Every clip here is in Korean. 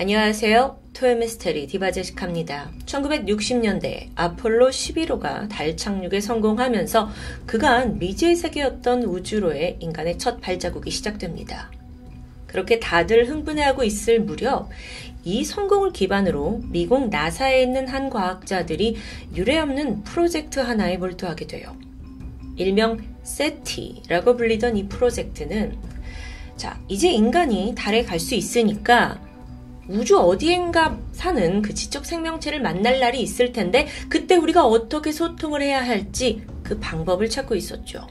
안녕하세요. 토요미스테리 디바제식합니다. 1960년대 아폴로 11호가 달 착륙에 성공하면서 그간 미지의 세계였던 우주로의 인간의 첫 발자국이 시작됩니다. 그렇게 다들 흥분해하고 있을 무렵 이 성공을 기반으로 미국 나사에 있는 한 과학자들이 유례없는 프로젝트 하나에 몰두하게 돼요. 일명 세티라고 불리던 이 프로젝트는 자, 이제 인간이 달에 갈 수 있으니까 우주 어디엔가 사는 그 지적 생명체를 만날 날이 있을 텐데 그때 우리가 어떻게 소통을 해야 할지 그 방법을 찾고 있었죠.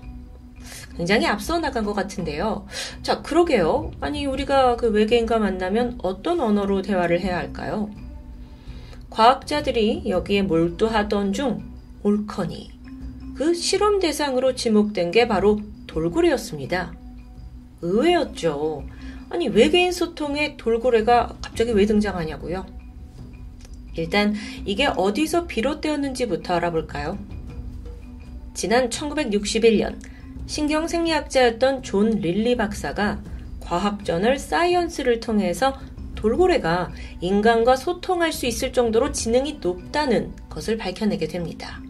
굉장히 앞서 나간 것 같은데요. 자, 그러게요. 아니, 우리가 그 외계인과 만나면 어떤 언어로 대화를 해야 할까요? 과학자들이 여기에 몰두하던 중 올커니, 그 실험 대상으로 지목된 게 바로 돌고래였습니다. 의외였죠. 아니, 외계인 소통에 돌고래가 갑자기 왜 등장하냐고요? 일단 이게 어디서 비롯되었는지부터 알아볼까요? 지난 1961년 신경 생리학자였던 존 릴리 박사가 과학 저널 Science를 통해서 돌고래가 인간과 소통할 수 있을 정도로 지능이 높다는 것을 밝혀내게 됩니다.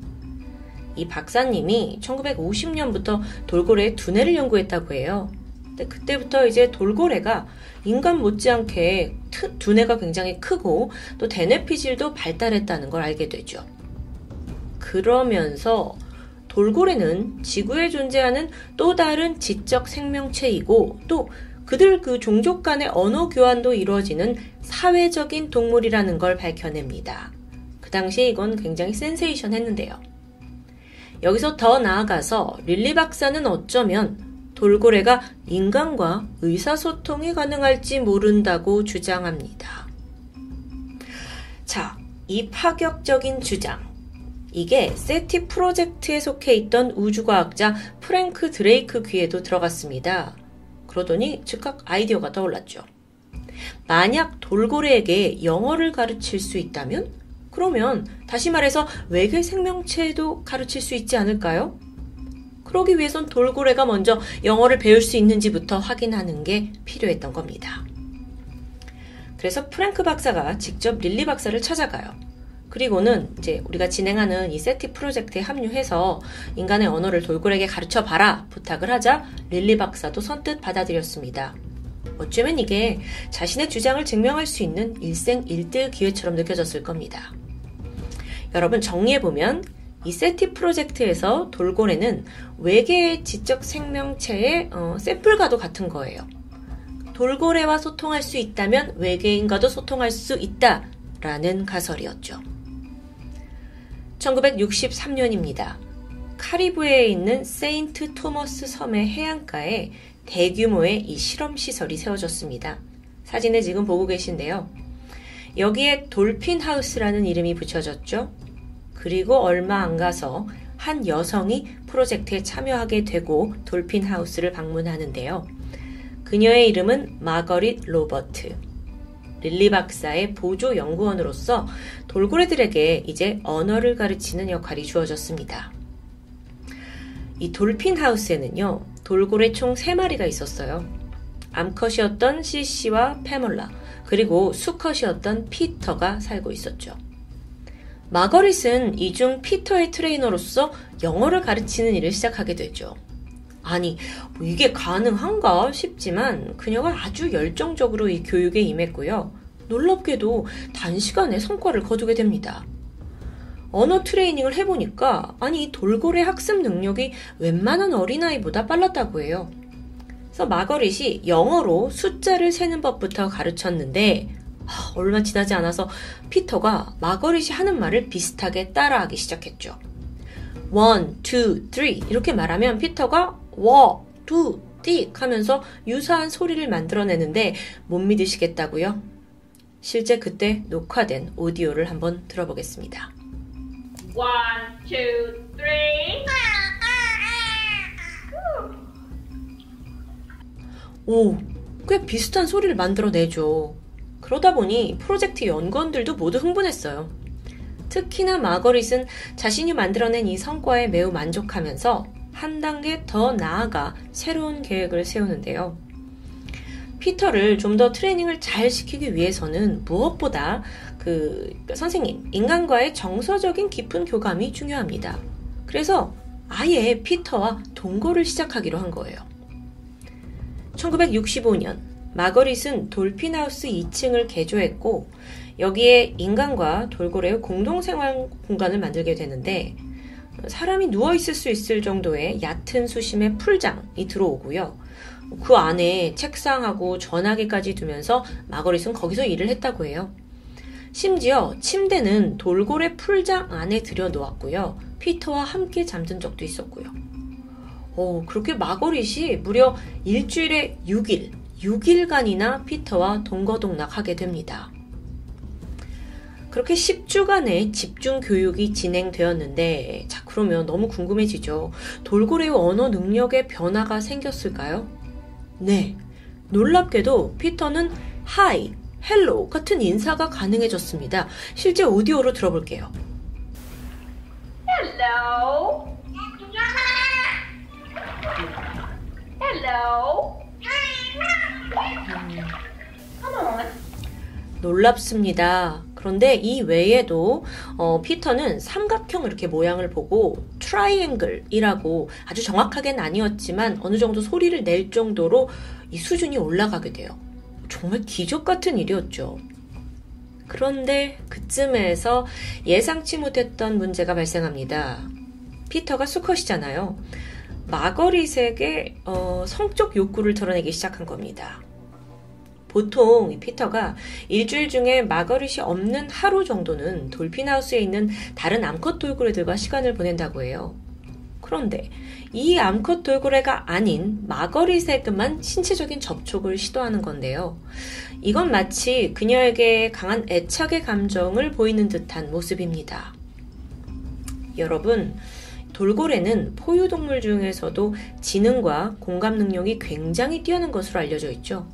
이 박사님이 1950년부터 돌고래의 두뇌를 연구했다고 해요. 근데 그때부터 이제 돌고래가 인간 못지않게 두뇌가 굉장히 크고 또 대뇌 피질도 발달했다는 걸 알게 되죠. 그러면서 돌고래는 지구에 존재하는 또 다른 지적 생명체이고 또 그들 그 종족 간의 언어 교환도 이루어지는 사회적인 동물이라는 걸 밝혀냅니다. 그 당시에 이건 굉장히 센세이션 했는데요. 여기서 더 나아가서 릴리 박사는 어쩌면 돌고래가 인간과 의사소통이 가능할지 모른다고 주장합니다. 자, 이 파격적인 주장. 이게 SETI 프로젝트에 속해 있던 우주과학자 프랭크 드레이크 귀에도 들어갔습니다. 그러더니 즉각 아이디어가 떠올랐죠. 만약 돌고래에게 영어를 가르칠 수 있다면? 그러면 다시 말해서 외계 생명체도 가르칠 수 있지 않을까요? 그러기 위해선 돌고래가 먼저 영어를 배울 수 있는지부터 확인하는 게 필요했던 겁니다. 그래서 프랭크 박사가 직접 릴리 박사를 찾아가요. 그리고는 이제 우리가 진행하는 이 SETI 프로젝트에 합류해서 인간의 언어를 돌고래에게 가르쳐 봐라 부탁을 하자 릴리 박사도 선뜻 받아들였습니다. 어쩌면 이게 자신의 주장을 증명할 수 있는 일생일대의 기회처럼 느껴졌을 겁니다. 여러분 정리해보면 이 세티 프로젝트에서 돌고래는 외계의 지적 생명체의 어, 샘플과도 같은 거예요. 돌고래와 소통할 수 있다면 외계인과도 소통할 수 있다 라는 가설이었죠. 1963년입니다. 카리브해에 있는 세인트 토머스 섬의 해안가에 대규모의 이 실험 시설이 세워졌습니다. 사진에 지금 보고 계신데요. 여기에 돌핀 하우스라는 이름이 붙여졌죠. 그리고 얼마 안 가서 한 여성이 프로젝트에 참여하게 되고 돌핀 하우스를 방문하는데요. 그녀의 이름은 마거릿 로버트. 릴리 박사의 보조 연구원으로서 돌고래들에게 이제 언어를 가르치는 역할이 주어졌습니다. 이 돌핀 하우스에는요, 돌고래 총 3마리가 있었어요. 암컷이었던 CC와 페몰라, 그리고 수컷이었던 피터가 살고 있었죠. 마거릿은 이중 피터의 트레이너로서 영어를 가르치는 일을 시작하게 되죠. 아니, 뭐 이게 가능한가 싶지만 그녀가 아주 열정적으로 이 교육에 임했고요. 놀랍게도 단시간에 성과를 거두게 됩니다. 언어 트레이닝을 해보니까 아니 이 돌고래 학습 능력이 웬만한 어린아이보다 빨랐다고 해요. 그래서 마거릿이 영어로 숫자를 세는 법부터 가르쳤는데 하, 얼마 지나지 않아서 피터가 마거릿이 하는 말을 비슷하게 따라하기 시작했죠. one, two, three 이렇게 말하면 피터가 워, 투, 띡 하면서 유사한 소리를 만들어내는데 못 믿으시겠다고요? 실제 그때 녹화된 오디오를 한번 들어보겠습니다. One, two, three. 오, 꽤 비슷한 소리를 만들어내죠. 그러다 보니 프로젝트 연구원들도 모두 흥분했어요. 특히나 마거릿은 자신이 만들어낸 이 성과에 매우 만족하면서 한 단계 더 나아가 새로운 계획을 세우는데요. 피터를 좀 더 트레이닝을 잘 시키기 위해서는 무엇보다 그 선생님, 인간과의 정서적인 깊은 교감이 중요합니다. 그래서 아예 피터와 동거를 시작하기로 한 거예요. 1965년 마거릿은 돌핀하우스 2층을 개조했고 여기에 인간과 돌고래의 공동생활 공간을 만들게 되는데 사람이 누워있을 수 있을 정도의 얕은 수심의 풀장이 들어오고요. 그 안에 책상하고 전화기까지 두면서 마거릿은 거기서 일을 했다고 해요. 심지어 침대는 돌고래 풀장 안에 들여놓았고요. 피터와 함께 잠든 적도 있었고요. 오, 그렇게 마거릿이 무려 일주일에 6일, 6일간이나 피터와 동거동락하게 됩니다. 그렇게 10주간의 집중 교육이 진행되었는데, 자, 그러면 너무 궁금해지죠. 돌고래의 언어 능력에 변화가 생겼을까요? 네. 놀랍게도 피터는 hi, hello 같은 인사가 가능해졌습니다. 실제 오디오로 들어볼게요. Hello. Hello. On. 놀랍습니다. 그런데 이 외에도 어, 피터는 삼각형 이렇게 모양을 보고 triangle이라고 아주 정확하게는 아니었지만 어느 정도 소리를 낼 정도로 이 수준이 올라가게 돼요. 정말 기적 같은 일이었죠. 그런데 그쯤에서 예상치 못했던 문제가 발생합니다. 피터가 수컷이잖아요. 마거릿에게 어, 성적 욕구를 드러내기 시작한 겁니다. 보통 피터가 일주일 중에 마거릿이 없는 하루 정도는 돌핀하우스에 있는 다른 암컷 돌고래들과 시간을 보낸다고 해요. 그런데 이 암컷 돌고래가 아닌 마거릿에게만 신체적인 접촉을 시도하는 건데요. 이건 마치 그녀에게 강한 애착의 감정을 보이는 듯한 모습입니다. 여러분, 돌고래는 포유동물 중에서도 지능과 공감 능력이 굉장히 뛰어난 것으로 알려져 있죠.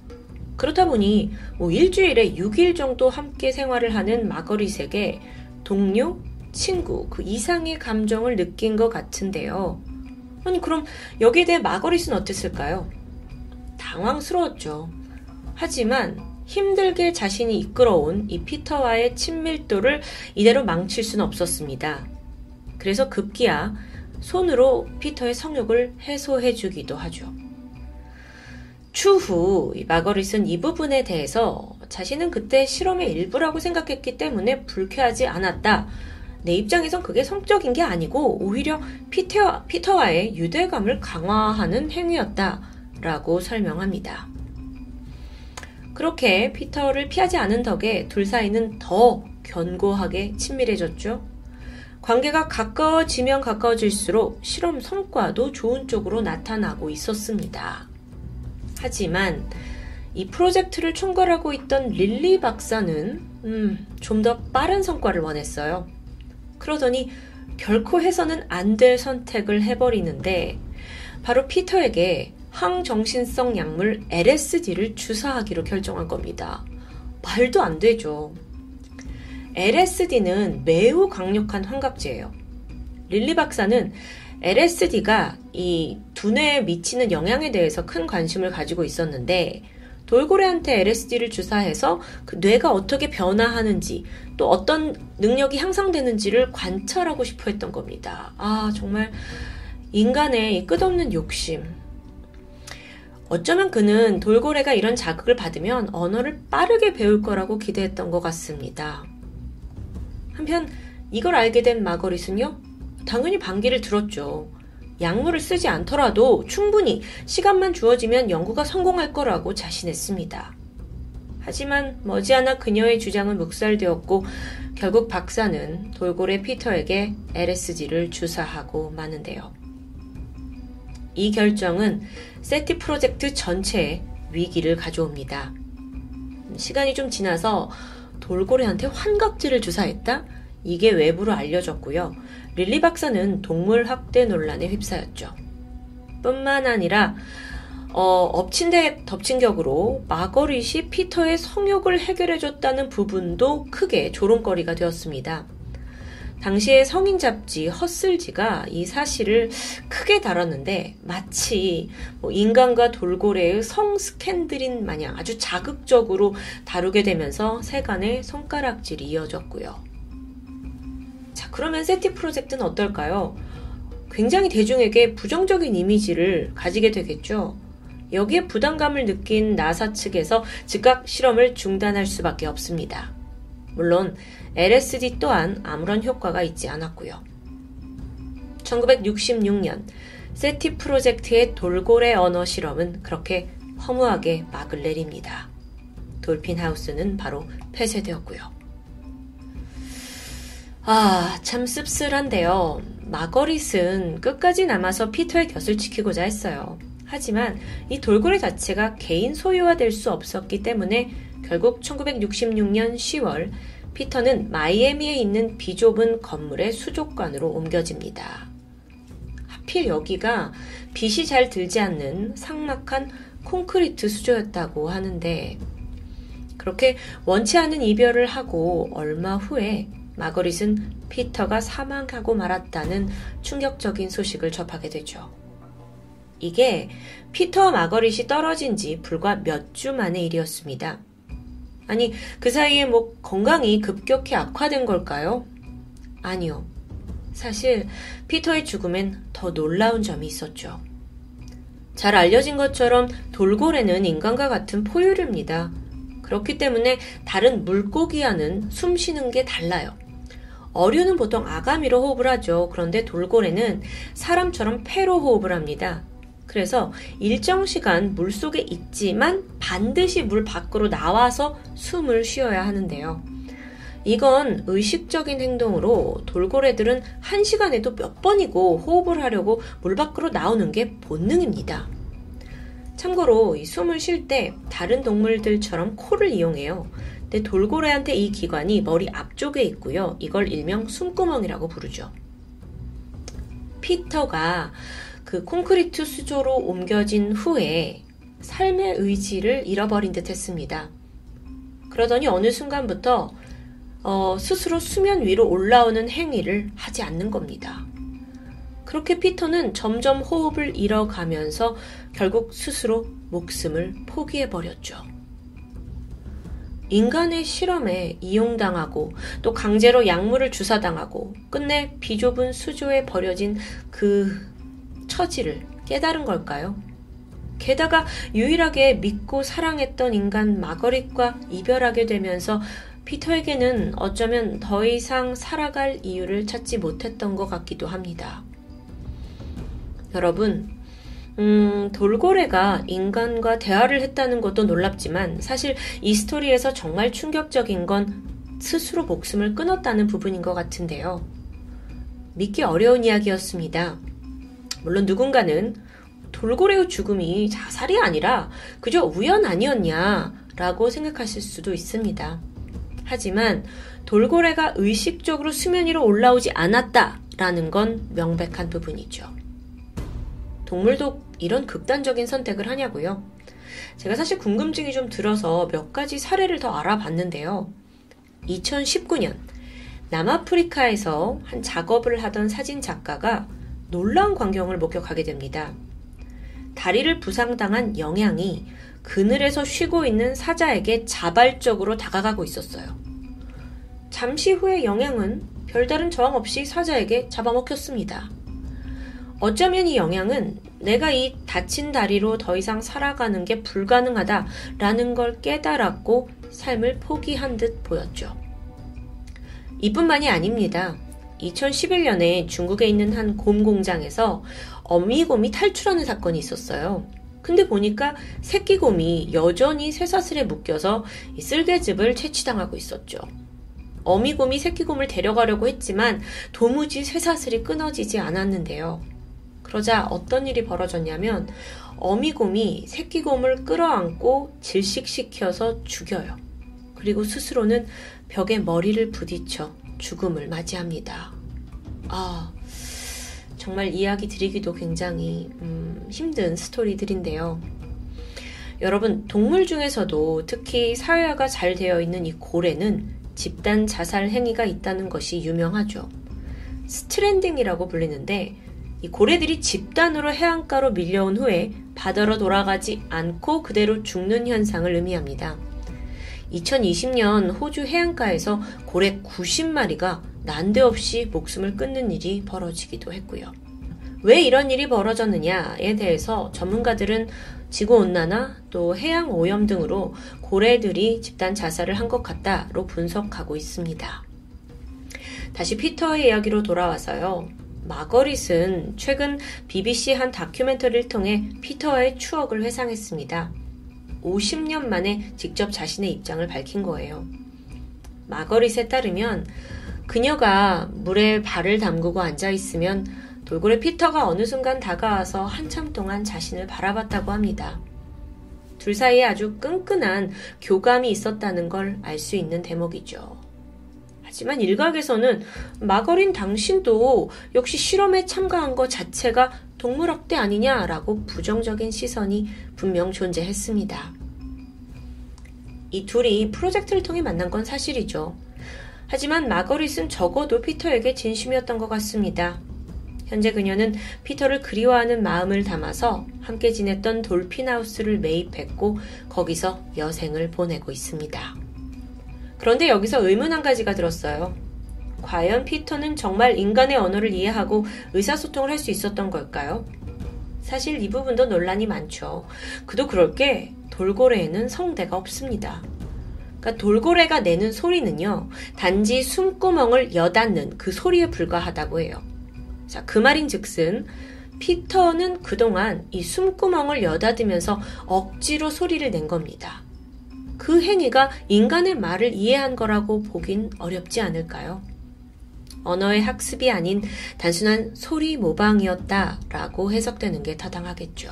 그렇다 보니 뭐 일주일에 6일 정도 함께 생활을 하는 마거릿에게 동료, 친구, 그 이상의 감정을 느낀 것 같은데요. 아니, 그럼 여기에 대해 마거릿은 어땠을까요? 당황스러웠죠. 하지만 힘들게 자신이 이끌어온 이 피터와의 친밀도를 이대로 망칠 수는 없었습니다. 그래서 급기야 손으로 피터의 성욕을 해소해 주기도 하죠. 추후 마거릿은 이 부분에 대해서 자신은 그때 실험의 일부라고 생각했기 때문에 불쾌하지 않았다. 내 입장에선 그게 성적인 게 아니고 오히려 피터, 피터와의 유대감을 강화하는 행위였다. 라고 설명합니다. 그렇게 피터를 피하지 않은 덕에 둘 사이는 더 견고하게 친밀해졌죠. 관계가 가까워지면 가까워질수록 실험 성과도 좋은 쪽으로 나타나고 있었습니다. 하지만 이 프로젝트를 총괄하고 있던 릴리 박사는 음, 좀 더 빠른 성과를 원했어요. 그러더니 결코 해서는 안 될 선택을 해버리는데 바로 피터에게 항정신성 약물 LSD를 주사하기로 결정한 겁니다. 말도 안 되죠. LSD는 매우 강력한 환각제예요. 릴리 박사는 LSD가 이 두뇌에 미치는 영향에 대해서 큰 관심을 가지고 있었는데 돌고래한테 LSD를 주사해서 그 뇌가 어떻게 변화하는지 또 어떤 능력이 향상되는지를 관찰하고 싶어 했던 겁니다. 아, 정말 인간의 끝없는 욕심. 어쩌면 그는 돌고래가 이런 자극을 받으면 언어를 빠르게 배울 거라고 기대했던 것 같습니다. 한편 이걸 알게 된 마거릿은요, 당연히 반기를 들었죠. 약물을 쓰지 않더라도 충분히 시간만 주어지면 연구가 성공할 거라고 자신했습니다. 하지만 머지않아 그녀의 주장은 묵살되었고 결국 박사는 돌고래 피터에게 LSD를 주사하고 마는데요. 이 결정은 세티 프로젝트 전체에 위기를 가져옵니다. 시간이 좀 지나서 돌고래한테 환각제를 주사했다? 이게 외부로 알려졌고요. 릴리 박사는 동물 학대 논란에 휩싸였죠. 뿐만 아니라 어, 엎친 데 덮친 격으로 마거릿이 피터의 성욕을 해결해줬다는 부분도 크게 조롱거리가 되었습니다. 당시의 성인 잡지 허슬지가 이 사실을 크게 다뤘는데 마치 뭐 인간과 돌고래의 성 스캔들인 마냥 아주 자극적으로 다루게 되면서 세간의 손가락질이 이어졌고요. 자, 그러면 세티 프로젝트는 어떨까요? 굉장히 대중에게 부정적인 이미지를 가지게 되겠죠. 여기에 부담감을 느낀 나사 측에서 즉각 실험을 중단할 수밖에 없습니다. 물론 LSD 또한 아무런 효과가 있지 않았고요. 1966년 세티 프로젝트의 돌고래 언어 실험은 그렇게 허무하게 막을 내립니다. 돌핀 하우스는 바로 폐쇄되었고요. 아, 참 씁쓸한데요. 마거릿은 끝까지 남아서 피터의 곁을 지키고자 했어요. 하지만 이 돌고래 자체가 개인 소유화 될 수 없었기 때문에 결국 1966년 10월 피터는 마이애미에 있는 비좁은 건물의 수족관으로 옮겨집니다. 하필 여기가 빛이 잘 들지 않는 상막한 콘크리트 수조였다고 하는데 그렇게 원치 않은 이별을 하고 얼마 후에 마거릿은 피터가 사망하고 말았다는 충격적인 소식을 접하게 되죠. 이게 피터와 마거릿이 떨어진 지 불과 몇 주 만의 일이었습니다. 아니, 그 사이에 뭐 건강이 급격히 악화된 걸까요? 아니요. 사실 피터의 죽음엔 더 놀라운 점이 있었죠. 잘 알려진 것처럼 돌고래는 인간과 같은 포유류입니다. 그렇기 때문에 다른 물고기와는 숨 쉬는 게 달라요. 어류는 보통 아가미로 호흡을 하죠. 그런데 돌고래는 사람처럼 폐로 호흡을 합니다. 그래서 일정 시간 물 속에 있지만 반드시 물 밖으로 나와서 숨을 쉬어야 하는데요. 이건 의식적인 행동으로 돌고래들은 한 시간에도 몇 번이고 호흡을 하려고 물 밖으로 나오는 게 본능입니다. 참고로 이 숨을 쉴 때 다른 동물들처럼 코를 이용해요. 근데 돌고래한테 이 기관이 머리 앞쪽에 있고요. 이걸 일명 숨구멍이라고 부르죠. 피터가 그 콘크리트 수조로 옮겨진 후에 삶의 의지를 잃어버린 듯 했습니다. 그러더니 어느 순간부터 어, 스스로 수면 위로 올라오는 행위를 하지 않는 겁니다. 그렇게 피터는 점점 호흡을 잃어가면서 결국 스스로 목숨을 포기해버렸죠. 인간의 실험에 이용당하고 또 강제로 약물을 주사당하고 끝내 비좁은 수조에 버려진 그 처지를 깨달은 걸까요? 게다가 유일하게 믿고 사랑했던 인간 마거릿과 이별하게 되면서 피터에게는 어쩌면 더 이상 살아갈 이유를 찾지 못했던 것 같기도 합니다. 여러분, 음, 돌고래가 인간과 대화를 했다는 것도 놀랍지만 사실 이 스토리에서 정말 충격적인 건 스스로 목숨을 끊었다는 부분인 것 같은데요. 믿기 어려운 이야기였습니다. 물론 누군가는 돌고래의 죽음이 자살이 아니라 그저 우연 아니었냐라고 생각하실 수도 있습니다. 하지만 돌고래가 의식적으로 수면 위로 올라오지 않았다라는 건 명백한 부분이죠. 동물도 이런 극단적인 선택을 하냐고요? 제가 사실 궁금증이 좀 들어서 몇 가지 사례를 더 알아봤는데요. 2019년 남아프리카에서 한 작업을 하던 사진 작가가 놀라운 광경을 목격하게 됩니다. 다리를 부상당한 영양이 그늘에서 쉬고 있는 사자에게 자발적으로 다가가고 있었어요. 잠시 후에 영양은 별다른 저항 없이 사자에게 잡아먹혔습니다. 어쩌면 이 영양은 내가 이 다친 다리로 더 이상 살아가는 게 불가능하다라는 걸 깨달았고 삶을 포기한 듯 보였죠. 이뿐만이 아닙니다. 2011년에 중국에 있는 한 곰 공장에서 어미곰이 탈출하는 사건이 있었어요. 근데 보니까 새끼곰이 여전히 쇠사슬에 묶여서 쓸개즙을 채취당하고 있었죠. 어미곰이 새끼곰을 데려가려고 했지만 도무지 쇠사슬이 끊어지지 않았는데요. 그러자 어떤 일이 벌어졌냐면 어미곰이 새끼곰을 끌어안고 질식시켜서 죽여요. 그리고 스스로는 벽에 머리를 부딪혀 죽음을 맞이합니다. 아, 정말 이야기 드리기도 굉장히 음, 힘든 스토리들인데요. 여러분, 동물 중에서도 특히 사회화가 잘 되어 있는 이 고래는 집단 자살 행위가 있다는 것이 유명하죠. stranding이라고 불리는데 이 고래들이 집단으로 해안가로 밀려온 후에 바다로 돌아가지 않고 그대로 죽는 현상을 의미합니다. 2020년 호주 해안가에서 고래 90마리가 난데없이 목숨을 끊는 일이 벌어지기도 했고요. 왜 이런 일이 벌어졌느냐에 대해서 전문가들은 지구온난화 또 해양 오염 등으로 고래들이 집단 자살을 한 것 같다로 분석하고 있습니다. 다시 피터의 이야기로 돌아와서요. 마거릿은 최근 BBC 한 다큐멘터리를 통해 피터의 추억을 회상했습니다. 50년 만에 직접 자신의 입장을 밝힌 거예요. 마거릿에 따르면 그녀가 물에 발을 담그고 앉아 있으면 돌고래 피터가 어느 순간 다가와서 한참 동안 자신을 바라봤다고 합니다. 둘 사이에 아주 끈끈한 교감이 있었다는 걸 알 수 있는 대목이죠. 하지만 일각에서는 마거린 당신도 역시 실험에 참가한 것 자체가 동물학대 아니냐라고 부정적인 시선이 분명 존재했습니다. 이 둘이 프로젝트를 통해 만난 건 사실이죠. 하지만 마거릿은 적어도 피터에게 진심이었던 것 같습니다. 현재 그녀는 피터를 그리워하는 마음을 담아서 함께 지냈던 돌핀하우스를 매입했고 거기서 여생을 보내고 있습니다. 그런데 여기서 의문 한 가지가 들었어요. 과연 피터는 정말 인간의 언어를 이해하고 의사소통을 할 수 있었던 걸까요? 사실 이 부분도 논란이 많죠. 그도 그럴 게 돌고래에는 성대가 없습니다. 그러니까 돌고래가 내는 소리는요, 단지 숨구멍을 여닫는 그 소리에 불과하다고 해요. 자, 그 말인 즉슨, 피터는 그동안 이 숨구멍을 여닫으면서 억지로 소리를 낸 겁니다. 그 행위가 인간의 말을 이해한 거라고 보긴 어렵지 않을까요? 언어의 학습이 아닌 단순한 소리 모방이었다라고 해석되는 게 타당하겠죠.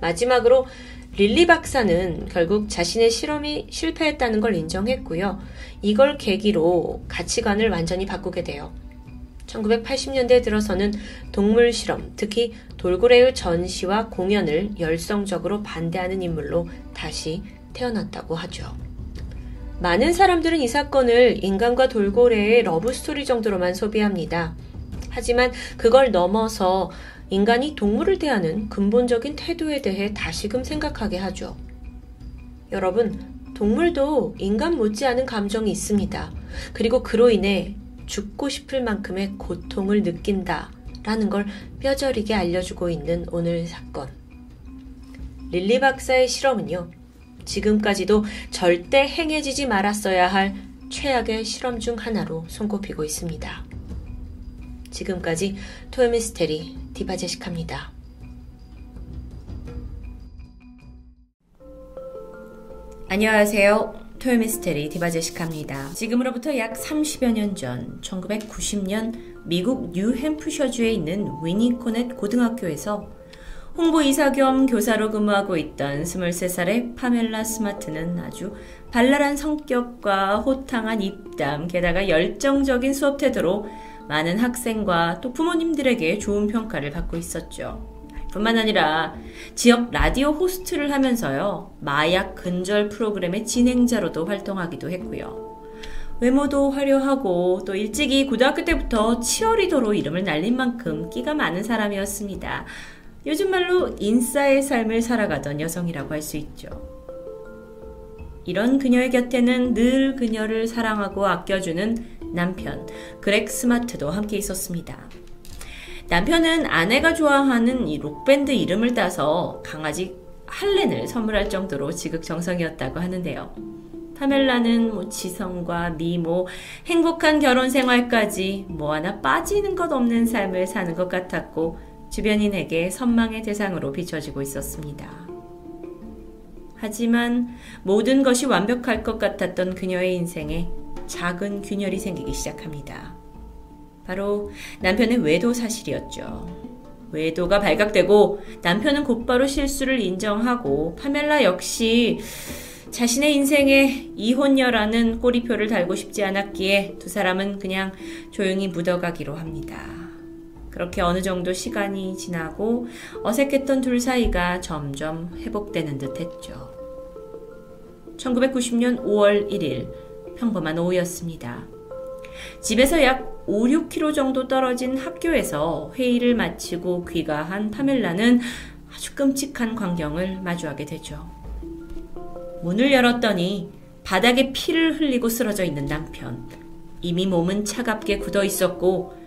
마지막으로 릴리 박사는 결국 자신의 실험이 실패했다는 걸 인정했고요. 이걸 계기로 가치관을 완전히 바꾸게 돼요. 1980년대에 들어서는 동물 실험, 특히 돌고래의 전시와 공연을 열성적으로 반대하는 인물로 다시 태어났다고 하죠. 많은 사람들은 이 사건을 인간과 돌고래의 러브스토리 정도로만 소비합니다. 하지만 그걸 넘어서 인간이 동물을 대하는 근본적인 태도에 대해 다시금 생각하게 하죠. 여러분, 동물도 인간 못지않은 감정이 있습니다. 그리고 그로 인해 죽고 싶을 만큼의 고통을 느낀다. 라는 걸 뼈저리게 알려주고 있는 오늘 사건. 릴리 박사의 실험은요, 지금까지도 절대 행해지지 말았어야 할 최악의 실험 중 하나로 손꼽히고 있습니다. 지금까지 토요미스테리 디바제식합니다. 안녕하세요. 토요미스테리 디바제식합니다. 지금으로부터 약 30여 년 전, 1990년 미국 뉴햄프셔주에 있는 위니코넷 고등학교에서 홍보이사 겸 교사로 근무하고 있던 23살의 파멜라 스마트는 아주 발랄한 성격과 호탕한 입담, 게다가 열정적인 수업 태도로 많은 학생과 또 부모님들에게 좋은 평가를 받고 있었죠. 뿐만 아니라 지역 라디오 호스트를 하면서요, 마약 근절 프로그램의 진행자로도 활동하기도 했고요. 외모도 화려하고 또 일찍이 고등학교 때부터 치어리더로 이름을 날린 만큼 끼가 많은 사람이었습니다. 요즘 말로 인싸의 삶을 살아가던 여성이라고 할 수 있죠. 이런 그녀의 곁에는 늘 그녀를 사랑하고 아껴주는 남편, 그렉 스마트도 함께 있었습니다. 남편은 아내가 좋아하는 이 록밴드 이름을 따서 강아지 할렌을 선물할 정도로 지극정성이었다고 하는데요. 파멜라는 뭐 지성과 미모, 행복한 결혼 생활까지 뭐 하나 빠지는 것 없는 삶을 사는 것 같았고 주변인에게 선망의 대상으로 비춰지고 있었습니다. 하지만 모든 것이 완벽할 것 같았던 그녀의 인생에 작은 균열이 생기기 시작합니다. 바로 남편의 외도 사실이었죠. 외도가 발각되고 남편은 곧바로 실수를 인정하고 파멜라 역시 자신의 인생에 이혼녀라는 꼬리표를 달고 싶지 않았기에 두 사람은 그냥 조용히 묻어가기로 합니다. 그렇게 어느 정도 시간이 지나고 어색했던 둘 사이가 점점 회복되는 듯 했죠. 1990년 5월 1일 평범한 오후였습니다. 집에서 약 5, 6km 정도 떨어진 학교에서 회의를 마치고 귀가한 파멜라는 아주 끔찍한 광경을 마주하게 되죠. 문을 열었더니 바닥에 피를 흘리고 쓰러져 있는 남편. 이미 몸은 차갑게 굳어 있었고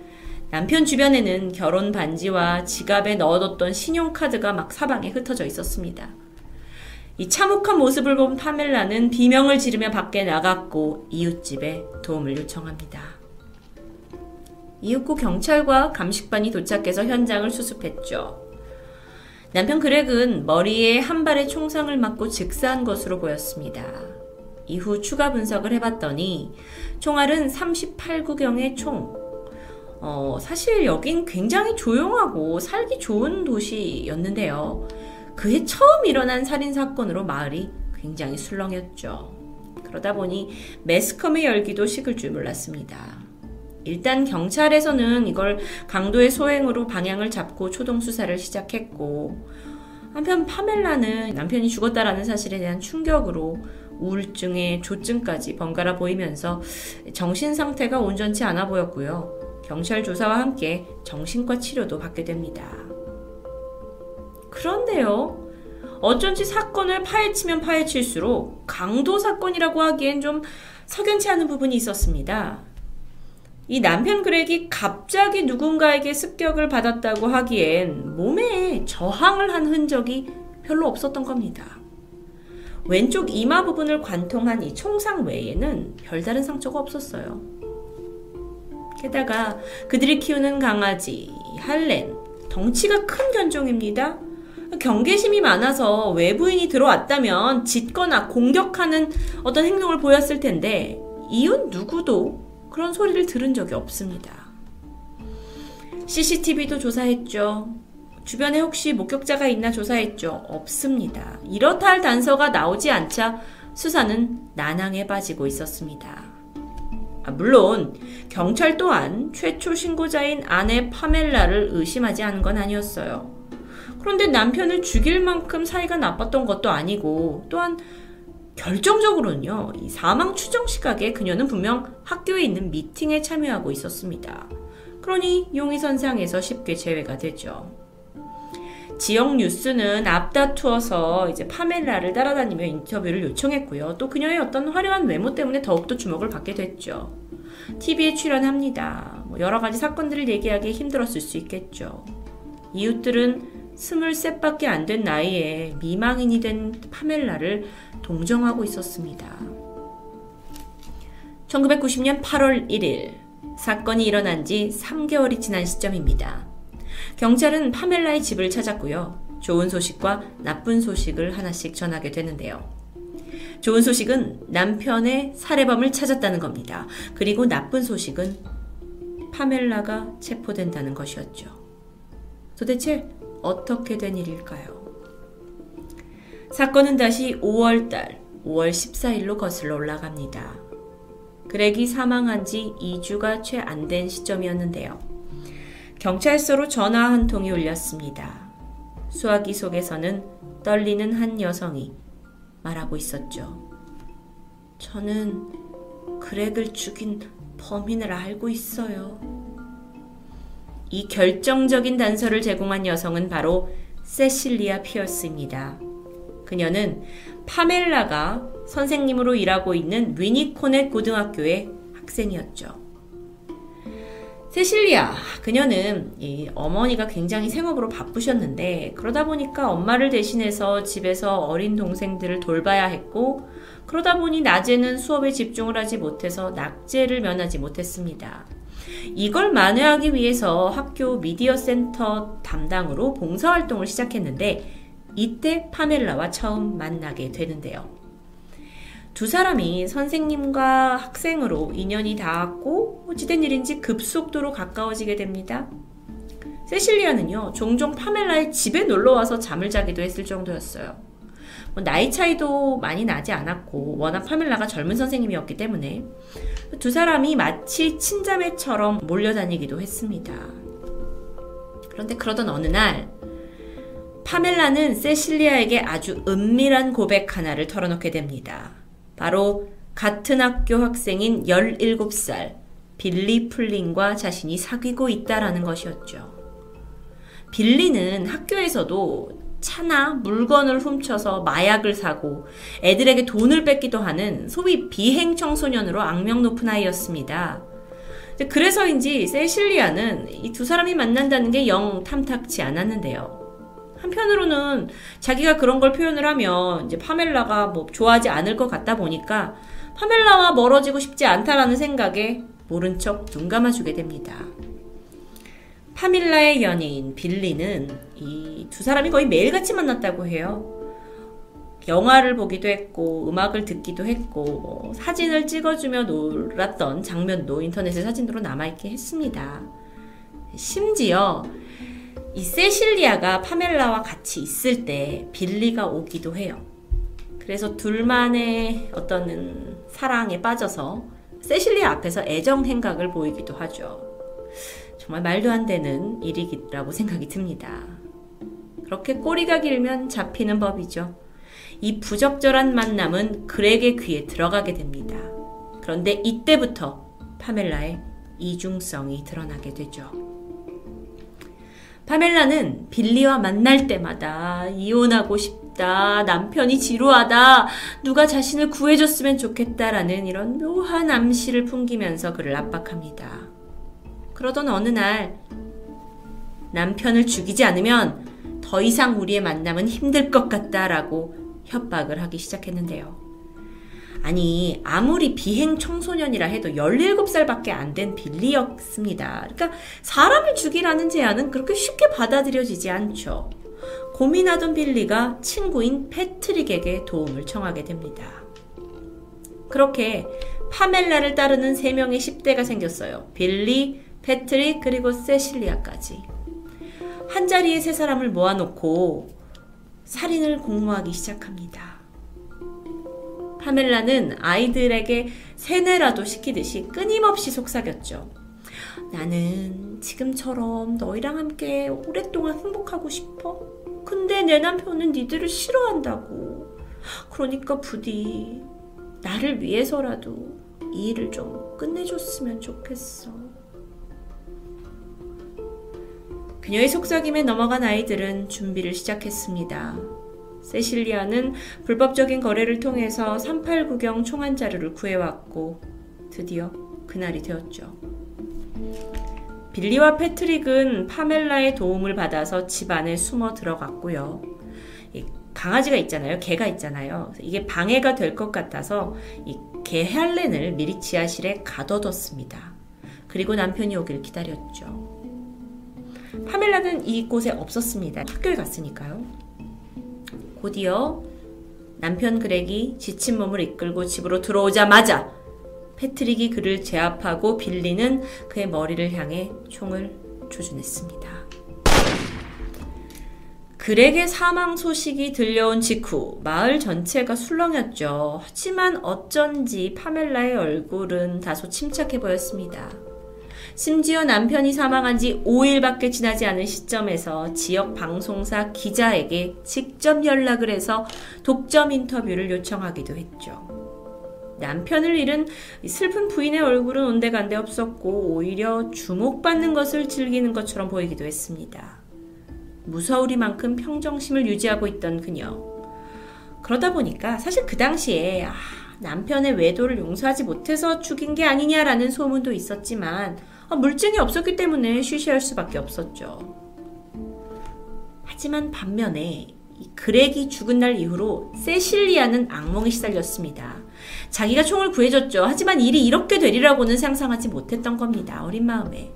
남편 주변에는 결혼 반지와 지갑에 넣어뒀던 신용카드가 막 사방에 흩어져 있었습니다. 이 참혹한 모습을 본 파멜라는 비명을 지르며 밖에 나갔고 이웃집에 도움을 요청합니다. 이윽고 경찰과 감식반이 도착해서 현장을 수습했죠. 남편 그렉은 머리에 한 발의 총상을 맞고 즉사한 것으로 보였습니다. 이후 추가 분석을 해봤더니 총알은 38구경의 총. 어, 사실 여긴 굉장히 조용하고 살기 좋은 도시였는데요. 그해 처음 일어난 살인 사건으로 마을이 굉장히 술렁였죠. 그러다 보니 매스컴의 열기도 식을 줄 몰랐습니다. 일단 경찰에서는 이걸 강도의 소행으로 방향을 잡고 초동 수사를 시작했고 한편 파멜라는 남편이 죽었다라는 사실에 대한 충격으로 우울증에 조증까지 번갈아 보이면서 정신 상태가 온전치 않아 보였고요. 경찰 조사와 함께 정신과 치료도 받게 됩니다. 그런데요. 어쩐지 사건을 파헤치면 파헤칠수록 강도 사건이라고 하기엔 좀 석연치 않은 부분이 있었습니다. 이 남편 그렉이 갑자기 누군가에게 습격을 받았다고 하기엔 몸에 저항을 한 흔적이 별로 없었던 겁니다. 왼쪽 이마 부분을 관통한 이 총상 외에는 별다른 상처가 없었어요. 게다가 그들이 키우는 강아지, 할렌, 덩치가 큰 견종입니다. 경계심이 많아서 외부인이 들어왔다면 짖거나 공격하는 어떤 행동을 보였을 텐데 이웃 누구도 그런 소리를 들은 적이 없습니다. CCTV도 조사했죠. 주변에 혹시 목격자가 있나 조사했죠. 없습니다. 이렇다 할 단서가 나오지 않자 수사는 난항에 빠지고 있었습니다. 아, 물론 경찰 또한 최초 신고자인 아내 파멜라를 의심하지 않은 건 아니었어요. 그런데 남편을 죽일 만큼 사이가 나빴던 것도 아니고 또한 결정적으로는요, 이 사망 추정 시각에 그녀는 분명 학교에 있는 미팅에 참여하고 있었습니다. 그러니 용의 선상에서 쉽게 제외가 되죠. 지역 뉴스는 앞다투어서 이제 파멜라를 따라다니며 인터뷰를 요청했고요. 또 그녀의 어떤 화려한 외모 때문에 더욱더 주목을 받게 됐죠. TV에 출연합니다. 뭐 여러 가지 사건들을 얘기하기 힘들었을 수 있겠죠. 이웃들은 스물셋밖에 안 된 나이에 미망인이 된 파멜라를 동정하고 있었습니다. 1990년 8월 1일 사건이 일어난 지 3개월이 지난 시점입니다. 경찰은 파멜라의 집을 찾았고요. 좋은 소식과 나쁜 소식을 하나씩 전하게 되는데요. 좋은 소식은 남편의 살해범을 찾았다는 겁니다. 그리고 나쁜 소식은 파멜라가 체포된다는 것이었죠. 도대체 어떻게 된 일일까요? 사건은 다시 5월달 5월 14일로 거슬러 올라갑니다. 그렉이 사망한 지 2주가 채 안 된 시점이었는데요. 경찰서로 전화 한 통이 울렸습니다. 수화기 속에서는 떨리는 한 여성이 말하고 있었죠. 저는 그렉을 죽인 범인을 알고 있어요. 이 결정적인 단서를 제공한 여성은 바로 세실리아 피어스입니다. 그녀는 파멜라가 선생님으로 일하고 있는 위니코넷 고등학교의 학생이었죠. 세실리아, 그녀는 어머니가 굉장히 생업으로 바쁘셨는데 그러다 보니까 엄마를 대신해서 집에서 어린 동생들을 돌봐야 했고 그러다 보니 낮에는 수업에 집중을 하지 못해서 낙제를 면하지 못했습니다. 이걸 만회하기 위해서 학교 미디어 센터 담당으로 봉사활동을 시작했는데 이때 파멜라와 처음 만나게 되는데요. 두 사람이 선생님과 학생으로 인연이 닿았고 어찌된 일인지 급속도로 가까워지게 됩니다. 세실리아는요, 종종 파멜라의 집에 놀러와서 잠을 자기도 했을 정도였어요. 뭐 나이 차이도 많이 나지 않았고, 워낙 파멜라가 젊은 선생님이었기 때문에 두 사람이 마치 친자매처럼 몰려다니기도 했습니다. 그런데 그러던 어느 날, 파멜라는 세실리아에게 아주 은밀한 고백 하나를 털어놓게 됩니다. 바로 같은 학교 학생인 17살 빌리 플린과 자신이 사귀고 있다라는 것이었죠. 빌리는 학교에서도 차나 물건을 훔쳐서 마약을 사고 애들에게 돈을 뺏기도 하는 소위 비행 청소년으로 악명 높은 아이였습니다. 그래서인지 세실리아는 이 두 사람이 만난다는 게 영 탐탁치 않았는데요. 한편으로는 자기가 그런 걸 표현을 하면 이제 파멜라가 뭐 좋아하지 않을 것 같다 보니까 파멜라와 멀어지고 싶지 않다라는 생각에 모른 척 눈 감아주게 됩니다. 파밀라의 연인 빌리는 이 두 사람이 거의 매일같이 만났다고 해요. 영화를 보기도 했고 음악을 듣기도 했고 뭐 사진을 찍어주며 놀았던 장면도 인터넷에 사진으로 남아있게 했습니다. 심지어 이 세실리아가 파멜라와 같이 있을 때 빌리가 오기도 해요. 그래서 둘만의 어떤 사랑에 빠져서 세실리아 앞에서 애정 행각을 보이기도 하죠. 정말 말도 안 되는 일이라고 생각이 듭니다. 그렇게 꼬리가 길면 잡히는 법이죠. 이 부적절한 만남은 그렉의 귀에 들어가게 됩니다. 그런데 이때부터 파멜라의 이중성이 드러나게 되죠. 파멜라는 빌리와 만날 때마다 이혼하고 싶다, 남편이 지루하다, 누가 자신을 구해줬으면 좋겠다라는 이런 묘한 암시를 풍기면서 그를 압박합니다. 그러던 어느 날 남편을 죽이지 않으면 더 이상 우리의 만남은 힘들 것 같다라고 협박을 하기 시작했는데요. 아니, 아무리 비행 청소년이라 해도 17살밖에 안 된 빌리였습니다. 그러니까 사람을 죽이라는 제안은 그렇게 쉽게 받아들여지지 않죠. 고민하던 빌리가 친구인 패트릭에게 도움을 청하게 됩니다. 그렇게 파멜라를 따르는 3명의 10대가 생겼어요. 빌리, 패트릭, 그리고 세실리아까지. 한 자리에 세 사람을 모아놓고 살인을 공모하기 시작합니다. 파멜라는 아이들에게 세뇌라도 시키듯이 끊임없이 속삭였죠. 나는 지금처럼 너희랑 함께 오랫동안 행복하고 싶어. 근데 내 남편은 니들을 싫어한다고. 그러니까 부디 나를 위해서라도 이 일을 좀 끝내줬으면 좋겠어. 그녀의 속삭임에 넘어간 아이들은 준비를 시작했습니다. 세실리아는 불법적인 거래를 통해서 389경 총한 자루를 구해왔고 드디어 그날이 되었죠. 빌리와 패트릭은 파멜라의 도움을 받아서 집 안에 숨어 들어갔고요. 강아지가 있잖아요. 개가 있잖아요. 이게 방해가 될 것 같아서 이개 헬렌을 미리 지하실에 가둬뒀습니다. 그리고 남편이 오길 기다렸죠. 파멜라는 이곳에 없었습니다. 학교에 갔으니까요. 곧이어 남편 그렉이 지친 몸을 이끌고 집으로 들어오자마자 패트릭이 그를 제압하고 빌리는 그의 머리를 향해 총을 조준했습니다. 그렉의 사망 소식이 들려온 직후 마을 전체가 술렁였죠. 하지만 어쩐지 파멜라의 얼굴은 다소 침착해 보였습니다. 심지어 남편이 사망한 지 5일밖에 지나지 않은 시점에서 지역 방송사 기자에게 직접 연락을 해서 독점 인터뷰를 요청하기도 했죠. 남편을 잃은 슬픈 부인의 얼굴은 온데간데 없었고 오히려 주목받는 것을 즐기는 것처럼 보이기도 했습니다. 무서우리만큼 평정심을 유지하고 있던 그녀. 그러다 보니까 사실 그 당시에 아, 남편의 외도를 용서하지 못해서 죽인 게 아니냐라는 소문도 있었지만 아, 물증이 없었기 때문에 쉬쉬할 수밖에 없었죠. 하지만 반면에 그렉이 죽은 날 이후로 세실리아는 악몽에 시달렸습니다. 자기가 총을 구해줬죠. 하지만 일이 이렇게 되리라고는 상상하지 못했던 겁니다. 어린 마음에.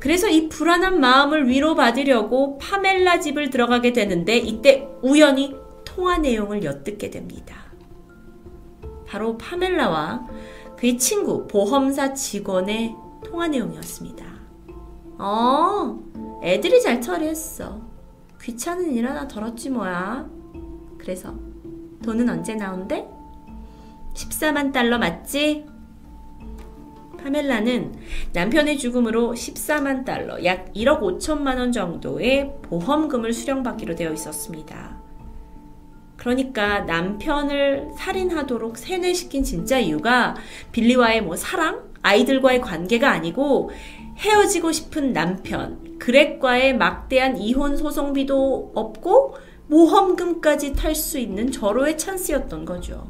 그래서 이 불안한 마음을 위로받으려고 파멜라 집을 들어가게 되는데 이때 우연히 통화 내용을 엿듣게 됩니다. 바로 파멜라와 그의 친구 보험사 직원의 통화 내용이었습니다. 어, 애들이 잘 처리했어. 귀찮은 일 하나 덜었지 뭐야. 그래서 돈은 언제 나온대? 14만 달러 맞지? 파멜라는 남편의 죽음으로 14만 달러, 약 1억 5천만 원 정도의 보험금을 수령받기로 되어 있었습니다. 그러니까 남편을 살인하도록 세뇌시킨 진짜 이유가 빌리와의 뭐 사랑, 아이들과의 관계가 아니고 헤어지고 싶은 남편, 그렉과의 막대한 이혼 소송비도 없고 모험금까지 탈 수 있는 절호의 찬스였던 거죠.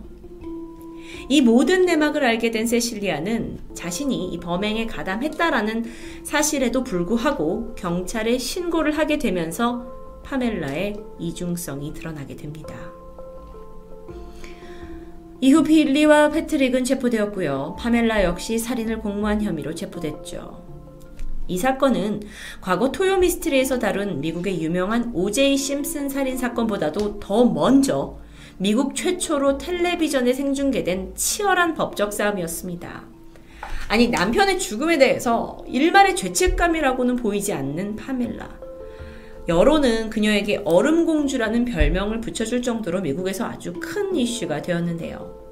이 모든 내막을 알게 된 세실리아는 자신이 이 범행에 가담했다라는 사실에도 불구하고 경찰에 신고를 하게 되면서 파멜라의 이중성이 드러나게 됩니다. 이후 빌리와 패트릭은 체포되었고요. 파멜라 역시 살인을 공모한 혐의로 체포됐죠. 이 사건은 과거 토요 미스트리에서 다룬 미국의 유명한 오제이 심슨 살인 사건보다도 더 먼저 미국 최초로 텔레비전에 생중계된 치열한 법적 싸움이었습니다. 아니, 남편의 죽음에 대해서 일말의 죄책감이라고는 보이지 않는 파멜라. 여론은 그녀에게 얼음공주라는 별명을 붙여줄 정도로 미국에서 아주 큰 이슈가 되었는데요.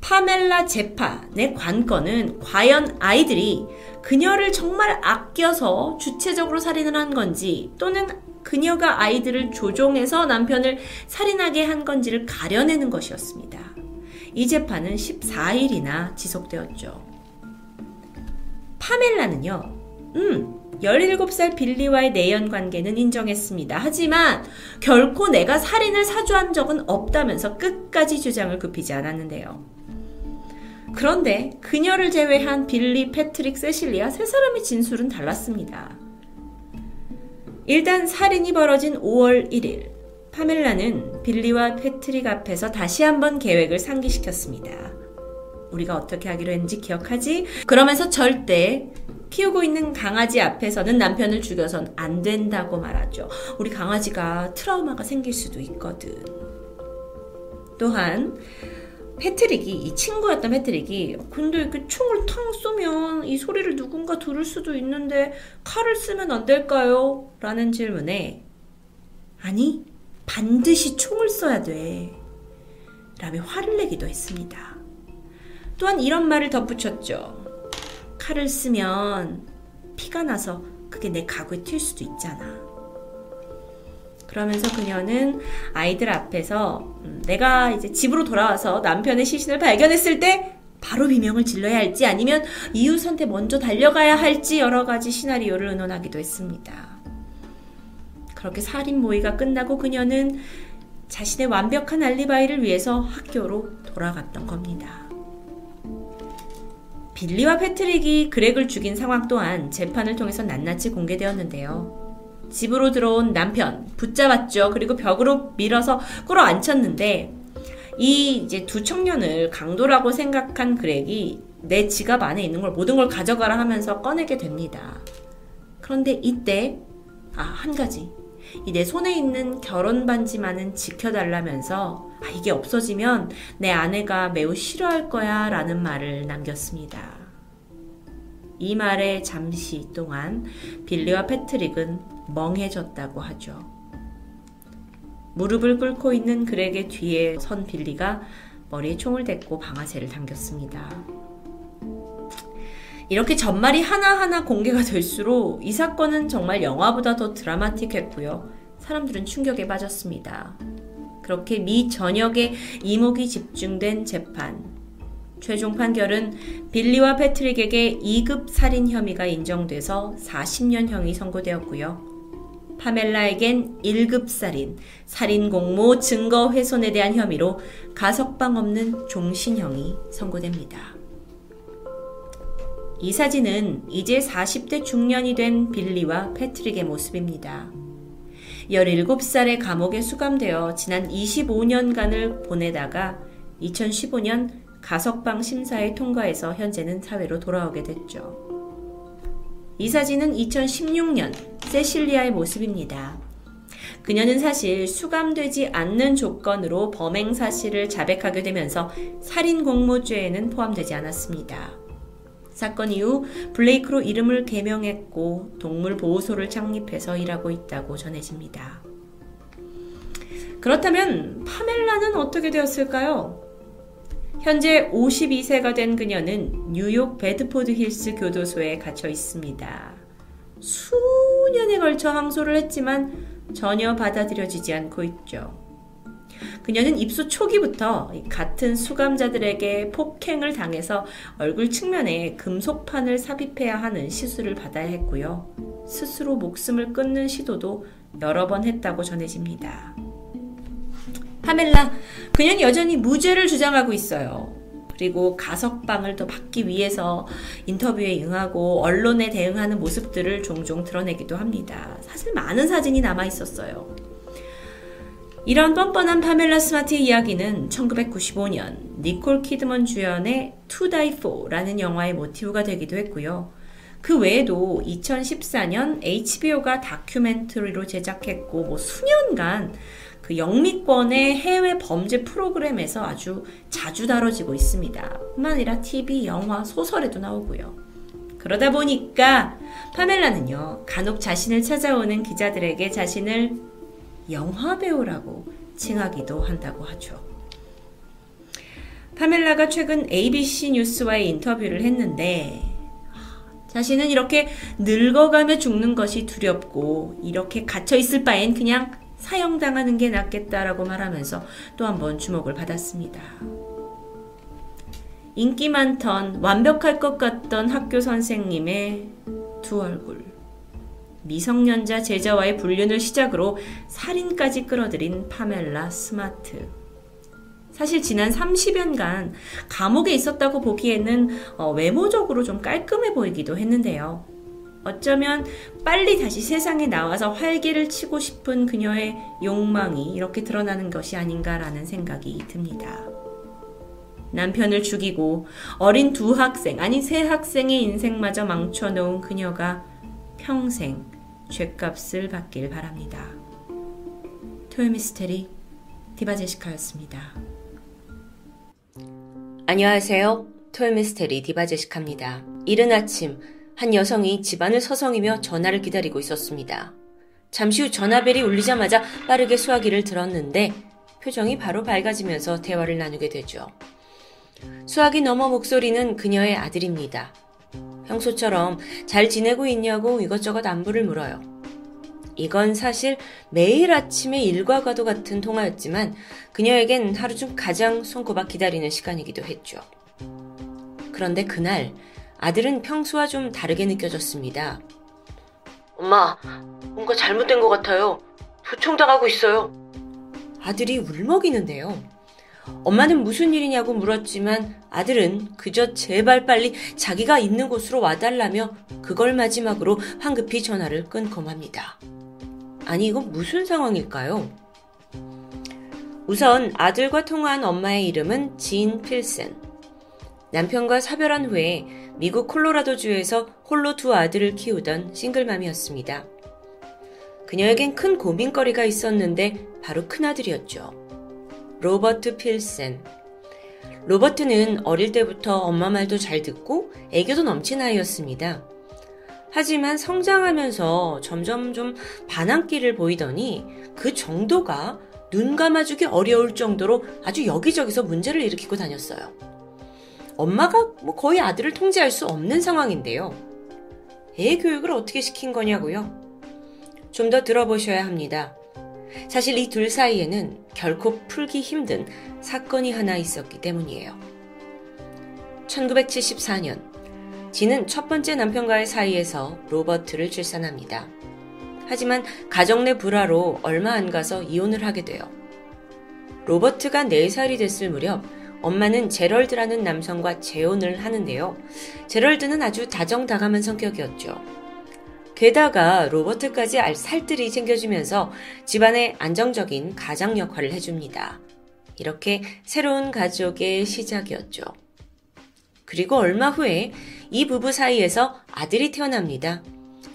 파멜라 재판의 관건은 과연 아이들이 그녀를 정말 아껴서 주체적으로 살인을 한 건지 또는 그녀가 아이들을 조종해서 남편을 살인하게 한 건지를 가려내는 것이었습니다. 이 재판은 14일이나 지속되었죠. 파멜라는요, 음, 17살 빌리와의 내연 관계는 인정했습니다. 하지만 결코 내가 살인을 사주한 적은 없다면서 끝까지 주장을 굽히지 않았는데요. 그런데 그녀를 제외한 빌리, 패트릭, 세실리아 세 사람의 진술은 달랐습니다. 일단 살인이 벌어진 5월 1일, 파멜라는 빌리와 패트릭 앞에서 다시 한번 계획을 상기시켰습니다. 우리가 어떻게 하기로 했는지 기억하지? 그러면서 절대 키우고 있는 강아지 앞에서는 남편을 죽여선 안 된다고 말하죠. 우리 강아지가 트라우마가 생길 수도 있거든. 또한 패트릭이 이 친구였던 패트릭이 근데 이렇게 총을 탕 쏘면 이 소리를 누군가 들을 수도 있는데 칼을 쓰면 안 될까요? 라는 질문에 아니 반드시 총을 써야 돼 라며 화를 내기도 했습니다. 또한 이런 말을 덧붙였죠. 칼을 쓰면 피가 나서 그게 내 가구에 튈 수도 있잖아. 그러면서 그녀는 아이들 앞에서 음, 내가 이제 집으로 돌아와서 남편의 시신을 발견했을 때 바로 비명을 질러야 할지 아니면 이웃한테 먼저 달려가야 할지 여러 가지 시나리오를 의논하기도 했습니다. 그렇게 살인 모의가 끝나고 그녀는 자신의 완벽한 알리바이를 위해서 학교로 돌아갔던 겁니다. 빌리와 패트릭이 그렉을 죽인 상황 또한 재판을 통해서 낱낱이 공개되었는데요. 집으로 들어온 남편 붙잡았죠. 그리고 벽으로 밀어서 끌어 앉혔는데 이 이제 두 청년을 강도라고 생각한 그렉이 내 지갑 안에 있는 걸 모든 걸 가져가라 하면서 꺼내게 됩니다. 그런데 이때 아, 한 가지. 이 내 손에 있는 결혼 반지만은 지켜달라면서 아, 이게 없어지면 내 아내가 매우 싫어할 거야 라는 말을 남겼습니다. 이 말에 잠시 동안 빌리와 패트릭은 멍해졌다고 하죠. 무릎을 꿇고 있는 그렉의 뒤에 선 빌리가 머리에 총을 댔고 방아쇠를 당겼습니다. 이렇게 전말이 하나하나 공개가 될수록 이 사건은 정말 영화보다 더 드라마틱했고요. 사람들은 충격에 빠졌습니다. 그렇게 미 전역에 이목이 집중된 재판. 최종 판결은 빌리와 패트릭에게 2급 살인 혐의가 인정돼서 40년형이 선고되었고요. 파멜라에겐 1급 살인, 살인 공모 증거 훼손에 대한 혐의로 가석방 없는 종신형이 선고됩니다. 이 사진은 이제 40대 중년이 된 빌리와 패트릭의 모습입니다. 17살의 감옥에 수감되어 지난 25년간을 보내다가 2015년 가석방 심사에 통과해서 현재는 사회로 돌아오게 됐죠. 이 사진은 2016년 세실리아의 모습입니다. 그녀는 사실 수감되지 않는 조건으로 범행 사실을 자백하게 되면서 살인 공모죄에는 포함되지 않았습니다. 사건 이후 블레이크로 이름을 개명했고 동물 보호소를 창립해서 일하고 있다고 전해집니다. 그렇다면 파멜라는 어떻게 되었을까요? 현재 52세가 된 그녀는 뉴욕 베드포드 힐스 교도소에 갇혀 있습니다. 수년에 걸쳐 항소를 했지만 전혀 받아들여지지 않고 있죠. 그녀는 입수 초기부터 같은 수감자들에게 폭행을 당해서 얼굴 측면에 금속판을 삽입해야 하는 시술을 받아야 했고요. 스스로 목숨을 끊는 시도도 여러 번 했다고 전해집니다. 파멜라, 그녀는 여전히 무죄를 주장하고 있어요. 그리고 가석방을 더 받기 위해서 인터뷰에 응하고 언론에 대응하는 모습들을 종종 드러내기도 합니다. 사실 많은 사진이 남아 있었어요. 이런 뻔뻔한 파멜라 스마트의 이야기는 1995년 니콜 키드먼 주연의 To Die For라는 영화의 모티브가 되기도 했고요. 그 외에도 2014년 HBO가 다큐멘터리로 제작했고 뭐 수년간 그 영미권의 해외 범죄 프로그램에서 아주 자주 다뤄지고 있습니다. 뿐만 아니라 TV, 영화, 소설에도 나오고요. 그러다 보니까 파멜라는요, 간혹 자신을 찾아오는 기자들에게 자신을 영화 배우라고 칭하기도 한다고 하죠. 파멜라가 최근 ABC 뉴스와의 인터뷰를 했는데, 자신은 이렇게 늙어가며 죽는 것이 두렵고, 이렇게 갇혀 있을 바엔 그냥 사형당하는 게 낫겠다라고 말하면서 또 한 번 주목을 받았습니다. 인기 많던 완벽할 것 같던 학교 선생님의 두 얼굴. 미성년자 제자와의 불륜을 시작으로 살인까지 끌어들인 파멜라 스마트. 사실 지난 30년간 감옥에 있었다고 보기에는 어, 외모적으로 좀 깔끔해 보이기도 했는데요. 어쩌면 빨리 다시 세상에 나와서 활기를 치고 싶은 그녀의 욕망이 이렇게 드러나는 것이 아닌가라는 생각이 듭니다. 남편을 죽이고 어린 두 학생, 아니 세 학생의 인생마저 망쳐놓은 그녀가 평생 죄값을 받길 바랍니다. 토요미스테리 디바제시카였습니다. 안녕하세요. 토요미스테리 디바제시카입니다. 이른 아침 한 여성이 집안을 서성이며 전화를 기다리고 있었습니다. 잠시 후 전화벨이 울리자마자 빠르게 수화기를 들었는데 표정이 바로 밝아지면서 대화를 나누게 되죠. 수화기 너머 목소리는 그녀의 아들입니다. 평소처럼 잘 지내고 있냐고 이것저것 안부를 물어요. 이건 사실 매일 아침에 일과과도 같은 통화였지만 그녀에겐 하루 중 가장 손꼽아 기다리는 시간이기도 했죠. 그런데 그날 아들은 평소와 좀 다르게 느껴졌습니다. 엄마, 뭔가 잘못된 것 같아요. 도청당하고 있어요. 아들이 울먹이는데요. 엄마는 무슨 일이냐고 물었지만 아들은 그저 제발 빨리 자기가 있는 곳으로 와달라며 그걸 마지막으로 황급히 전화를 끊고 맙니다. 아니, 이건 무슨 상황일까요? 우선 아들과 통화한 엄마의 이름은 진 필슨. 남편과 사별한 후에 미국 콜로라도주에서 홀로 두 아들을 키우던 싱글맘이었습니다. 그녀에겐 큰 고민거리가 있었는데 바로 큰아들이었죠. 로버트 필센. 로버트는 어릴 때부터 엄마 말도 잘 듣고 애교도 넘친 아이였습니다. 하지만 성장하면서 점점 좀 반항기를 보이더니 그 정도가 눈 감아주기 어려울 정도로 아주 여기저기서 문제를 일으키고 다녔어요. 엄마가 뭐 거의 아들을 통제할 수 없는 상황인데요. 애 교육을 어떻게 시킨 거냐고요? 좀 더 들어보셔야 합니다. 사실 이 둘 사이에는 결코 풀기 힘든 사건이 하나 있었기 때문이에요. 1974년, 지는 첫 번째 남편과의 사이에서 로버트를 출산합니다. 하지만 가정 내 불화로 얼마 안 가서 이혼을 하게 돼요. 로버트가 4살이 됐을 무렵 엄마는 제럴드라는 남성과 재혼을 하는데요. 제럴드는 아주 다정다감한 성격이었죠. 게다가 로버트까지 살뜰히 챙겨주면서 집안의 안정적인 가장 역할을 해줍니다. 이렇게 새로운 가족의 시작이었죠. 그리고 얼마 후에 이 부부 사이에서 아들이 태어납니다.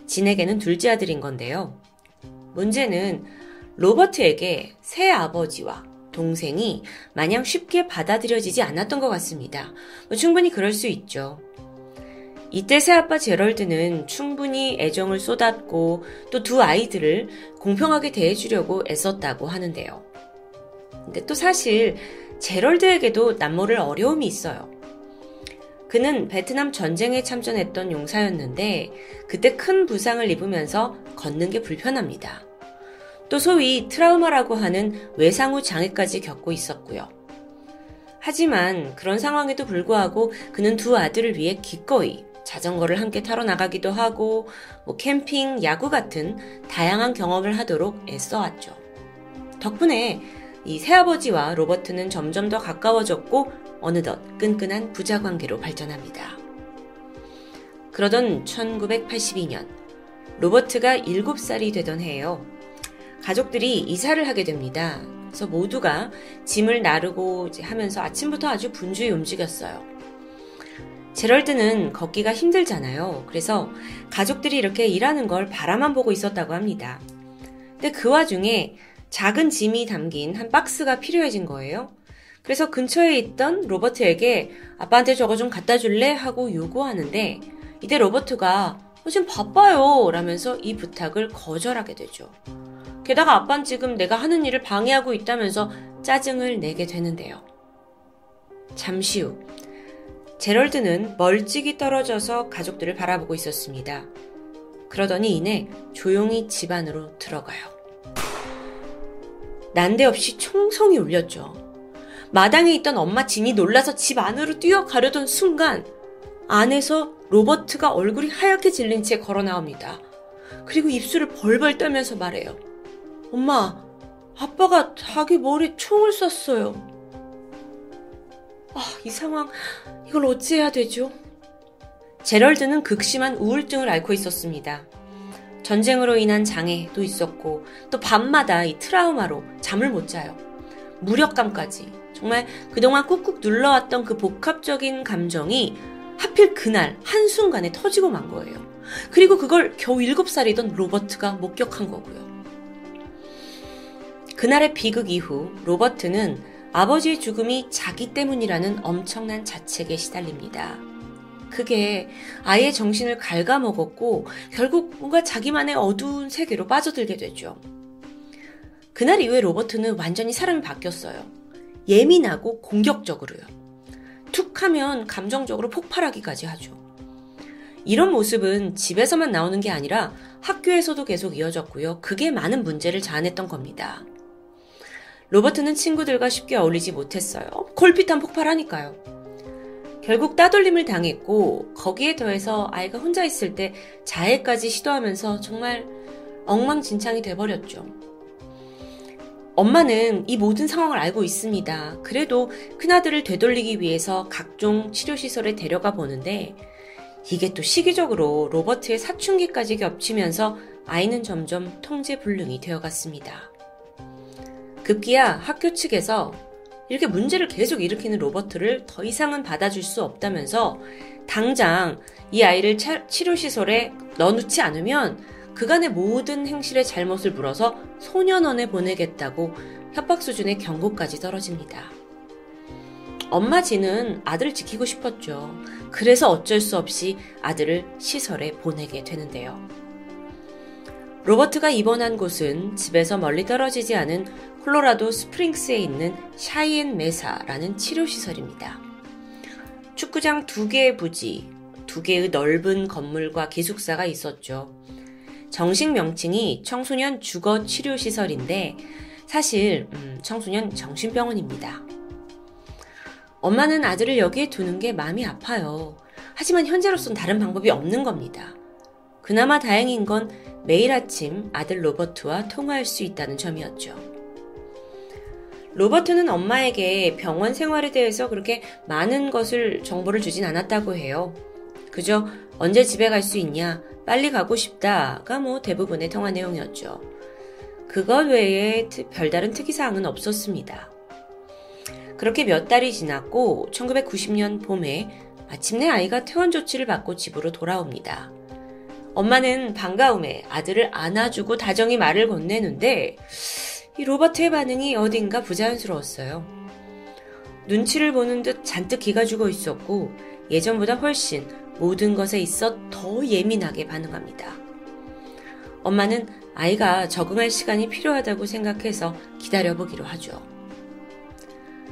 진에게는 둘째 아들인 건데요. 문제는 로버트에게 새 아버지와 동생이 마냥 쉽게 받아들여지지 않았던 것 같습니다. 뭐 충분히 그럴 수 있죠. 이때 새아빠 제럴드는 충분히 애정을 쏟았고 또 두 아이들을 공평하게 대해주려고 애썼다고 하는데요. 근데 또 사실 제럴드에게도 남모를 어려움이 있어요. 그는 베트남 전쟁에 참전했던 용사였는데 그때 큰 부상을 입으면서 걷는 게 불편합니다. 또 소위 트라우마라고 하는 외상후 장애까지 겪고 있었고요. 하지만 그런 상황에도 불구하고 그는 두 아들을 위해 기꺼이 자전거를 함께 타러 나가기도 하고 뭐 캠핑, 야구 같은 다양한 경험을 하도록 애써왔죠. 덕분에 이 새아버지와 로버트는 점점 더 가까워졌고 어느덧 끈끈한 부자 관계로 발전합니다. 그러던 1982년 로버트가 7살이 되던 해에요. 가족들이 이사를 하게 됩니다. 그래서 모두가 짐을 나르고 하면서 아침부터 아주 분주히 움직였어요. 제럴드는 걷기가 힘들잖아요. 그래서 가족들이 이렇게 일하는 걸 바라만 보고 있었다고 합니다. 근데 그 와중에 작은 짐이 담긴 한 박스가 필요해진 거예요. 그래서 근처에 있던 로버트에게 아빠한테 저거 좀 갖다 줄래? 하고 요구하는데 이때 로버트가 어, 지금 바빠요 라면서 이 부탁을 거절하게 되죠. 게다가 아빠는 지금 내가 하는 일을 방해하고 있다면서 짜증을 내게 되는데요. 잠시 후, 제럴드는 멀찍이 떨어져서 가족들을 바라보고 있었습니다. 그러더니 이내 조용히 집 안으로 들어가요. 난데없이 총성이 울렸죠. 마당에 있던 엄마 진이 놀라서 집 안으로 뛰어가려던 순간 안에서 로버트가 얼굴이 하얗게 질린 채 걸어 나옵니다. 그리고 입술을 벌벌 떨면서 말해요. 엄마, 아빠가 자기 머리에 총을 쐈어요. 아, 이 상황, 이걸 어찌해야 되죠? 제럴드는 극심한 우울증을 앓고 있었습니다. 전쟁으로 인한 장애도 있었고, 또 밤마다 이 트라우마로 잠을 못 자요. 무력감까지. 정말 그동안 꾹꾹 눌러왔던 그 복합적인 감정이 하필 그날 한순간에 터지고 만 거예요. 그리고 그걸 겨우 7살이던 로버트가 목격한 거고요. 그날의 비극 이후 로버트는 아버지의 죽음이 자기 때문이라는 엄청난 자책에 시달립니다. 그게 아이의 정신을 갉아먹었고 결국 뭔가 자기만의 어두운 세계로 빠져들게 되죠. 그날 이후에 로버트는 완전히 사람이 바뀌었어요. 예민하고 공격적으로요. 툭 하면 감정적으로 폭발하기까지 하죠. 이런 모습은 집에서만 나오는 게 아니라 학교에서도 계속 이어졌고요. 그게 많은 문제를 자아냈던 겁니다. 로버트는 친구들과 쉽게 어울리지 못했어요. 골핏한 폭발하니까요. 결국 따돌림을 당했고 거기에 더해서 아이가 혼자 있을 때 자해까지 시도하면서 정말 엉망진창이 돼버렸죠. 엄마는 이 모든 상황을 알고 있습니다. 그래도 큰아들을 되돌리기 위해서 각종 치료시설에 데려가 보는데 이게 또 시기적으로 로버트의 사춘기까지 겹치면서 아이는 점점 통제불능이 되어갔습니다. 급기야 학교 측에서 이렇게 문제를 계속 일으키는 로버트를 더 이상은 받아줄 수 없다면서 당장 이 아이를 치료시설에 넣어놓지 않으면 그간의 모든 행실의 잘못을 물어서 소년원에 보내겠다고 협박 수준의 경고까지 떨어집니다. 엄마 지는 아들을 지키고 싶었죠. 그래서 어쩔 수 없이 아들을 시설에 보내게 되는데요. 로버트가 입원한 곳은 집에서 멀리 떨어지지 않은 콜로라도 스프링스에 있는 샤이엔 메사라는 치료시설입니다. 축구장 두 개의 부지, 두 개의 넓은 건물과 기숙사가 있었죠. 정식 명칭이 청소년 주거 치료 시설인데 사실 음, 청소년 정신병원입니다. 엄마는 아들을 여기에 두는 게 마음이 아파요. 하지만 현재로선 다른 방법이 없는 겁니다. 그나마 다행인 건 매일 아침 아들 로버트와 통화할 수 있다는 점이었죠. 로버트는 엄마에게 병원 생활에 대해서 그렇게 많은 것을 정보를 주진 않았다고 해요. 그저 언제 집에 갈 수 있냐, 빨리 가고 싶다가 뭐 대부분의 통화 내용이었죠. 그것 외에 별다른 특이사항은 없었습니다. 그렇게 몇 달이 지났고 1990년 봄에 마침내 아이가 퇴원 조치를 받고 집으로 돌아옵니다. 엄마는 반가움에 아들을 안아주고 다정히 말을 건네는데 이 로버트의 반응이 어딘가 부자연스러웠어요. 눈치를 보는 듯 잔뜩 기가 죽어 있었고 예전보다 훨씬 모든 것에 있어 더 예민하게 반응합니다. 엄마는 아이가 적응할 시간이 필요하다고 생각해서 기다려보기로 하죠.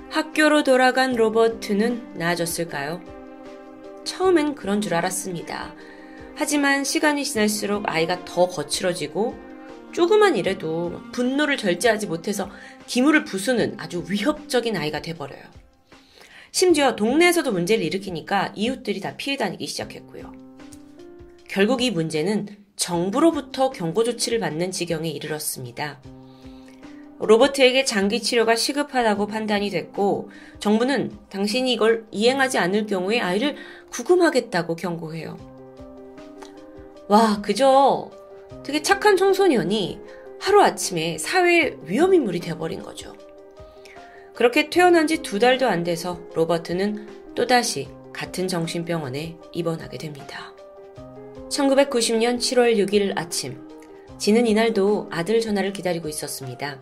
학교로 돌아간 로버트는 나아졌을까요? 처음엔 그런 줄 알았습니다. 하지만 시간이 지날수록 아이가 더 거칠어지고 조그만 일에도 분노를 절제하지 못해서 기물을 부수는 아주 위협적인 아이가 돼버려요. 심지어 동네에서도 문제를 일으키니까 이웃들이 다 피해 다니기 시작했고요. 결국 이 문제는 정부로부터 경고 조치를 받는 지경에 이르렀습니다. 로버트에게 장기 치료가 시급하다고 판단이 됐고 정부는 당신이 이걸 이행하지 않을 경우에 아이를 구금하겠다고 경고해요. 와, 그저 되게 착한 청소년이 하루아침에 사회의 위험인물이 되어버린 거죠. 그렇게 퇴원한 지 두 달도 안 돼서 로버트는 또다시 같은 정신병원에 입원하게 됩니다. 1990년 7월 6일 아침, 지는 이날도 아들 전화를 기다리고 있었습니다.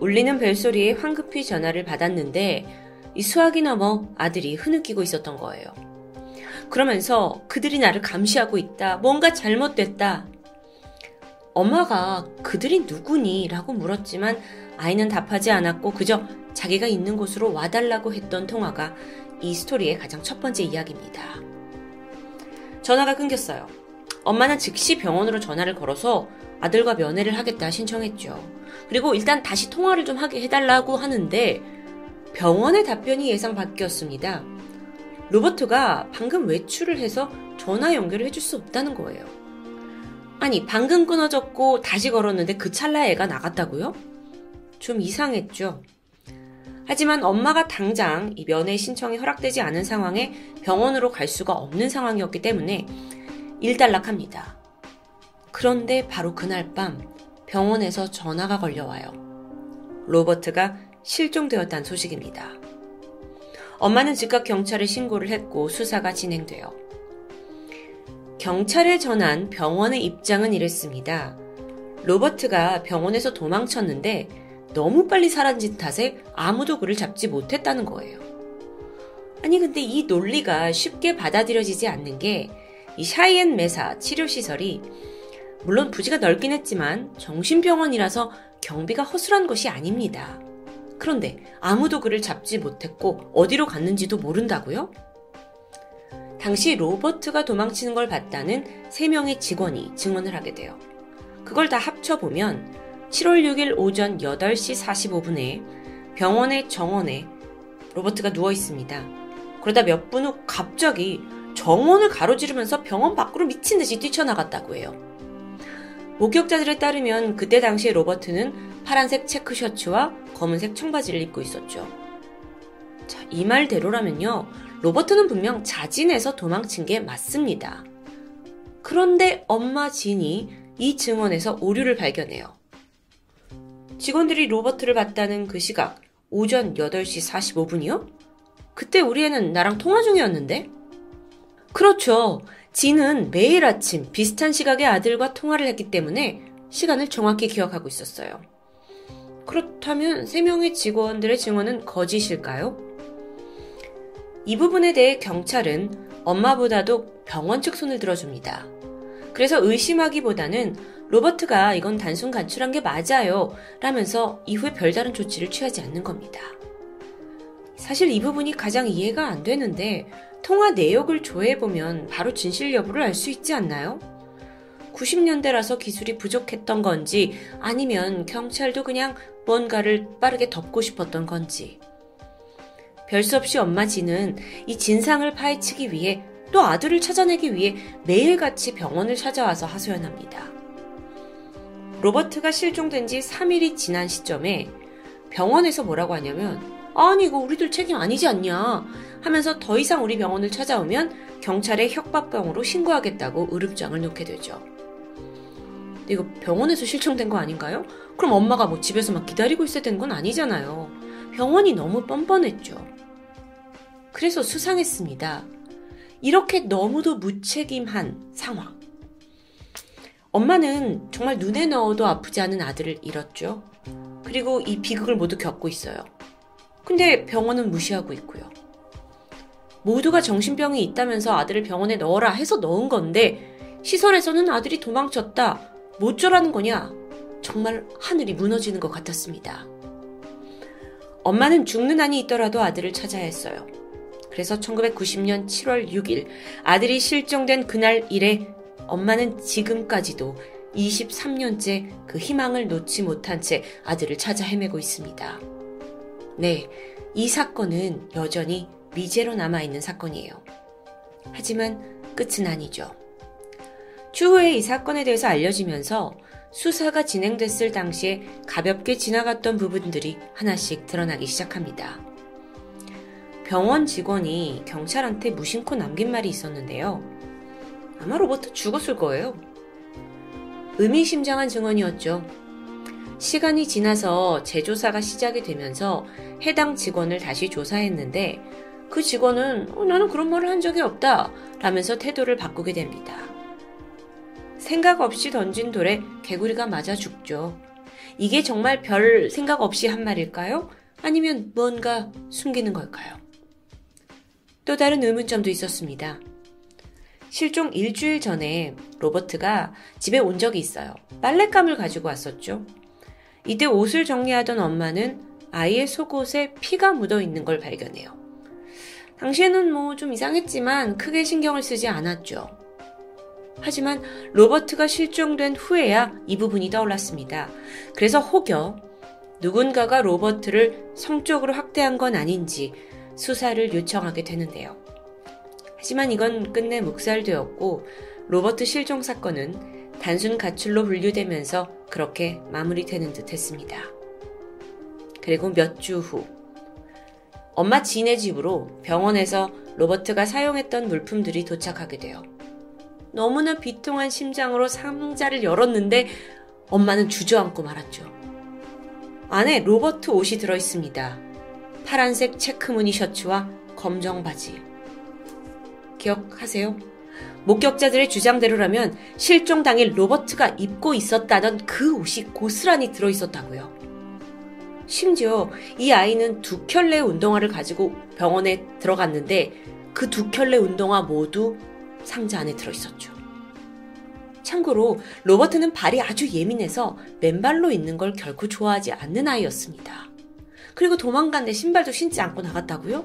울리는 벨소리에 황급히 전화를 받았는데 이 수학이 넘어 아들이 흐느끼고 있었던 거예요. 그러면서 그들이 나를 감시하고 있다. 뭔가 잘못됐다. 엄마가 그들이 누구니? 라고 물었지만 아이는 답하지 않았고 그저 자기가 있는 곳으로 와달라고 했던 통화가 이 스토리의 가장 첫 번째 이야기입니다. 전화가 끊겼어요. 엄마는 즉시 병원으로 전화를 걸어서 아들과 면회를 하겠다 신청했죠. 그리고 일단 다시 통화를 좀 하게 해달라고 하는데 병원의 답변이 예상 바뀌었습니다. 로버트가 방금 외출을 해서 전화 연결을 해줄 수 없다는 거예요. 아니, 방금 끊어졌고 다시 걸었는데 그 찰나에 애가 나갔다고요? 좀 이상했죠. 하지만 엄마가 당장 이 면회 신청이 허락되지 않은 상황에 병원으로 갈 수가 없는 상황이었기 때문에 일단락합니다. 그런데 바로 그날 밤 병원에서 전화가 걸려와요. 로버트가 실종되었다는 소식입니다. 엄마는 즉각 경찰에 신고를 했고 수사가 진행돼요. 경찰에 전한 병원의 입장은 이랬습니다. 로버트가 병원에서 도망쳤는데 너무 빨리 사라진 탓에 아무도 그를 잡지 못했다는 거예요. 아니, 근데 이 논리가 쉽게 받아들여지지 않는 게 이 샤이엔 메사 치료시설이 물론 부지가 넓긴 했지만 정신병원이라서 경비가 허술한 것이 아닙니다. 그런데 아무도 그를 잡지 못했고 어디로 갔는지도 모른다고요? 당시 로버트가 도망치는 걸 봤다는 3명의 직원이 증언을 하게 돼요. 그걸 다 합쳐보면 7월 6일 오전 8시 45분에 병원의 정원에 로버트가 누워 있습니다. 그러다 몇 분 후 갑자기 정원을 가로지르면서 병원 밖으로 미친 듯이 뛰쳐나갔다고 해요. 목격자들에 따르면 그때 당시에 로버트는 파란색 체크 셔츠와 검은색 청바지를 입고 있었죠. 자, 이 말대로라면요. 로버트는 분명 자진해서 도망친 게 맞습니다. 그런데 엄마 진이 이 증언에서 오류를 발견해요. 직원들이 로버트를 봤다는 그 시각, 오전 8시 45분이요? 그때 우리 애는 나랑 통화 중이었는데? 그렇죠. 진은 매일 아침 비슷한 시각에 아들과 통화를 했기 때문에 시간을 정확히 기억하고 있었어요. 그렇다면 세 명의 직원들의 증언은 거짓일까요? 이 부분에 대해 경찰은 엄마보다도 병원 측 손을 들어줍니다. 그래서 의심하기보다는 로버트가 이건 단순 간출한 게 맞아요. 라면서 이후에 별다른 조치를 취하지 않는 겁니다. 사실 이 부분이 가장 이해가 안 되는데 통화 내역을 조회해보면 바로 진실 여부를 알 수 있지 않나요? 90년대라서 기술이 부족했던 건지 아니면 경찰도 그냥 뭔가를 빠르게 덮고 싶었던 건지. 별수 없이 엄마 지는 이 진상을 파헤치기 위해 또 아들을 찾아내기 위해 매일같이 병원을 찾아와서 하소연합니다. 로버트가 실종된 지 3일이 지난 시점에 병원에서 뭐라고 하냐면 아니 이거 우리들 책임 아니지 않냐 하면서 더 이상 우리 병원을 찾아오면 경찰에 협박병으로 신고하겠다고 의릅장을 놓게 되죠. 이거 병원에서 실종된 거 아닌가요? 그럼 엄마가 뭐 집에서 막 기다리고 있어야 되는 건 아니잖아요. 병원이 너무 뻔뻔했죠. 그래서 수상했습니다. 이렇게 너무도 무책임한 상황. 엄마는 정말 눈에 넣어도 아프지 않은 아들을 잃었죠. 그리고 이 비극을 모두 겪고 있어요. 근데 병원은 무시하고 있고요. 모두가 정신병이 있다면서 아들을 병원에 넣어라 해서 넣은 건데 시설에서는 아들이 도망쳤다. 모쩌라는 거냐? 정말 하늘이 무너지는 것 같았습니다. 엄마는 죽는 한이 있더라도 아들을 찾아야 했어요. 그래서 1990년 7월 6일 아들이 실종된 그날 이래 엄마는 지금까지도 23년째 그 희망을 놓지 못한 채 아들을 찾아 헤매고 있습니다. 네, 이 사건은 여전히 미제로 남아있는 사건이에요. 하지만 끝은 아니죠. 추후에 이 사건에 대해서 알려지면서 수사가 진행됐을 당시에 가볍게 지나갔던 부분들이 하나씩 드러나기 시작합니다. 병원 직원이 경찰한테 무심코 남긴 말이 있었는데요. 아마 로버트 죽었을 거예요. 의미심장한 증언이었죠. 시간이 지나서 재조사가 시작이 되면서 해당 직원을 다시 조사했는데 그 직원은 어, 나는 그런 말을 한 적이 없다 라면서 태도를 바꾸게 됩니다. 생각 없이 던진 돌에 개구리가 맞아 죽죠. 이게 정말 별 생각 없이 한 말일까요? 아니면 뭔가 숨기는 걸까요? 또 다른 의문점도 있었습니다. 실종 일주일 전에 로버트가 집에 온 적이 있어요. 빨랫감을 가지고 왔었죠. 이때 옷을 정리하던 엄마는 아이의 속옷에 피가 묻어 있는 걸 발견해요. 당시에는 뭐 좀 이상했지만 크게 신경을 쓰지 않았죠. 하지만 로버트가 실종된 후에야 이 부분이 떠올랐습니다. 그래서 혹여 누군가가 로버트를 성적으로 학대한 건 아닌지 수사를 요청하게 되는데요. 하지만 이건 끝내 묵살되었고 로버트 실종 사건은 단순 가출로 분류되면서 그렇게 마무리되는 듯 했습니다. 그리고 몇 주 후, 엄마 진의 집으로 병원에서 로버트가 사용했던 물품들이 도착하게 돼요. 너무나 비통한 심장으로 상자를 열었는데 엄마는 주저앉고 말았죠. 안에 로버트 옷이 들어있습니다. 파란색 체크 무늬 셔츠와 검정 바지. 기억하세요? 목격자들의 주장대로라면 실종 당일 로버트가 입고 있었다던 그 옷이 고스란히 들어 있었다고요. 심지어 이 아이는 두 켤레 운동화를 가지고 병원에 들어갔는데 그 두 켤레 운동화 모두 상자 안에 들어 있었죠. 참고로 로버트는 발이 아주 예민해서 맨발로 있는 걸 결코 좋아하지 않는 아이였습니다. 그리고 도망간 데 신발도 신지 않고 나갔다고요?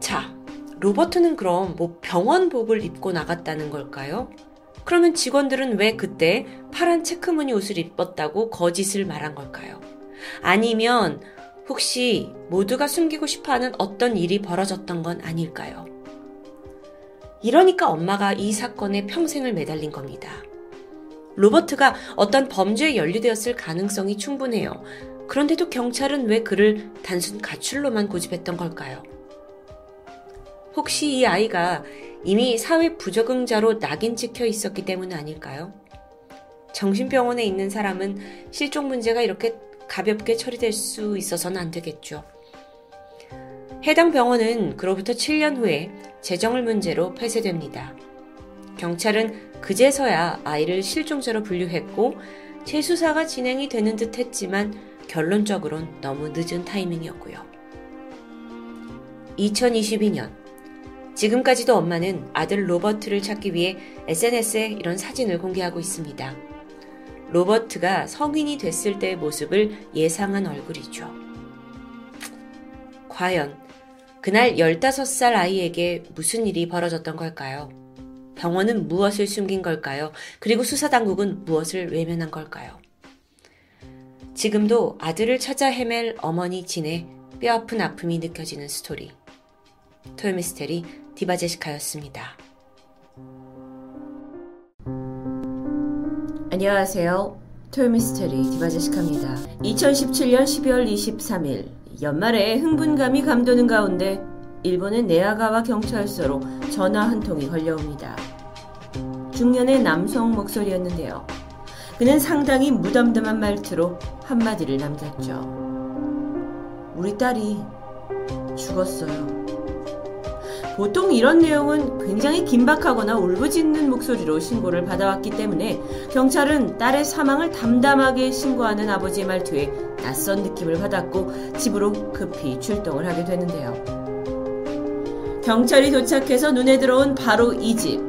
자, 로버트는 그럼 뭐 병원복을 입고 나갔다는 걸까요? 그러면 직원들은 왜 그때 파란 체크무늬 옷을 입었다고 거짓을 말한 걸까요? 아니면 혹시 모두가 숨기고 싶어 하는 어떤 일이 벌어졌던 건 아닐까요? 이러니까 엄마가 이 사건에 평생을 매달린 겁니다. 로버트가 어떤 범죄에 연루되었을 가능성이 충분해요. 그런데도 경찰은 왜 그를 단순 가출로만 고집했던 걸까요? 혹시 이 아이가 이미 사회 부적응자로 낙인 찍혀 있었기 때문 아닐까요? 정신병원에 있는 사람은 실종 문제가 이렇게 가볍게 처리될 수 있어서는 안 되겠죠. 해당 병원은 그로부터 7년 후에 재정을 문제로 폐쇄됩니다. 경찰은 그제서야 아이를 실종자로 분류했고 재수사가 진행이 되는 듯 했지만 결론적으론 너무 늦은 타이밍이었고요. 2022년 지금까지도 엄마는 아들 로버트를 찾기 위해 SNS에 이런 사진을 공개하고 있습니다. 로버트가 성인이 됐을 때의 모습을 예상한 얼굴이죠. 과연 그날 15살 아이에게 무슨 일이 벌어졌던 걸까요? 병원은 무엇을 숨긴 걸까요? 그리고 수사당국은 무엇을 외면한 걸까요? 지금도 아들을 찾아 헤맬 어머니 진의 뼈아픈 아픔이 느껴지는 스토리. 토요미스테리 디바제시카였습니다. 안녕하세요. 토요미스테리 디바제시카입니다. 2017년 12월 23일 연말에 흥분감이 감도는 가운데 일본의 네아가와 경찰서로 전화 한 통이 걸려옵니다. 중년의 남성 목소리였는데요. 그는 상당히 무덤덤한 말투로 한마디를 남겼죠. 우리 딸이 죽었어요. 보통 이런 내용은 굉장히 긴박하거나 울부짖는 목소리로 신고를 받아왔기 때문에 경찰은 딸의 사망을 담담하게 신고하는 아버지의 말투에 낯선 느낌을 받았고 집으로 급히 출동을 하게 되는데요. 경찰이 도착해서 눈에 들어온 바로 이 집.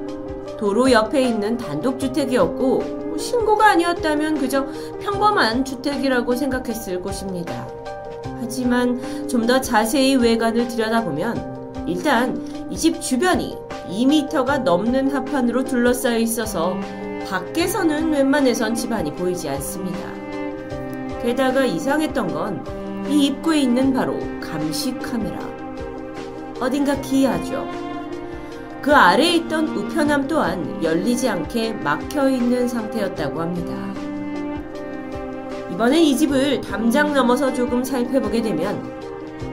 도로 옆에 있는 단독주택이었고 뭐 신고가 아니었다면 그저 평범한 주택이라고 생각했을 곳입니다. 하지만 좀 더 자세히 외관을 들여다보면 일단 이 집 주변이 2미터가 넘는 합판으로 둘러싸여 있어서 밖에서는 웬만해선 집안이 보이지 않습니다. 게다가 이상했던 건 이 입구에 있는 바로 감시 카메라. 어딘가 기이하죠. 그 아래에 있던 우편함 또한 열리지 않게 막혀 있는 상태였다고 합니다. 이번엔 이 집을 담장 넘어서 조금 살펴보게 되면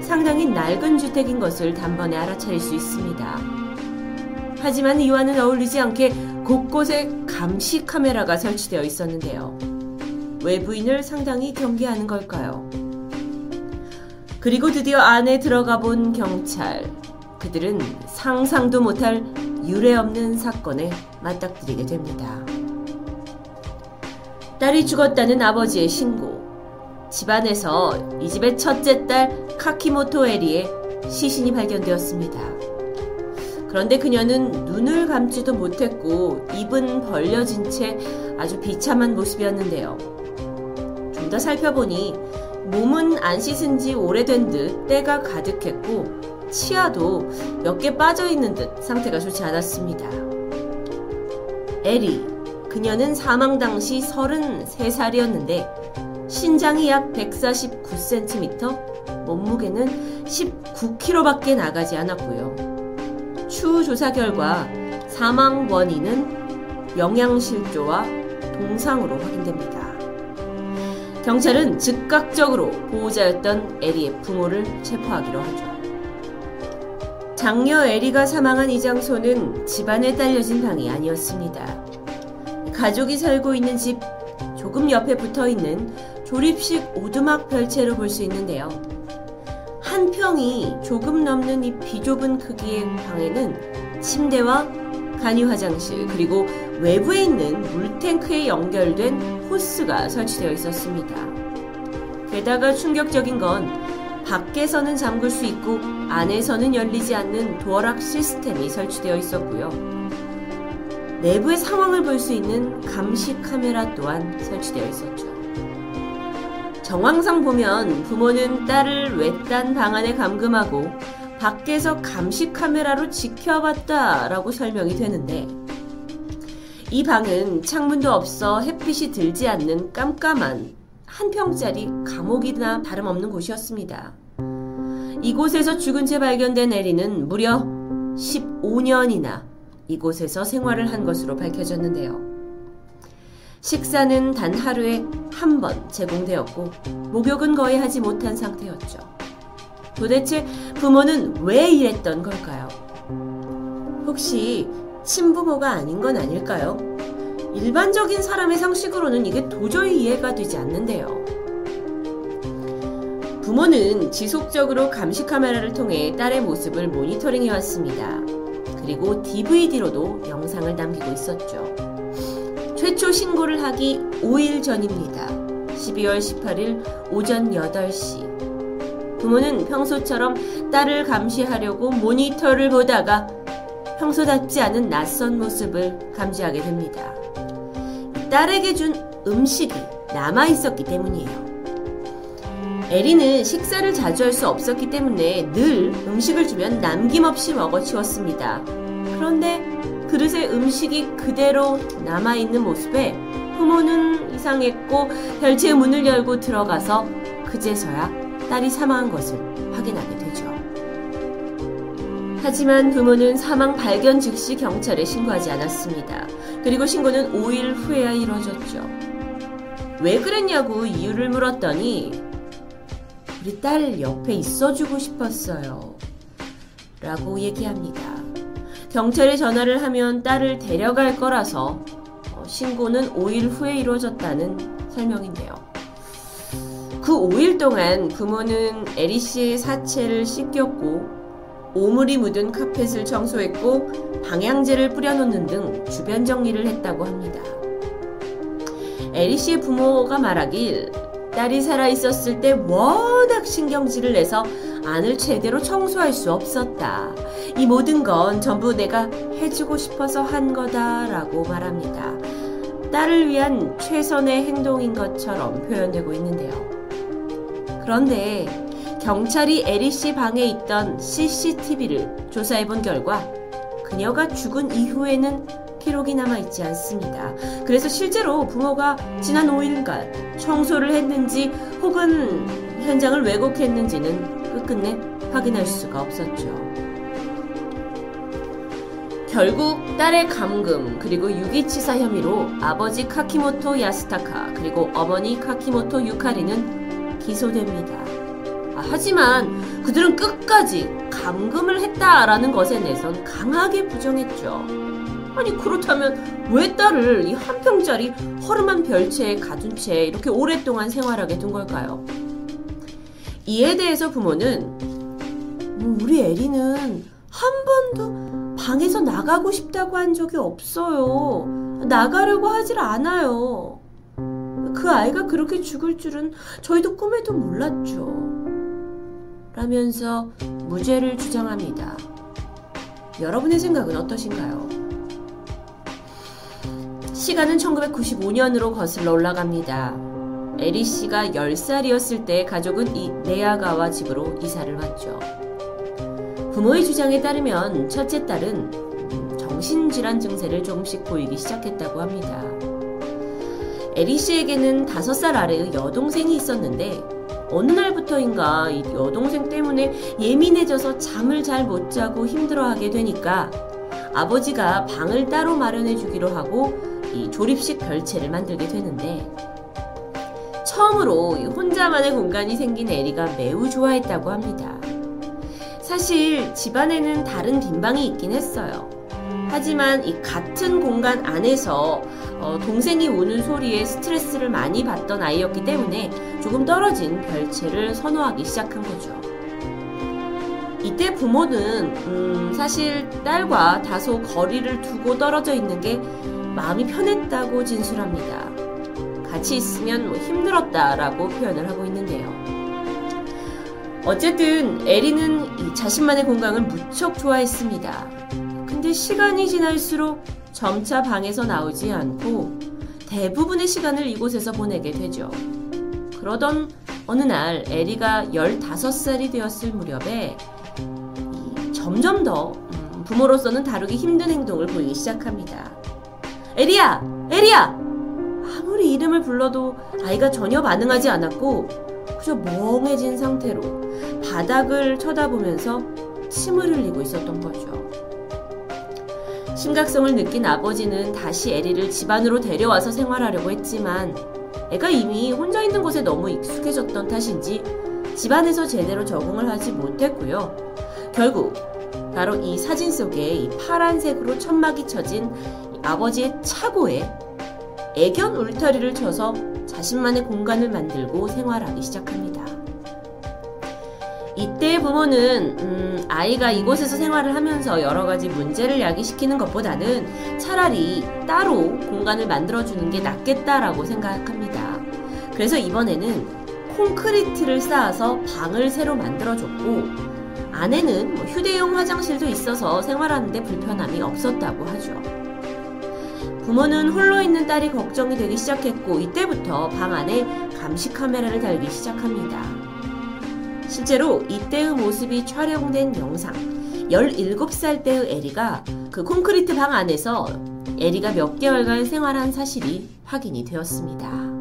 상당히 낡은 주택인 것을 단번에 알아차릴 수 있습니다. 하지만 이와는 어울리지 않게 곳곳에 감시 카메라가 설치되어 있었는데요. 외부인을 상당히 경계하는 걸까요? 그리고 드디어 안에 들어가 본 경찰. 그들은 상상도 못할 유례 없는 사건에 맞닥뜨리게 됩니다. 딸이 죽었다는 아버지의 신고. 집안에서 이 집의 첫째 딸 카키모토 에리의 시신이 발견되었습니다. 그런데 그녀는 눈을 감지도 못했고 입은 벌려진 채 아주 비참한 모습이었는데요. 좀 더 살펴보니 몸은 안 씻은 지 오래된 듯 때가 가득했고 치아도 몇 개 빠져 있는 듯 상태가 좋지 않았습니다. 에리, 그녀는 사망 당시 33살이었는데 신장이 약 149cm, 몸무게는 19kg밖에 나가지 않았고요. 추후 조사 결과 사망 원인은 영양실조와 동상으로 확인됩니다. 경찰은 즉각적으로 보호자였던 에리의 부모를 체포하기로 하죠. 장녀 에리가 사망한 이 장소는 집안에 딸려진 방이 아니었습니다. 가족이 살고 있는 집 조금 옆에 붙어 있는 조립식 오두막 별채로 볼 수 있는데요. 한 평이 조금 넘는 이 비좁은 크기의 방에는 침대와 간이 화장실 그리고 외부에 있는 물탱크에 연결된 호스가 설치되어 있었습니다. 게다가 충격적인 건 밖에서는 잠글 수 있고 안에서는 열리지 않는 도어락 시스템이 설치되어 있었고요. 내부의 상황을 볼 수 있는 감시 카메라 또한 설치되어 있었죠. 정황상 보면 부모는 딸을 외딴 방 안에 감금하고 밖에서 감시 카메라로 지켜봤다라고 설명이 되는데 이 방은 창문도 없어 햇빛이 들지 않는 깜깜한 한 평짜리 감옥이나 다름없는 곳이었습니다. 이곳에서 죽은 채 발견된 에리는 무려 15년이나 이곳에서 생활을 한 것으로 밝혀졌는데요. 식사는 단 하루에 한 번 제공되었고, 목욕은 거의 하지 못한 상태였죠. 도대체 부모는 왜 이랬던 걸까요? 혹시 친부모가 아닌 건 아닐까요? 일반적인 사람의 상식으로는 이게 도저히 이해가 되지 않는데요. 부모는 지속적으로 감시 카메라를 통해 딸의 모습을 모니터링해 왔습니다. 그리고 DVD로도 영상을 남기고 있었죠. 최초 신고를 하기 5일 전입니다. 12월 18일 오전 8시. 부모는 평소처럼 딸을 감시하려고 모니터를 보다가 평소답지 않은 낯선 모습을 감지하게 됩니다. 딸에게 준 음식이 남아 있었기 때문이에요. 에리는 식사를 자주 할 수 없었기 때문에 늘 음식을 주면 남김없이 먹어치웠습니다. 그런데 그릇에 음식이 그대로 남아있는 모습에 부모는 이상했고 별채의 문을 열고 들어가서 그제서야 딸이 사망한 것을 확인하게 되죠. 하지만 부모는 사망 발견 즉시 경찰에 신고하지 않았습니다. 그리고 신고는 5일 후에야 이루어졌죠. 왜 그랬냐고 이유를 물었더니 우리 딸 옆에 있어주고 싶었어요. 라고 얘기합니다. 경찰에 전화를 하면 딸을 데려갈 거라서 어, 신고는 5일 후에 이루어졌다는 설명인데요. 그 5일 동안 부모는 에리 씨의 사체를 씻겼고 오물이 묻은 카펫을 청소했고 방향제를 뿌려놓는 등 주변 정리를 했다고 합니다. 에리 씨의 부모가 말하길 딸이 살아있었을 때 워낙 신경질을 내서 안을 제대로 청소할 수 없었다. 이 모든 건 전부 내가 해주고 싶어서 한 거다라고 말합니다. 딸을 위한 최선의 행동인 것처럼 표현되고 있는데요. 그런데 경찰이 에리 씨 방에 있던 CCTV를 조사해 본 결과 그녀가 죽은 이후에는 기록이 남아있지 않습니다. 그래서 실제로 부모가 지난 5일간 청소를 했는지 혹은 현장을 왜곡했는지는 끝끝내 확인할 수가 없었죠. 결국 딸의 감금 그리고 유기치사 혐의로 아버지 카키모토 야스타카 그리고 어머니 카키모토 유카리는 기소됩니다. 아, 하지만 그들은 끝까지 감금을 했다라는 것에 내선 강하게 부정했죠. 아니 그렇다면 왜 딸을 이 한 평짜리 허름한 별채에 가둔 채 이렇게 오랫동안 생활하게 둔 걸까요? 이에 대해서 부모는 뭐 우리 에리는 한 번도 방에서 나가고 싶다고 한 적이 없어요. 나가려고 하질 않아요. 그 아이가 그렇게 죽을 줄은 저희도 꿈에도 몰랐죠. 라면서 무죄를 주장합니다. 여러분의 생각은 어떠신가요? 시간은 1995년으로 거슬러 올라갑니다. 에리 씨가 10살이었을 때 가족은 이 네아가와 집으로 이사를 왔죠. 부모의 주장에 따르면 첫째 딸은 정신질환 증세를 조금씩 보이기 시작했다고 합니다. 에리 씨에게는 5살 아래의 여동생이 있었는데 어느 날부터인가 이 여동생 때문에 예민해져서 잠을 잘 못 자고 힘들어하게 되니까 아버지가 방을 따로 마련해 주기로 하고 이 조립식 별채를 만들게 되는데 처음으로 혼자만의 공간이 생긴 에리가 매우 좋아했다고 합니다. 사실 집안에는 다른 빈방이 있긴 했어요. 하지만 이 같은 공간 안에서 어, 동생이 우는 소리에 스트레스를 많이 받던 아이였기 때문에 조금 떨어진 별채를 선호하기 시작한 거죠. 이때 부모는 음, 사실 딸과 다소 거리를 두고 떨어져 있는 게 마음이 편했다고 진술합니다. 같이 있으면 뭐 힘들었다라고 표현을 하고 있는데요. 어쨌든 에리는 이 자신만의 공간을 무척 좋아했습니다. 근데 시간이 지날수록 점차 방에서 나오지 않고 대부분의 시간을 이곳에서 보내게 되죠. 그러던 어느 날 에리가 15살이 되었을 무렵에 점점 더 음, 부모로서는 다루기 힘든 행동을 보이기 시작합니다. 에리야! 에리야! 아무리 이름을 불러도 아이가 전혀 반응하지 않았고 그저 멍해진 상태로 바닥을 쳐다보면서 침을 흘리고 있었던 거죠. 심각성을 느낀 아버지는 다시 에리를 집 안으로 데려와서 생활하려고 했지만 애가 이미 혼자 있는 곳에 너무 익숙해졌던 탓인지 집안에서 제대로 적응을 하지 못했고요. 결국 바로 이 사진 속에 이 파란색으로 천막이 쳐진 아버지의 차고에 애견 울타리를 쳐서 자신만의 공간을 만들고 생활하기 시작합니다. 이때 부모는 음, 아이가 이곳에서 생활을 하면서 여러 가지 문제를 야기시키는 것보다는 차라리 따로 공간을 만들어주는 게 낫겠다라고 생각합니다. 그래서 이번에는 콘크리트를 쌓아서 방을 새로 만들어줬고 안에는 뭐 휴대용 화장실도 있어서 생활하는데 불편함이 없었다고 하죠. 부모는 홀로 있는 딸이 걱정이 되기 시작했고 이때부터 방 안에 감시 카메라를 달기 시작합니다. 실제로 이때의 모습이 촬영된 영상 17살 때의 에리가 그 콘크리트 방 안에서 에리가 몇 개월간 생활한 사실이 확인이 되었습니다.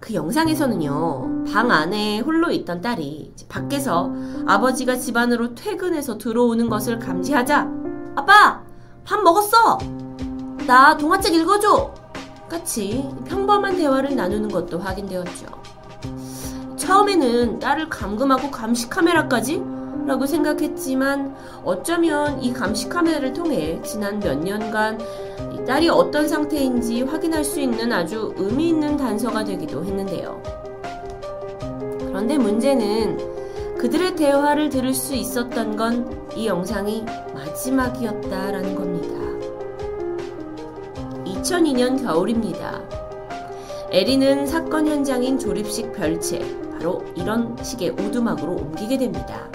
그 영상에서는요, 방 안에 홀로 있던 딸이 밖에서 아버지가 집안으로 퇴근해서 들어오는 것을 감지하자, 아빠! 밥 먹었어! 나 동화책 읽어줘! 같이 평범한 대화를 나누는 것도 확인되었죠. 처음에는 딸을 감금하고 감시 카메라까지? 라고 생각했지만 어쩌면 이 감시 카메라를 통해 지난 몇 년간 딸이 어떤 상태인지 확인할 수 있는 아주 의미 있는 단서가 되기도 했는데요. 그런데 문제는 그들의 대화를 들을 수 있었던 건 이 영상이 마지막이었다라는 겁니다. 2002년 겨울입니다. 에리는 사건 현장인 조립식 별채, 바로 이런 식의 오두막으로 옮기게 됩니다.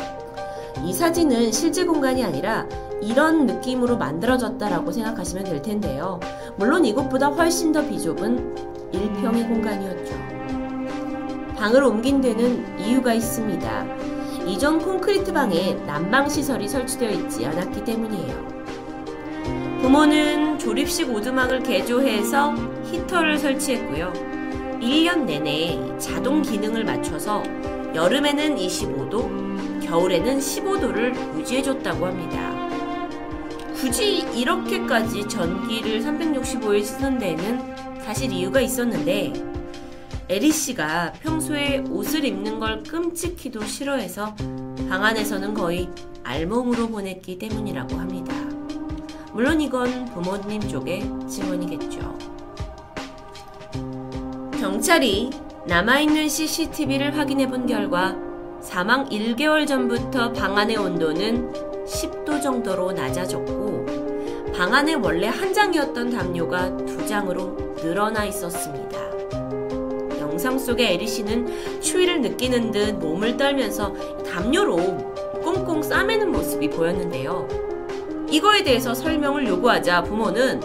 이 사진은 실제 공간이 아니라 이런 느낌으로 만들어졌다라고 생각하시면 될 텐데요. 물론 이곳보다 훨씬 더 비좁은 1평의 공간이었죠. 방을 옮긴 데는 이유가 있습니다. 이전 콘크리트 방에 난방 시설이 설치되어 있지 않았기 때문이에요. 부모는 조립식 오두막을 개조해서 히터를 설치했고요. 1년 내내 자동 기능을 맞춰서 여름에는 25도, 겨울에는 15도를 유지해줬다고 합니다. 굳이 이렇게까지 전기를 365일 쓰는 데는 사실 이유가 있었는데 에리 씨가 평소에 옷을 입는 걸 끔찍히도 싫어해서 방 안에서는 거의 알몸으로 보냈기 때문이라고 합니다. 물론 이건 부모님 쪽의 증언이겠죠. 경찰이 남아있는 CCTV를 확인해 본 결과 사망 1개월 전부터 방 안의 온도는 10도 정도로 낮아졌고 방 안에 원래 한 장이었던 담요가 두 장으로 늘어나 있었습니다. 영상 속의 에리 씨는 추위를 느끼는 듯 몸을 떨면서 담요로 꽁꽁 싸매는 모습이 보였는데요. 이거에 대해서 설명을 요구하자 부모는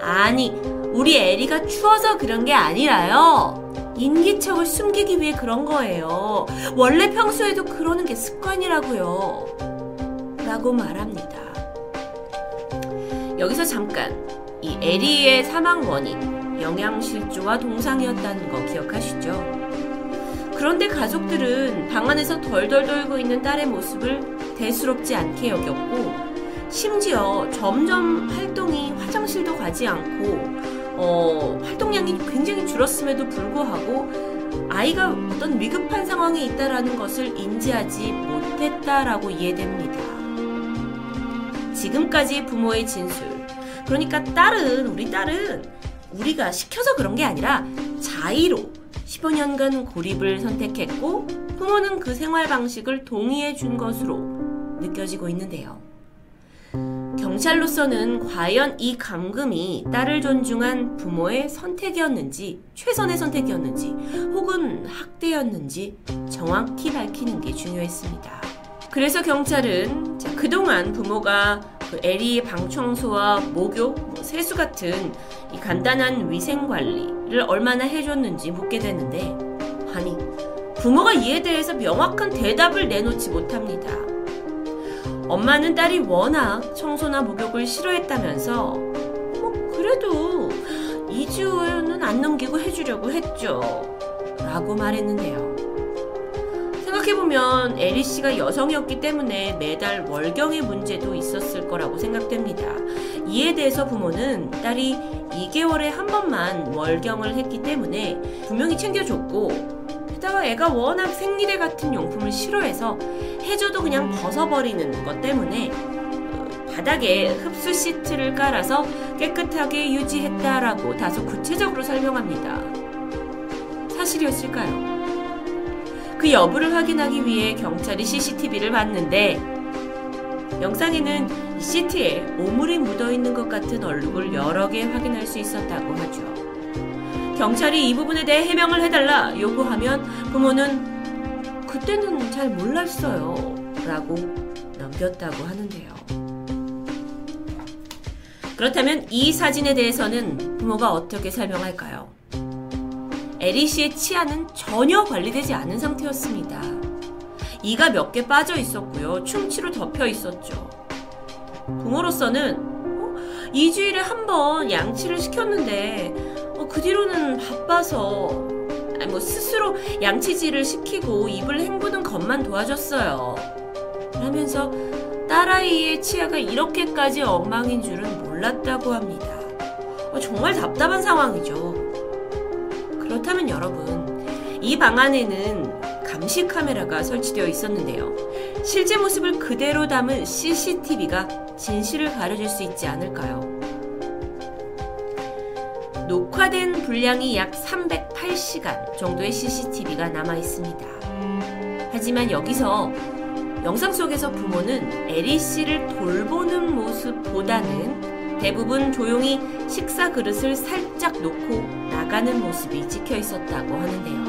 아니, 우리 에리가 추워서 그런 게 아니라요. 인기척을 숨기기 위해 그런 거예요. 원래 평소에도 그러는 게 습관이라고요. 라고 말합니다. 여기서 잠깐 이 에리의 사망 원인 영양실조와 동상이었다는 거 기억하시죠? 그런데 가족들은 방 안에서 덜덜 떨고 있는 딸의 모습을 대수롭지 않게 여겼고 심지어 점점 활동이 화장실도 가지 않고 어, 활동 량이 굉장히 줄었음에도 불구하고 아이가 어떤 위급한 상황에 있다라는 것을 인지하지 못했다라고 이해됩니다. 지금까지 부모의 진술. 그러니까 딸은, 우리 딸은 우리가 시켜서 그런 게 아니라 자의로 15년간 고립을 선택했고 부모는 그 생활 방식을 동의해 준 것으로 느껴지고 있는데요. 경찰로서는 과연 이 감금이 딸을 존중한 부모의 선택이었는지, 최선의 선택이었는지, 혹은 학대였는지 정확히 밝히는 게 중요했습니다. 그래서 경찰은 자, 그동안 부모가 그 에리의 방 청소와 목욕, 뭐 세수 같은 이 간단한 위생 관리를 얼마나 해줬는지 묻게 되는데, 아니, 부모가 이에 대해서 명확한 대답을 내놓지 못합니다. 엄마는 딸이 워낙 청소나 목욕을 싫어했다면서 뭐 그래도 2주는 안 넘기고 해주려고 했죠. 라고 말했는데요. 생각해보면 에리 씨가 여성이었기 때문에 매달 월경의 문제도 있었을 거라고 생각됩니다. 이에 대해서 부모는 딸이 2개월에 한 번만 월경을 했기 때문에 분명히 챙겨줬고 게다가 애가 워낙 생리대 같은 용품을 싫어해서 해줘도 그냥 벗어버리는 것 때문에 어, 바닥에 흡수 시트를 깔아서 깨끗하게 유지했다라고 다소 구체적으로 설명합니다. 사실이었을까요? 그 여부를 확인하기 위해 경찰이 CCTV를 봤는데 영상에는 이 시트에 오물이 묻어 있는 것 같은 얼룩을 여러 개 확인할 수 있었다고 하죠. 경찰이 이 부분에 대해 해명을 해달라 요구하면 부모는 그때는 잘 몰랐어요. 라고 넘겼다고 하는데요. 그렇다면 이 사진에 대해서는 부모가 어떻게 설명할까요? 에리 씨의 치아는 전혀 관리되지 않은 상태였습니다. 이가 몇 개 빠져 있었고요. 충치로 덮여 있었죠. 부모로서는 어? 2주일에 한 번 양치를 시켰는데 어, 그 뒤로는 바빠서 아니, 뭐 스스로 양치질을 시키고 입을 헹구는 것만 도와줬어요. 라면서 딸아이의 치아가 이렇게까지 엉망인 줄은 몰랐다고 합니다. 어, 정말 답답한 상황이죠. 그렇다면 여러분, 이 방 안에는 감시 카메라가 설치되어 있었는데요. 실제 모습을 그대로 담은 CCTV가 진실을 가려줄 수 있지 않을까요? 녹화된 분량이 약 308시간 정도의 CCTV가 남아 있습니다. 하지만 여기서 영상 속에서 부모는 에리 씨를 돌보는 모습보다는 대부분 조용히 식사 그릇을 살짝 놓고 나가는 모습이 찍혀 있었다고 하는데요.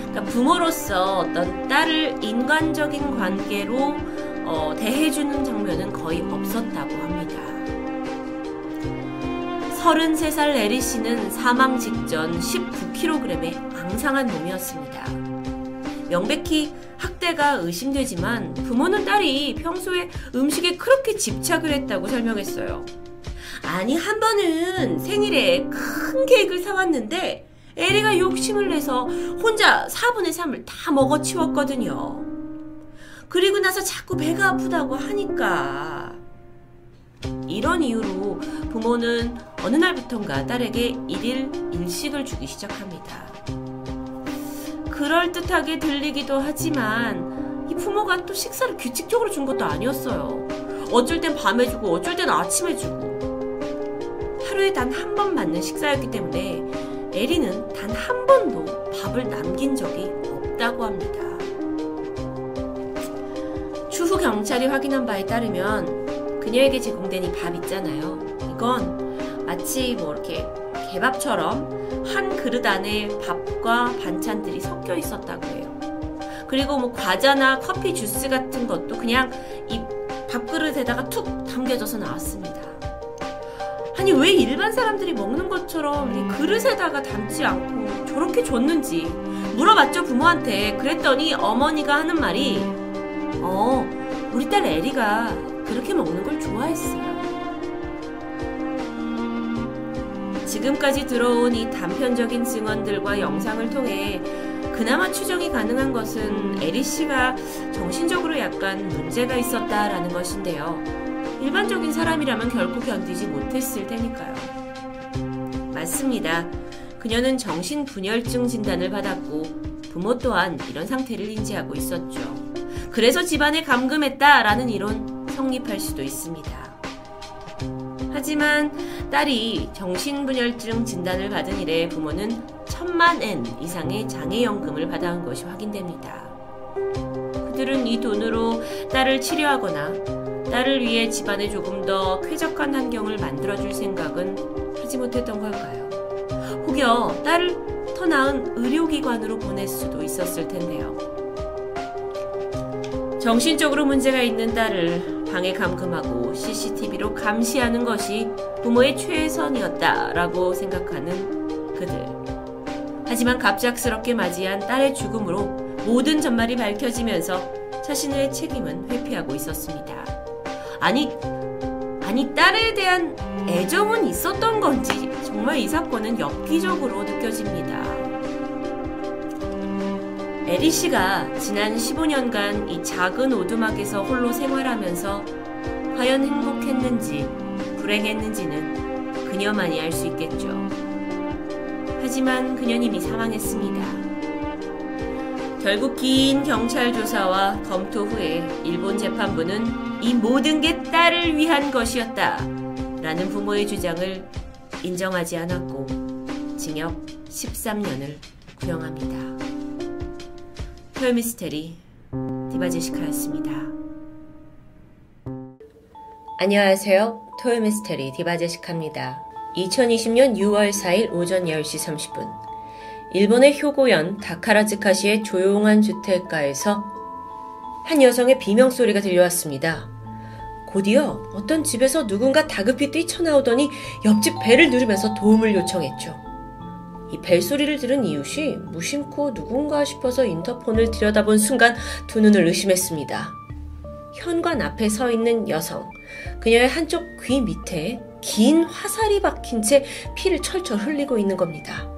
그러니까 부모로서 어떤 딸을 인간적인 관계로 어, 대해주는 장면은 거의 없었다고 합니다. 33살 에리 씨는 사망 직전 19kg의 앙상한 몸이었습니다. 명백히 학대가 의심되지만 부모는 딸이 평소에 음식에 그렇게 집착을 했다고 설명했어요. 아니, 한 번은 생일에 큰 케이크를 사왔는데, 에리가 욕심을 내서 혼자 4분의 3을 다 먹어치웠거든요. 그리고 나서 자꾸 배가 아프다고 하니까. 이런 이유로 부모는 어느 날부턴가 딸에게 일일 일식을 주기 시작합니다. 그럴듯하게 들리기도 하지만 이 부모가 또 식사를 규칙적으로 준 것도 아니었어요. 어쩔 땐 밤에 주고 어쩔 땐 아침에 주고 하루에 단 한 번 맞는 식사였기 때문에 에리는 단 한 번도 밥을 남긴 적이 없다고 합니다. 추후 경찰이 확인한 바에 따르면 그녀에게 제공된 이 밥 있잖아요. 이건 마치 뭐 이렇게 개밥처럼 한 그릇 안에 밥과 반찬들이 섞여 있었다고 해요. 그리고 뭐 과자나 커피 주스 같은 것도 그냥 이 밥그릇에다가 툭 담겨져서 나왔습니다. 아니 왜 일반 사람들이 먹는 것처럼 이 그릇에다가 담지 않고 저렇게 줬는지 물어봤죠 부모한테 그랬더니 어머니가 하는 말이 어 우리 딸 에리가 그렇게 먹는 걸 좋아했어요. 지금까지 들어온 이 단편적인 증언들과 영상을 통해 그나마 추정이 가능한 것은 에리 씨가 정신적으로 약간 문제가 있었다라는 것인데요. 일반적인 사람이라면 결코 견디지 못했을 테니까요. 맞습니다. 그녀는 정신분열증 진단을 받았고 부모 또한 이런 상태를 인지하고 있었죠. 그래서 집안에 감금했다라는 이론 성립할 수도 있습니다. 하지만 딸이 정신분열증 진단을 받은 이래 부모는 천만 엔 이상의 장애연금을 받아온 것이 확인됩니다. 그들은 이 돈으로 딸을 치료하거나 딸을 위해 집안에 조금 더 쾌적한 환경을 만들어줄 생각은 하지 못했던 걸까요? 혹여 딸을 더 나은 의료기관으로 보낼 수도 있었을 텐데요. 정신적으로 문제가 있는 딸을 방에 감금하고 CCTV로 감시하는 것이 부모의 최선이었다라고 생각하는 그들. 하지만 갑작스럽게 맞이한 딸의 죽음으로 모든 전말이 밝혀지면서 자신의 책임은 회피하고 있었습니다. 아니, 아니, 딸에 대한 애정은 있었던 건지 정말 이 사건은 엽기적으로 느껴집니다. 에리 씨가 지난 15년간 이 작은 오두막에서 홀로 생활하면서 과연 행복했는지 불행했는지는 그녀만이 알 수 있겠죠. 하지만 그녀는 이미 사망했습니다. 결국 긴 경찰 조사와 검토 후에 일본 재판부는 이 모든 게 딸을 위한 것이었다. 라는 부모의 주장을 인정하지 않았고 징역 13년을 구형합니다. 토요미스테리 디바제시카였습니다. 안녕하세요. 토요미스테리 디바제시카입니다. 2020년 6월 4일 오전 10시 30분 일본의 효고현 다카라즈카시의 조용한 주택가에서 한 여성의 비명소리가 들려왔습니다. 곧이어 어떤 집에서 누군가 다급히 뛰쳐나오더니 옆집 배를 누르면서 도움을 요청했죠. 이 벨소리를 들은 이웃이 무심코 누군가 싶어서 인터폰을 들여다본 순간 두 눈을 의심했습니다. 현관 앞에 서 있는 여성. 그녀의 한쪽 귀 밑에 긴 화살이 박힌 채 피를 철철 흘리고 있는 겁니다.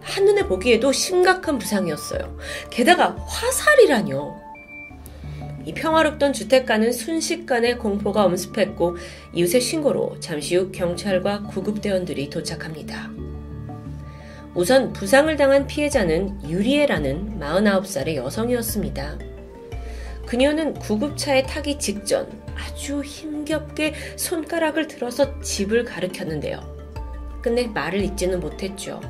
한눈에 보기에도 심각한 부상이었어요. 게다가 화살이라뇨. 이 평화롭던 주택가는 순식간에 공포가 엄습했고 이웃의 신고로 잠시 후 경찰과 구급대원들이 도착합니다. 우선 부상을 당한 피해자는 유리에라는 49살의 여성이었습니다. 그녀는 구급차에 타기 직전 아주 힘겹게 손가락을 들어서 집을 가리켰는데요. 근데 말을 잊지는 못했죠.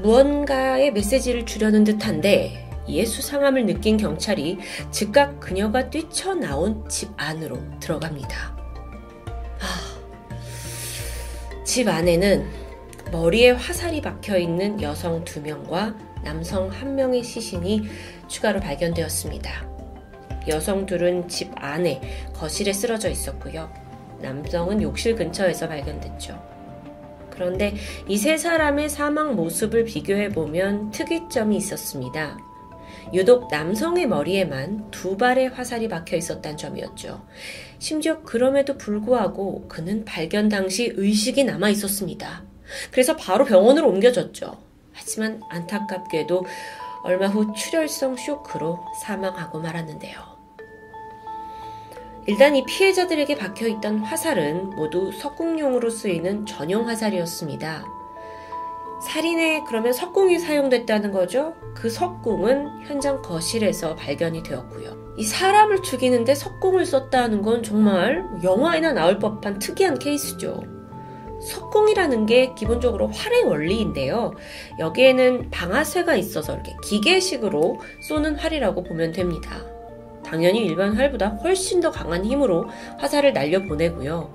무언가의 메시지를 주려는 듯한데 이에 수상함을 느낀 경찰이 즉각 그녀가 뛰쳐나온 집 안으로 들어갑니다. 하... 집 안에는 머리에 화살이 박혀 있는 여성 두 명과 남성 한 명의 시신이 추가로 발견되었습니다. 여성 둘은 집 안에 거실에 쓰러져 있었고요. 남성은 욕실 근처에서 발견됐죠. 그런데 이 세 사람의 사망 모습을 비교해 보면 특이점이 있었습니다. 유독 남성의 머리에만 두 발의 화살이 박혀 있었다는 점이었죠. 심지어 그럼에도 불구하고 그는 발견 당시 의식이 남아 있었습니다. 그래서 바로 병원으로 옮겨졌죠. 하지만 안타깝게도 얼마 후 출혈성 쇼크로 사망하고 말았는데요. 일단 이 피해자들에게 박혀 있던 화살은 모두 석궁용으로 쓰이는 전용 화살이었습니다. 살인에 그러면 석궁이 사용됐다는 거죠? 그 석궁은 현장 거실에서 발견이 되었고요. 이 사람을 죽이는데 석궁을 썼다는 건 정말 영화에나 나올 법한 특이한 케이스죠. 석궁이라는 게 기본적으로 활의 원리인데요. 여기에는 방아쇠가 있어서 이렇게 기계식으로 쏘는 활이라고 보면 됩니다. 당연히 일반 활보다 훨씬 더 강한 힘으로 화살을 날려보내고요.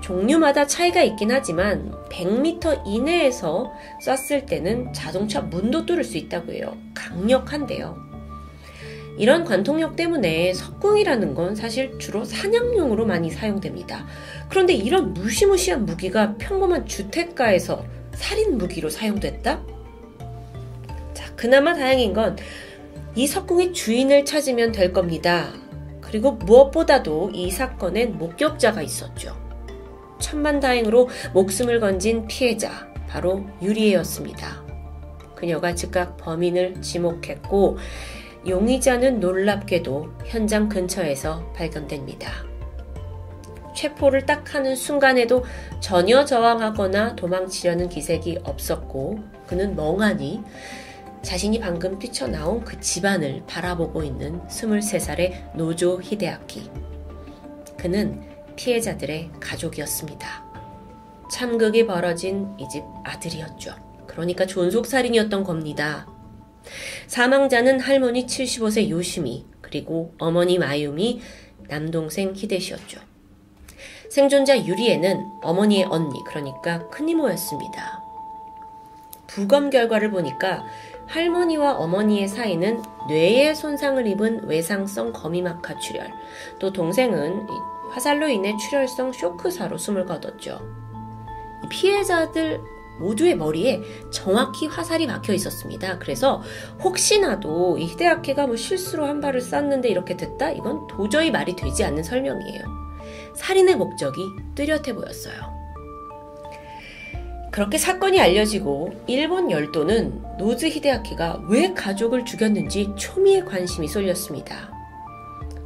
종류마다 차이가 있긴 하지만 100m 이내에서 쐈을 때는 자동차 문도 뚫을 수 있다고 해요. 강력한데요. 이런 관통력 때문에 석궁이라는 건 사실 주로 사냥용으로 많이 사용됩니다. 그런데 이런 무시무시한 무기가 평범한 주택가에서 살인 무기로 사용됐다? 자, 그나마 다행인 건 이 석궁의 주인을 찾으면 될 겁니다. 그리고 무엇보다도 이 사건엔 목격자가 있었죠. 천만 다행으로 목숨을 건진 피해자, 바로 유리애였습니다. 그녀가 즉각 범인을 지목했고, 용의자는 놀랍게도 현장 근처에서 발견됩니다. 체포를 딱 하는 순간에도 전혀 저항하거나 도망치려는 기색이 없었고, 그는 멍하니 자신이 방금 뛰쳐나온 그 집안을 바라보고 있는 23살의 노조 히데아키. 그는 피해자들의 가족이었습니다. 참극이 벌어진 이 집 아들이었죠. 그러니까 존속살인이었던 겁니다. 사망자는 할머니 75세 요시미, 그리고 어머니 마유미, 남동생 히데시였죠. 생존자 유리에는 어머니의 언니, 그러니까 큰이모였습니다. 부검 결과를 보니까 할머니와 어머니의 사이는 뇌에 손상을 입은 외상성 거미막하 출혈, 또 동생은 화살로 인해 출혈성 쇼크사로 숨을 거뒀죠. 피해자들 모두의 머리에 정확히 화살이 막혀 있었습니다. 그래서 혹시나도 이 히데아키가 뭐 실수로 한 발을 쐈는데 이렇게 됐다? 이건 도저히 말이 되지 않는 설명이에요. 살인의 목적이 뚜렷해 보였어요. 그렇게 사건이 알려지고 일본 열도는 노즈 히데아키가 왜 가족을 죽였는지 초미의 관심이 쏠렸습니다.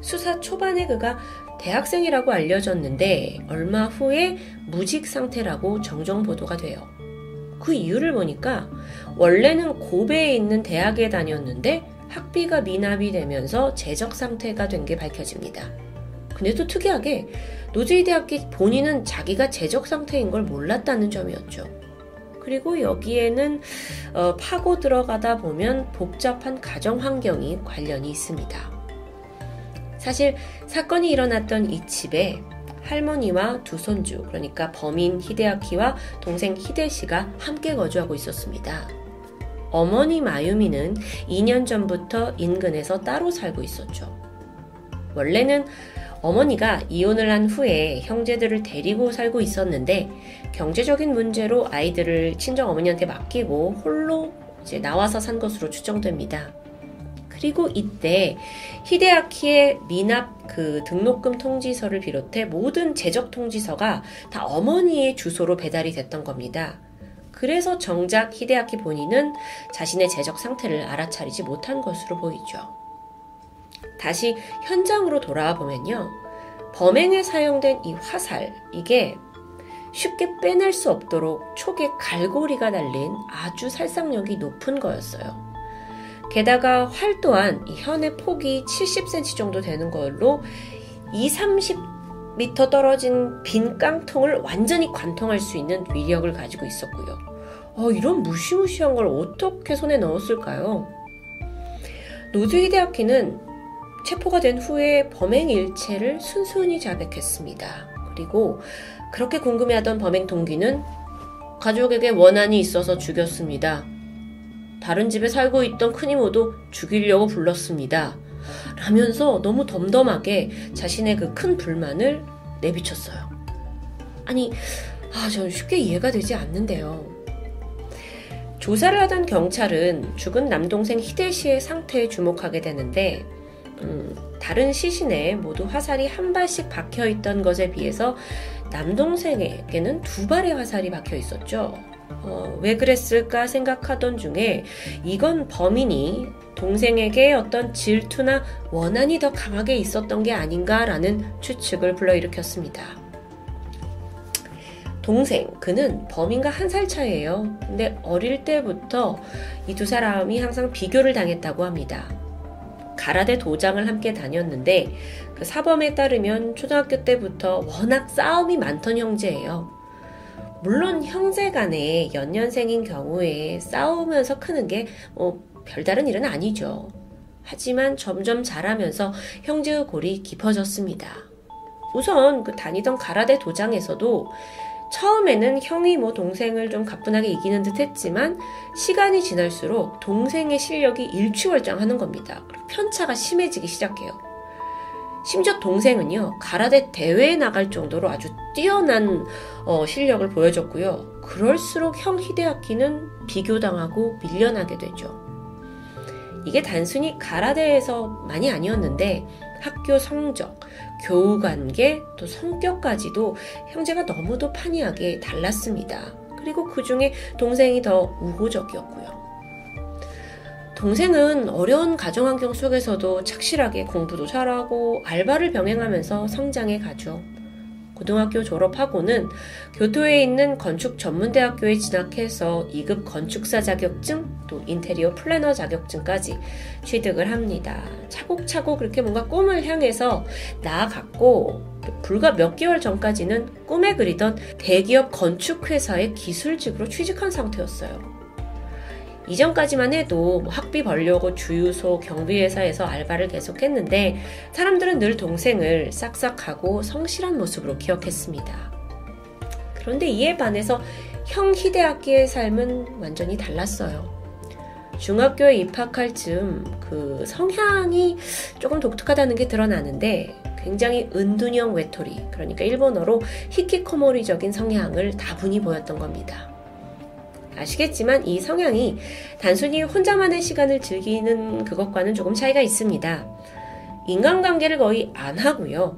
수사 초반에 그가 대학생이라고 알려졌는데 얼마 후에 무직 상태라고 정정 보도가 돼요. 그 이유를 보니까 원래는 고베에 있는 대학에 다녔는데 학비가 미납이 되면서 재적 상태가 된 게 밝혀집니다. 근데 또 특이하게 노즈이 대학기 본인은 자기가 재적 상태인 걸 몰랐다는 점이었죠. 그리고 여기에는 어, 파고 들어가다 보면 복잡한 가정 환경이 관련이 있습니다. 사실 사건이 일어났던 이 집에 할머니와 두 손주, 그러니까 범인 히데아키와 동생 히데시가 함께 거주하고 있었습니다. 어머니 마유미는 2년 전부터 인근에서 따로 살고 있었죠. 원래는 어머니가 이혼을 한 후에 형제들을 데리고 살고 있었는데 경제적인 문제로 아이들을 친정 어머니한테 맡기고 홀로 이제 나와서 산 것으로 추정됩니다. 그리고 이때 히데아키의 미납 그 등록금 통지서를 비롯해 모든 재적 통지서가 다 어머니의 주소로 배달이 됐던 겁니다. 그래서 정작 히데아키 본인은 자신의 재적 상태를 알아차리지 못한 것으로 보이죠. 다시 현장으로 돌아와 보면요. 범행에 사용된 이 화살, 이게 쉽게 빼낼 수 없도록 촉에 갈고리가 달린 아주 살상력이 높은 거였어요. 게다가 활 또한 이 현의 폭이 70cm 정도 되는 걸로 2, 30m 떨어진 빈 깡통을 완전히 관통할 수 있는 위력을 가지고 있었고요. 어, 이런 무시무시한 걸 어떻게 손에 넣었을까요? 노즈 히데아키는 체포가 된 후에 범행 일체를 순순히 자백했습니다. 그리고 그렇게 궁금해하던 범행 동기는 가족에게 원한이 있어서 죽였습니다. 다른 집에 살고 있던 큰이모도 죽이려고 불렀습니다. 라면서 너무 덤덤하게 자신의 그 큰 불만을 내비쳤어요. 아니, 아, 저는 쉽게 이해가 되지 않는데요. 조사를 하던 경찰은 죽은 남동생 히데시의 상태에 주목하게 되는데 음, 다른 시신에 모두 화살이 한 발씩 박혀 있던 것에 비해서 남동생에게는 두 발의 화살이 박혀 있었죠. 어, 왜 그랬을까 생각하던 중에 이건 범인이 동생에게 어떤 질투나 원한이 더 강하게 있었던 게 아닌가라는 추측을 불러일으켰습니다. 동생, 그는 범인과 한 살 차이예요. 근데 어릴 때부터 이 두 사람이 항상 비교를 당했다고 합니다. 가라데 도장을 함께 다녔는데 그 사범에 따르면 초등학교 때부터 워낙 싸움이 많던 형제예요. 물론 형제 간에 연년생인 경우에 싸우면서 크는 게 뭐 별다른 일은 아니죠. 하지만 점점 자라면서 형제의 골이 깊어졌습니다. 우선 그 다니던 가라데 도장에서도 처음에는 형이 뭐 동생을 좀 가뿐하게 이기는 듯 했지만 시간이 지날수록 동생의 실력이 일취월장하는 겁니다. 편차가 심해지기 시작해요. 심지어 동생은요, 가라데 대회에 나갈 정도로 아주 뛰어난 어, 실력을 보여줬고요. 그럴수록 형 히데아키는 비교당하고 밀려나게 되죠. 이게 단순히 가라데에서만이 아니었는데 학교 성적, 교우 관계, 또 성격까지도 형제가 너무도 판이하게 달랐습니다. 그리고 그 중에 동생이 더 우호적이었고요. 동생은 어려운 가정 환경 속에서도 착실하게 공부도 잘하고 알바를 병행하면서 성장해 가죠. 고등학교 졸업하고는 교토에 있는 건축 전문대학교에 진학해서 2급 건축사 자격증 또 인테리어 플래너 자격증까지 취득을 합니다. 차곡차곡 그렇게 뭔가 꿈을 향해서 나아갔고 불과 몇 개월 전까지는 꿈에 그리던 대기업 건축회사의 기술직으로 취직한 상태였어요. 이전까지만 해도 뭐 학비 벌려고 주유소 경비회사에서 알바를 계속했는데 사람들은 늘 동생을 싹싹하고 성실한 모습으로 기억했습니다. 그런데 이에 반해서 형 히데아키의 삶은 완전히 달랐어요. 중학교에 입학할 즈음 그 성향이 조금 독특하다는 게 드러나는데 굉장히 은둔형 외톨이, 그러니까 일본어로 히키코모리적인 성향을 다분히 보였던 겁니다. 아시겠지만 이 성향이 단순히 혼자만의 시간을 즐기는 그것과는 조금 차이가 있습니다. 인간관계를 거의 안 하고요.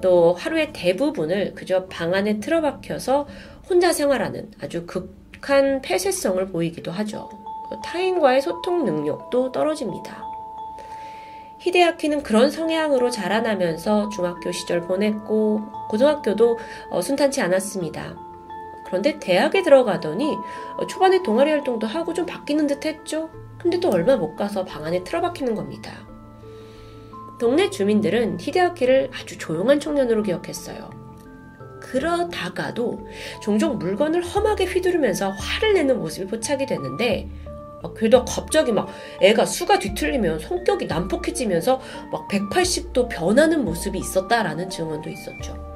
또 하루의 대부분을 그저 방 안에 틀어박혀서 혼자 생활하는 아주 극한 폐쇄성을 보이기도 하죠. 타인과의 소통 능력도 떨어집니다. 히데아키는 그런 성향으로 자라나면서 중학교 시절 보냈고 고등학교도 어, 순탄치 않았습니다. 그런데 대학에 들어가더니 어, 초반에 동아리 활동도 하고 좀 바뀌는 듯 했죠. 근데 또 얼마 못 가서 방 안에 틀어박히는 겁니다. 동네 주민들은 히데아키를 아주 조용한 청년으로 기억했어요. 그러다가도 종종 물건을 험하게 휘두르면서 화를 내는 모습이 포착이 되는데 게다가 갑자기 막 애가 수가 뒤틀리면 성격이 난폭해지면서 막 180도 변하는 모습이 있었다라는 증언도 있었죠.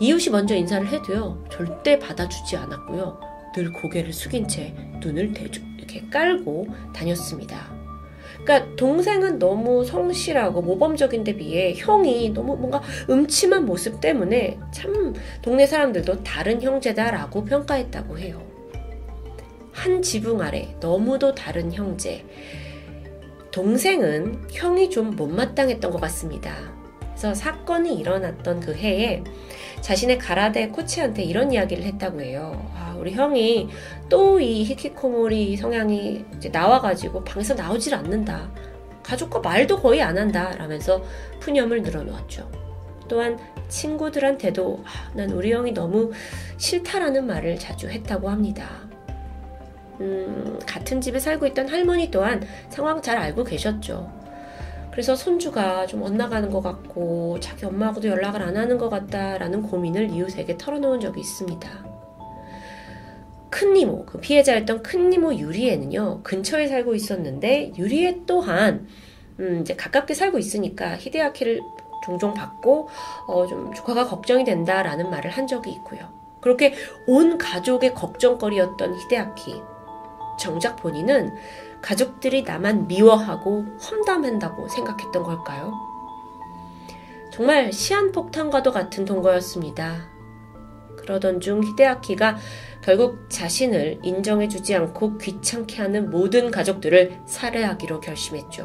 이웃이 먼저 인사를 해도요, 절대 받아주지 않았고요. 늘 고개를 숙인 채 눈을 대주, 이렇게 깔고 다녔습니다. 그러니까 동생은 너무 성실하고 모범적인 데 비해 형이 너무 뭔가 음침한 모습 때문에 참 동네 사람들도 다른 형제다라고 평가했다고 해요. 한 지붕 아래 너무도 다른 형제. 동생은 형이 좀 못마땅했던 것 같습니다. 그래서 사건이 일어났던 그 해에 자신의 가라데 코치한테 이런 이야기를 했다고 해요. 아, 우리 형이 또 이 히키코모리 성향이 나와가지고 방에서 나오질 않는다. 가족과 말도 거의 안 한다. 라면서 푸념을 늘어놓았죠. 또한 친구들한테도 아, 난 우리 형이 너무 싫다라는 말을 자주 했다고 합니다. 음, 같은 집에 살고 있던 할머니 또한 상황 잘 알고 계셨죠. 그래서 손주가 좀 엇나가는 것 같고 자기 엄마하고도 연락을 안 하는 것 같다라는 고민을 이웃에게 털어놓은 적이 있습니다. 큰 니모, 그 피해자였던 큰 니모 유리에는요, 근처에 살고 있었는데, 유리에 또한, 음, 이제 가깝게 살고 있으니까 히데아키를 종종 받고, 어, 좀 조카가 걱정이 된다라는 말을 한 적이 있고요. 그렇게 온 가족의 걱정거리였던 히데아키. 정작 본인은 가족들이 나만 미워하고 험담한다고 생각했던 걸까요? 정말 시한폭탄과도 같은 동거였습니다. 그러던 중 히데아키가 결국 자신을 인정해주지 않고 귀찮게 하는 모든 가족들을 살해하기로 결심했죠.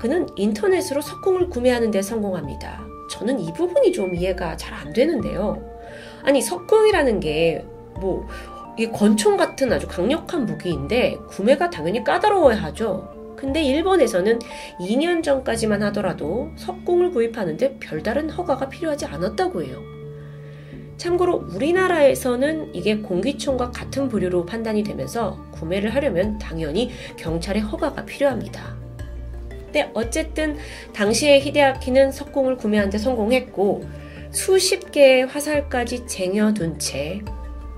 그는 인터넷으로 석궁을 구매하는 데 성공합니다. 저는 이 부분이 좀 이해가 잘 안 되는데요. 아니, 석궁이라는 게, 뭐, 이 권총 같은 아주 강력한 무기인데, 구매가 당연히 까다로워야 하죠. 근데 일본에서는 2년 전까지만 하더라도 석궁을 구입하는데 별다른 허가가 필요하지 않았다고 해요. 참고로 우리나라에서는 이게 공기총과 같은 부류로 판단이 되면서 구매를 하려면 당연히 경찰의 허가가 필요합니다. 근데 어쨌든 당시에 히데아키는 석궁을 구매하는데 성공했고 수십 개의 화살까지 쟁여둔 채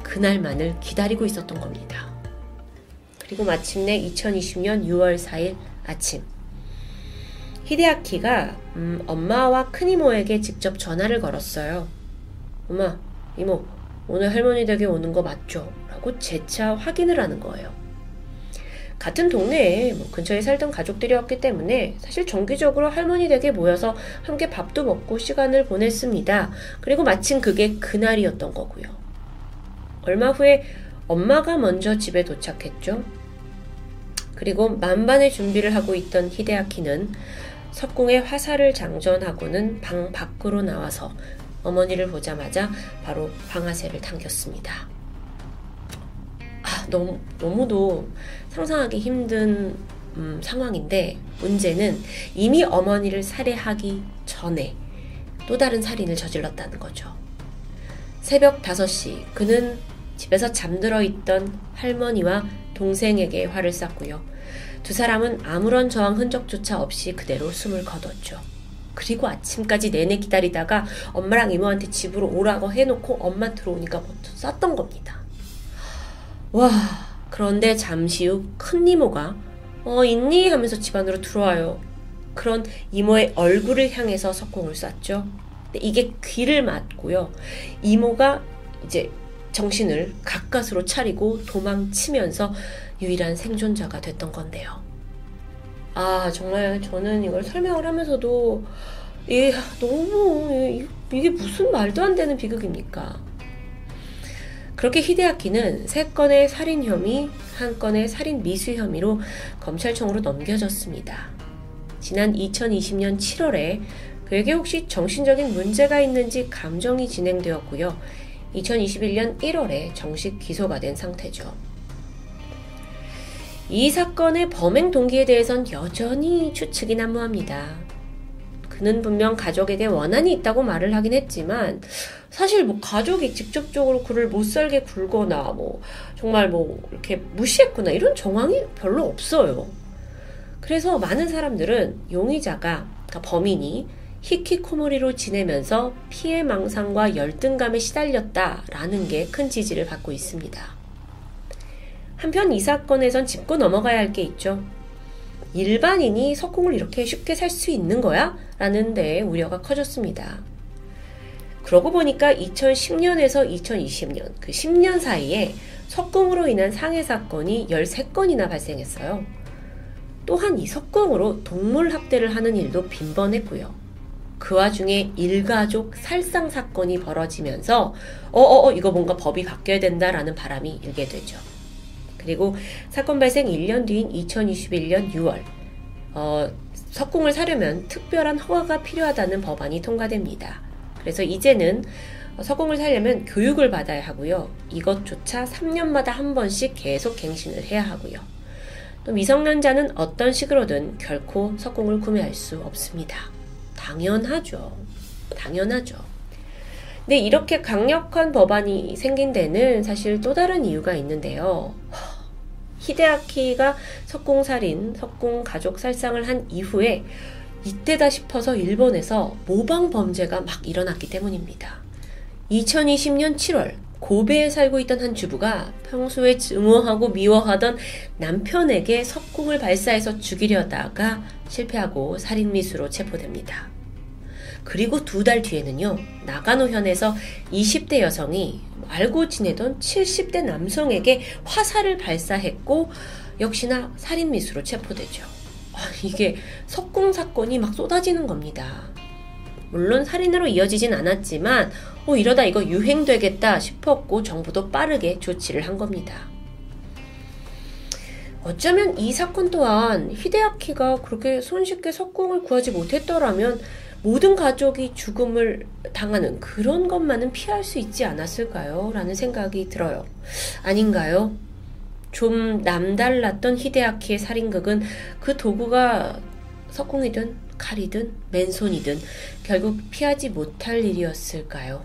그날만을 기다리고 있었던 겁니다. 그리고 마침내 2020년 6월 4일 아침 히데아키가 음, 엄마와 큰 이모에게 직접 전화를 걸었어요. 엄마, 이모, 오늘 할머니 댁에 오는 거 맞죠? 라고 재차 확인을 하는 거예요. 같은 동네에 뭐 근처에 살던 가족들이었기 때문에 사실 정기적으로 할머니 댁에 모여서 함께 밥도 먹고 시간을 보냈습니다. 그리고 마침 그게 그날이었던 거고요. 얼마 후에 엄마가 먼저 집에 도착했죠. 그리고 만반의 준비를 하고 있던 히데아키는 석궁에 화살을 장전하고는 방 밖으로 나와서 어머니를 보자마자 바로 방아쇠를 당겼습니다. 아, 너무, 너무도 상상하기 힘든 음, 상황인데 문제는 이미 어머니를 살해하기 전에 또 다른 살인을 저질렀다는 거죠. 새벽 5시 그는 집에서 잠들어 있던 할머니와 동생에게 화를 쐈고요. 두 사람은 아무런 저항 흔적조차 없이 그대로 숨을 거뒀죠. 그리고 아침까지 내내 기다리다가 엄마랑 이모한테 집으로 오라고 해놓고 엄마 들어오니까 먼저 쐈던 겁니다. 와, 그런데 잠시 후 큰 이모가 어, 있니? 하면서 집 안으로 들어와요. 그런 이모의 얼굴을 향해서 석공을 쐈죠. 이게 귀를 맞고요. 이모가 이제 정신을 가까스로 차리고 도망치면서 유일한 생존자가 됐던 건데요. 아, 정말 저는 이걸 설명을 하면서도 이 너무 이게 무슨 말도 안 되는 비극입니까? 그렇게 히데아키는 세 건의 살인 혐의, 한 건의 살인 미수 혐의로 검찰청으로 넘겨졌습니다. 지난 2020년 7월에 그에게 혹시 정신적인 문제가 있는지 감정이 진행되었고요. 2021년 1월에 정식 기소가 된 상태죠. 이 사건의 범행 동기에 대해선 여전히 추측이 난무합니다. 그는 분명 가족에게 원한이 있다고 말을 하긴 했지만 사실 뭐 가족이 직접적으로 그를 못 살게 굴거나 뭐 정말 뭐 이렇게 무시했구나 이런 정황이 별로 없어요. 그래서 많은 사람들은 용의자가 그러니까 범인이 히키코모리로 지내면서 피해 망상과 열등감에 시달렸다라는 게 큰 지지를 받고 있습니다. 한편 이 사건에선 짚고 넘어가야 할 게 있죠. 일반인이 석궁을 이렇게 쉽게 살 수 있는 거야? 라는 데 우려가 커졌습니다. 그러고 보니까 2010년에서 2020년, 그 10년 사이에 석궁으로 인한 상해 사건이 13건이나 발생했어요. 또한 이 석궁으로 동물 학대를 하는 일도 빈번했고요. 그 와중에 일가족 살상 사건이 벌어지면서 어어어 이거 뭔가 법이 바뀌어야 된다라는 바람이 일게 되죠. 그리고 사건 발생 1년 뒤인 2021년 6월, 어, 석궁을 사려면 특별한 허가가 필요하다는 법안이 통과됩니다. 그래서 이제는 석궁을 사려면 교육을 받아야 하고요. 이것조차 3년마다 한 번씩 계속 갱신을 해야 하고요. 또 미성년자는 어떤 식으로든 결코 석궁을 구매할 수 없습니다. 당연하죠. 당연하죠. 근데 이렇게 강력한 법안이 생긴 데는 사실 또 다른 이유가 있는데요. 히데아키가 석궁살인, 석궁 가족 살상을 한 이후에 이때다 싶어서 일본에서 모방 범죄가 막 일어났기 때문입니다. 2020년 7월 고베에 살고 있던 한 주부가 평소에 증오하고 미워하던 남편에게 석궁을 발사해서 죽이려다가 실패하고 살인미수로 체포됩니다. 그리고 두 달 뒤에는요, 나가노현에서 20대 여성이 알고 지내던 70대 남성에게 화살을 발사했고, 역시나 살인미수로 체포되죠. 아, 이게 석궁 사건이 막 쏟아지는 겁니다. 물론 살인으로 이어지진 않았지만 어, 이러다 이거 유행되겠다 싶었고 정부도 빠르게 조치를 한 겁니다. 어쩌면 이 사건 또한 히데아키가 그렇게 손쉽게 석궁을 구하지 못했더라면 모든 가족이 죽음을 당하는 그런 것만은 피할 수 있지 않았을까요? 라는 생각이 들어요. 아닌가요? 좀 남달랐던 히데아키의 살인극은 그 도구가 석궁이든 칼이든 맨손이든 결국 피하지 못할 일이었을까요?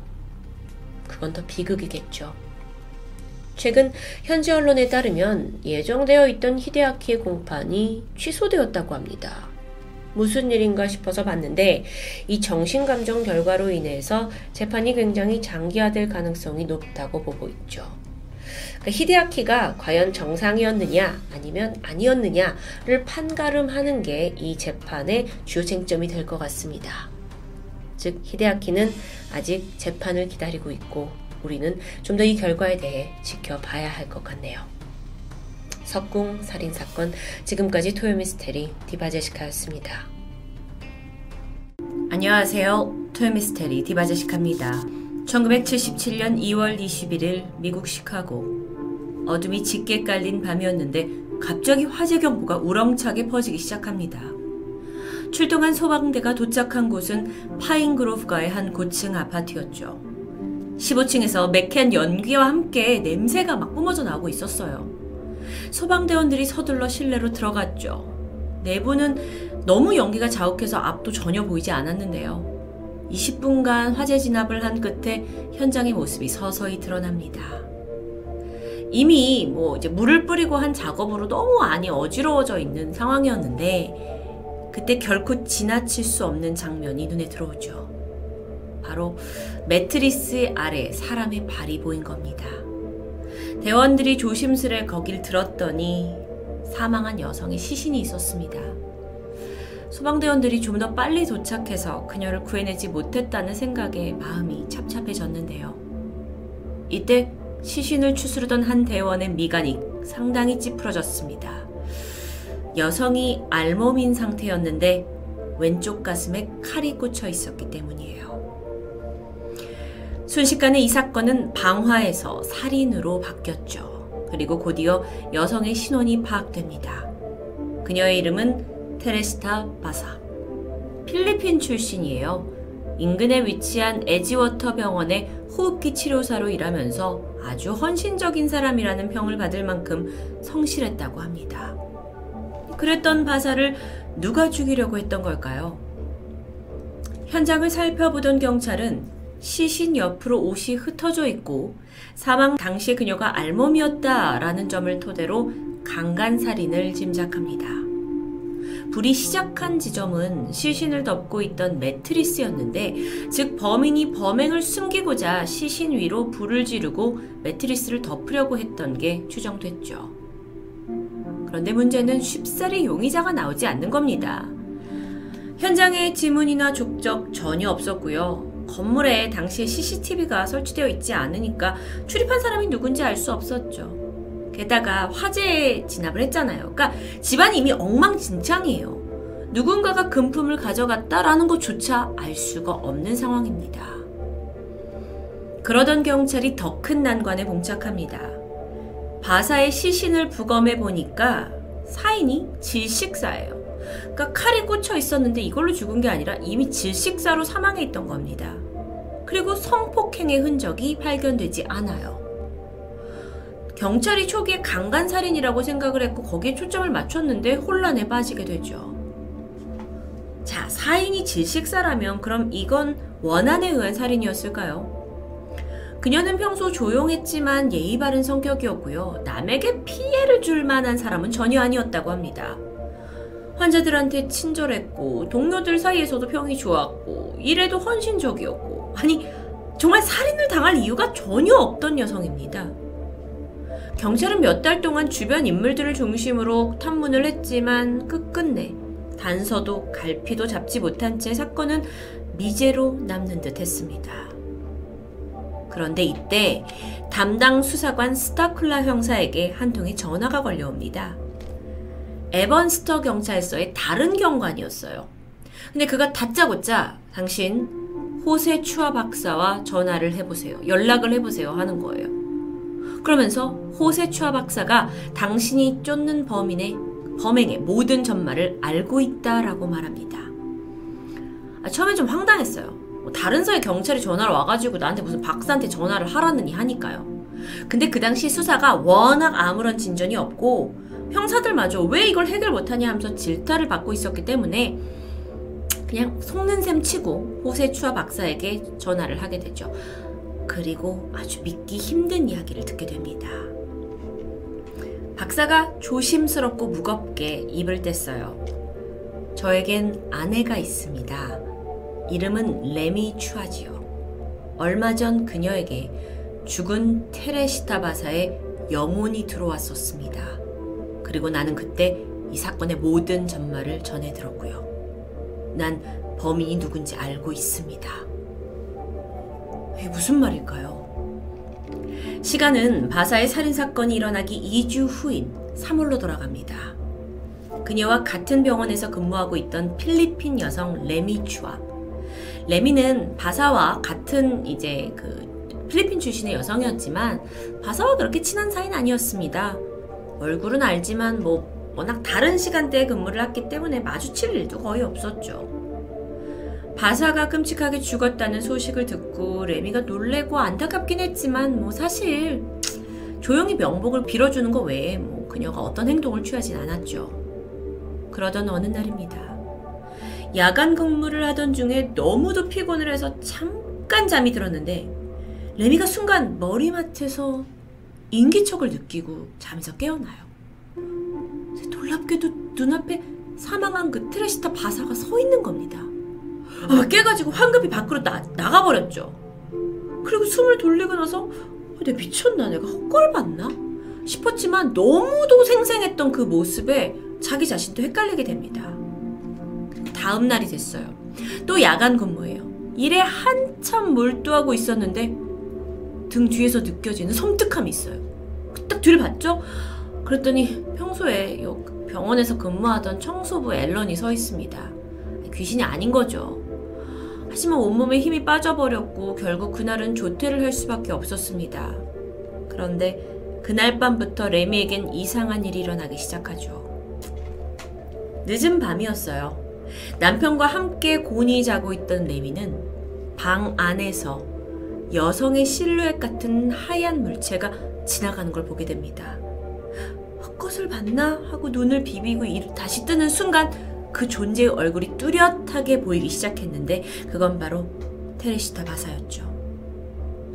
그건 더 비극이겠죠. 최근 현지 언론에 따르면 예정되어 있던 히데아키의 공판이 취소되었다고 합니다. 무슨 일인가 싶어서 봤는데 이 정신감정 결과로 인해서 재판이 굉장히 장기화될 가능성이 높다고 보고 있죠. 그러니까 히데아키가 과연 정상이었느냐 아니면 아니었느냐를 판가름하는 게 이 재판의 주요 쟁점이 될 것 같습니다. 즉 히데아키는 아직 재판을 기다리고 있고 우리는 좀 더 이 결과에 대해 지켜봐야 할 것 같네요. 석궁 살인 사건 지금까지 토요미스테리 디바제시카였습니다. 안녕하세요. 토요미스테리 디바제시카입니다. 1977년 2월 21일 미국 시카고 어둠이 짙게 깔린 밤이었는데 갑자기 화재 경보가 우렁차게 퍼지기 시작합니다. 출동한 소방대가 도착한 곳은 파인그로브가의 한 고층 아파트였죠. 15층에서 맥캔 연기와 함께 냄새가 막 뿜어져 나오고 있었어요. 소방대원들이 서둘러 실내로 들어갔죠. 내부는 너무 연기가 자욱해서 앞도 전혀 보이지 않았는데요. 20분간 화재 진압을 한 끝에 현장의 모습이 서서히 드러납니다. 이미 뭐 이제 물을 뿌리고 한 작업으로 너무 안이 어지러워져 있는 상황이었는데 그때 결코 지나칠 수 없는 장면이 눈에 들어오죠. 바로 매트리스 아래 사람의 발이 보인 겁니다. 대원들이 조심스레 거길 들었더니 사망한 여성의 시신이 있었습니다. 소방대원들이 좀 더 빨리 도착해서 그녀를 구해내지 못했다는 생각에 마음이 찹찹해졌는데요. 이때 시신을 추스르던 한 대원의 미간이 상당히 찌푸러졌습니다. 여성이 알몸인 상태였는데 왼쪽 가슴에 칼이 꽂혀 있었기 때문이에요. 순식간에 이 사건은 방화에서 살인으로 바뀌었죠. 그리고 곧이어 여성의 신원이 파악됩니다. 그녀의 이름은 테레스타 바사. 필리핀 출신이에요. 인근에 위치한 에지워터 병원의 호흡기 치료사로 일하면서 아주 헌신적인 사람이라는 평을 받을 만큼 성실했다고 합니다. 그랬던 바사를 누가 죽이려고 했던 걸까요? 현장을 살펴보던 경찰은 시신 옆으로 옷이 흩어져 있고 사망 당시 그녀가 알몸이었다라는 점을 토대로 강간살인을 짐작합니다. 불이 시작한 지점은 시신을 덮고 있던 매트리스였는데, 즉 범인이 범행을 숨기고자 시신 위로 불을 지르고 매트리스를 덮으려고 했던 게 추정됐죠. 그런데 문제는 쉽사리 용의자가 나오지 않는 겁니다. 현장에 지문이나 족적 전혀 없었고요. 건물에 당시에 CCTV가 설치되어 있지 않으니까 출입한 사람이 누군지 알 수 없었죠. 게다가 화재에 진압을 했잖아요. 그러니까 집안이 이미 엉망진창이에요. 누군가가 금품을 가져갔다라는 것조차 알 수가 없는 상황입니다. 그러던 경찰이 더 큰 난관에 봉착합니다. 바사의 시신을 부검해 보니까 사인이 질식사예요. 그러니까 칼이 꽂혀 있었는데 이걸로 죽은 게 아니라 이미 질식사로 사망해 있던 겁니다. 그리고 성폭행의 흔적이 발견되지 않아요. 경찰이 초기에 강간살인이라고 생각을 했고 거기에 초점을 맞췄는데 혼란에 빠지게 되죠. 자, 사인이 질식사라면 그럼 이건 원한에 의한 살인이었을까요? 그녀는 평소 조용했지만 예의 바른 성격이었고요. 남에게 피해를 줄 만한 사람은 전혀 아니었다고 합니다. 환자들한테 친절했고 동료들 사이에서도 평이 좋았고 일에도 헌신적이었고 아니 정말 살인을 당할 이유가 전혀 없던 여성입니다. 경찰은 몇 달 동안 주변 인물들을 중심으로 탐문을 했지만 끝끝내 단서도 갈피도 잡지 못한 채 사건은 미제로 남는 듯 했습니다. 그런데 이때 담당 수사관 스타클라 형사에게 한 통의 전화가 걸려옵니다. 에번스터 경찰서의 다른 경관이었어요. 근데 그가 다짜고짜 당신 호세 추아 박사와 전화를 해보세요. 연락을 해보세요. 하는 거예요. 그러면서 호세 추아 박사가 당신이 쫓는 범인의 범행의 모든 전말을 알고 있다라고 말합니다. 아, 처음엔 좀 황당했어요. 뭐 다른 서의 경찰이 전화를 와가지고 나한테 무슨 박사한테 전화를 하라느니 하니까요. 근데 그 당시 수사가 워낙 아무런 진전이 없고 형사들마저 왜 이걸 해결 못하냐 하면서 질타를 받고 있었기 때문에 그냥 속는 셈 치고 호세 추아 박사에게 전화를 하게 되죠. 그리고 아주 믿기 힘든 이야기를 듣게 됩니다. 박사가 조심스럽고 무겁게 입을 뗐어요. 저에겐 아내가 있습니다. 이름은 레미 추아지요. 얼마 전 그녀에게 죽은 테레시타 바사의 영혼이 들어왔었습니다. 그리고 나는 그때 이 사건의 모든 전말을 전해 들었고요. 난 범인이 누군지 알고 있습니다. 이게 무슨 말일까요? 시간은 바사의 살인 사건이 일어나기 2주 후인 3월로 돌아갑니다. 그녀와 같은 병원에서 근무하고 있던 필리핀 여성 레미 추아. 레미는 바사와 같은 이제 그 필리핀 출신의 여성이었지만 바사와 그렇게 친한 사이는 아니었습니다. 얼굴은 알지만 뭐 워낙 다른 시간대에 근무를 했기 때문에 마주칠 일도 거의 없었죠. 바사가 끔찍하게 죽었다는 소식을 듣고 레미가 놀래고 안타깝긴 했지만 뭐 사실 조용히 명복을 빌어주는 것 외에 뭐 그녀가 어떤 행동을 취하진 않았죠. 그러던 어느 날입니다. 야간 근무를 하던 중에 너무도 피곤을 해서 잠깐 잠이 들었는데 레미가 순간 머리맡에서 인기척을 느끼고 잠에서 깨어나요. 놀랍게도 눈앞에 사망한 그 트레시타 바사가 서 있는 겁니다. 아, 깨가지고 황급히 밖으로 나, 나가버렸죠. 그리고 숨을 돌리고 나서 어, 내 미쳤나 내가 헛걸 봤나 싶었지만 너무도 생생했던 그 모습에 자기 자신도 헷갈리게 됩니다. 다음 날이 됐어요. 또 야간 근무예요. 일에 한참 몰두하고 있었는데 등 뒤에서 느껴지는 섬뜩함이 있어요. 딱 뒤를 봤죠? 그랬더니 평소에 병원에서 근무하던 청소부 앨런이 서 있습니다. 귀신이 아닌 거죠. 하지만 온몸에 힘이 빠져버렸고 결국 그날은 조퇴를 할 수밖에 없었습니다. 그런데 그날 밤부터 레미에겐 이상한 일이 일어나기 시작하죠. 늦은 밤이었어요. 남편과 함께 곤히 자고 있던 레미는 방 안에서 여성의 실루엣 같은 하얀 물체가 지나가는 걸 보게 됩니다. 헛것을 봤나 하고 눈을 비비고 다시 뜨는 순간 그 존재의 얼굴이 뚜렷하게 보이기 시작했는데 그건 바로 테레시타 바사였죠.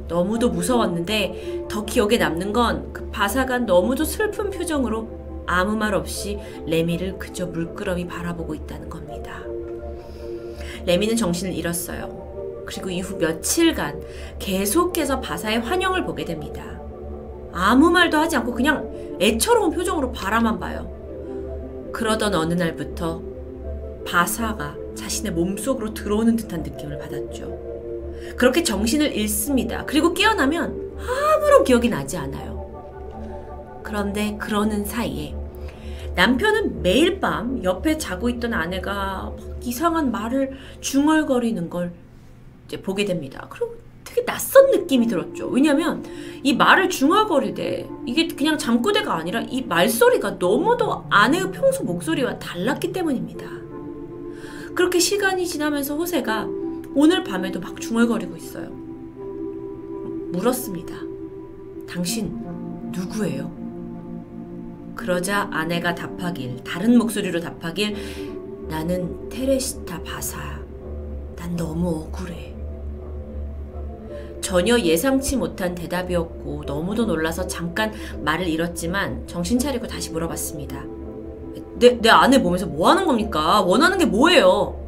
너무도 무서웠는데 더 기억에 남는 건 그 바사가 너무도 슬픈 표정으로 아무 말 없이 레미를 그저 물끄러미 바라보고 있다는 겁니다. 레미는 정신을 잃었어요. 그리고 이후 며칠간 계속해서 바사의 환영을 보게 됩니다. 아무 말도 하지 않고 그냥 애처로운 표정으로 바라만 봐요. 그러던 어느 날부터 바사가 자신의 몸속으로 들어오는 듯한 느낌을 받았죠. 그렇게 정신을 잃습니다. 그리고 깨어나면 아무런 기억이 나지 않아요. 그런데 그러는 사이에 남편은 매일 밤 옆에 자고 있던 아내가 이상한 말을 중얼거리는 걸 이제 보게 됩니다. 그리고 되게 낯선 느낌이 들었죠. 왜냐면 이 말을 중얼거리되 이게 그냥 잠꼬대가 아니라 이 말소리가 너무도 아내의 평소 목소리와 달랐기 때문입니다. 그렇게 시간이 지나면서 호세가 오늘 밤에도 막 중얼거리고 있어요. 물었습니다. 당신 누구예요? 그러자 아내가 답하길, 다른 목소리로 답하길, 나는 테레시타 바사야. 난 너무 억울해. 전혀 예상치 못한 대답이었고 너무도 놀라서 잠깐 말을 잃었지만 정신 차리고 다시 물어봤습니다. 내, 내 아내 몸에서 뭐 하는 겁니까? 원하는 게 뭐예요?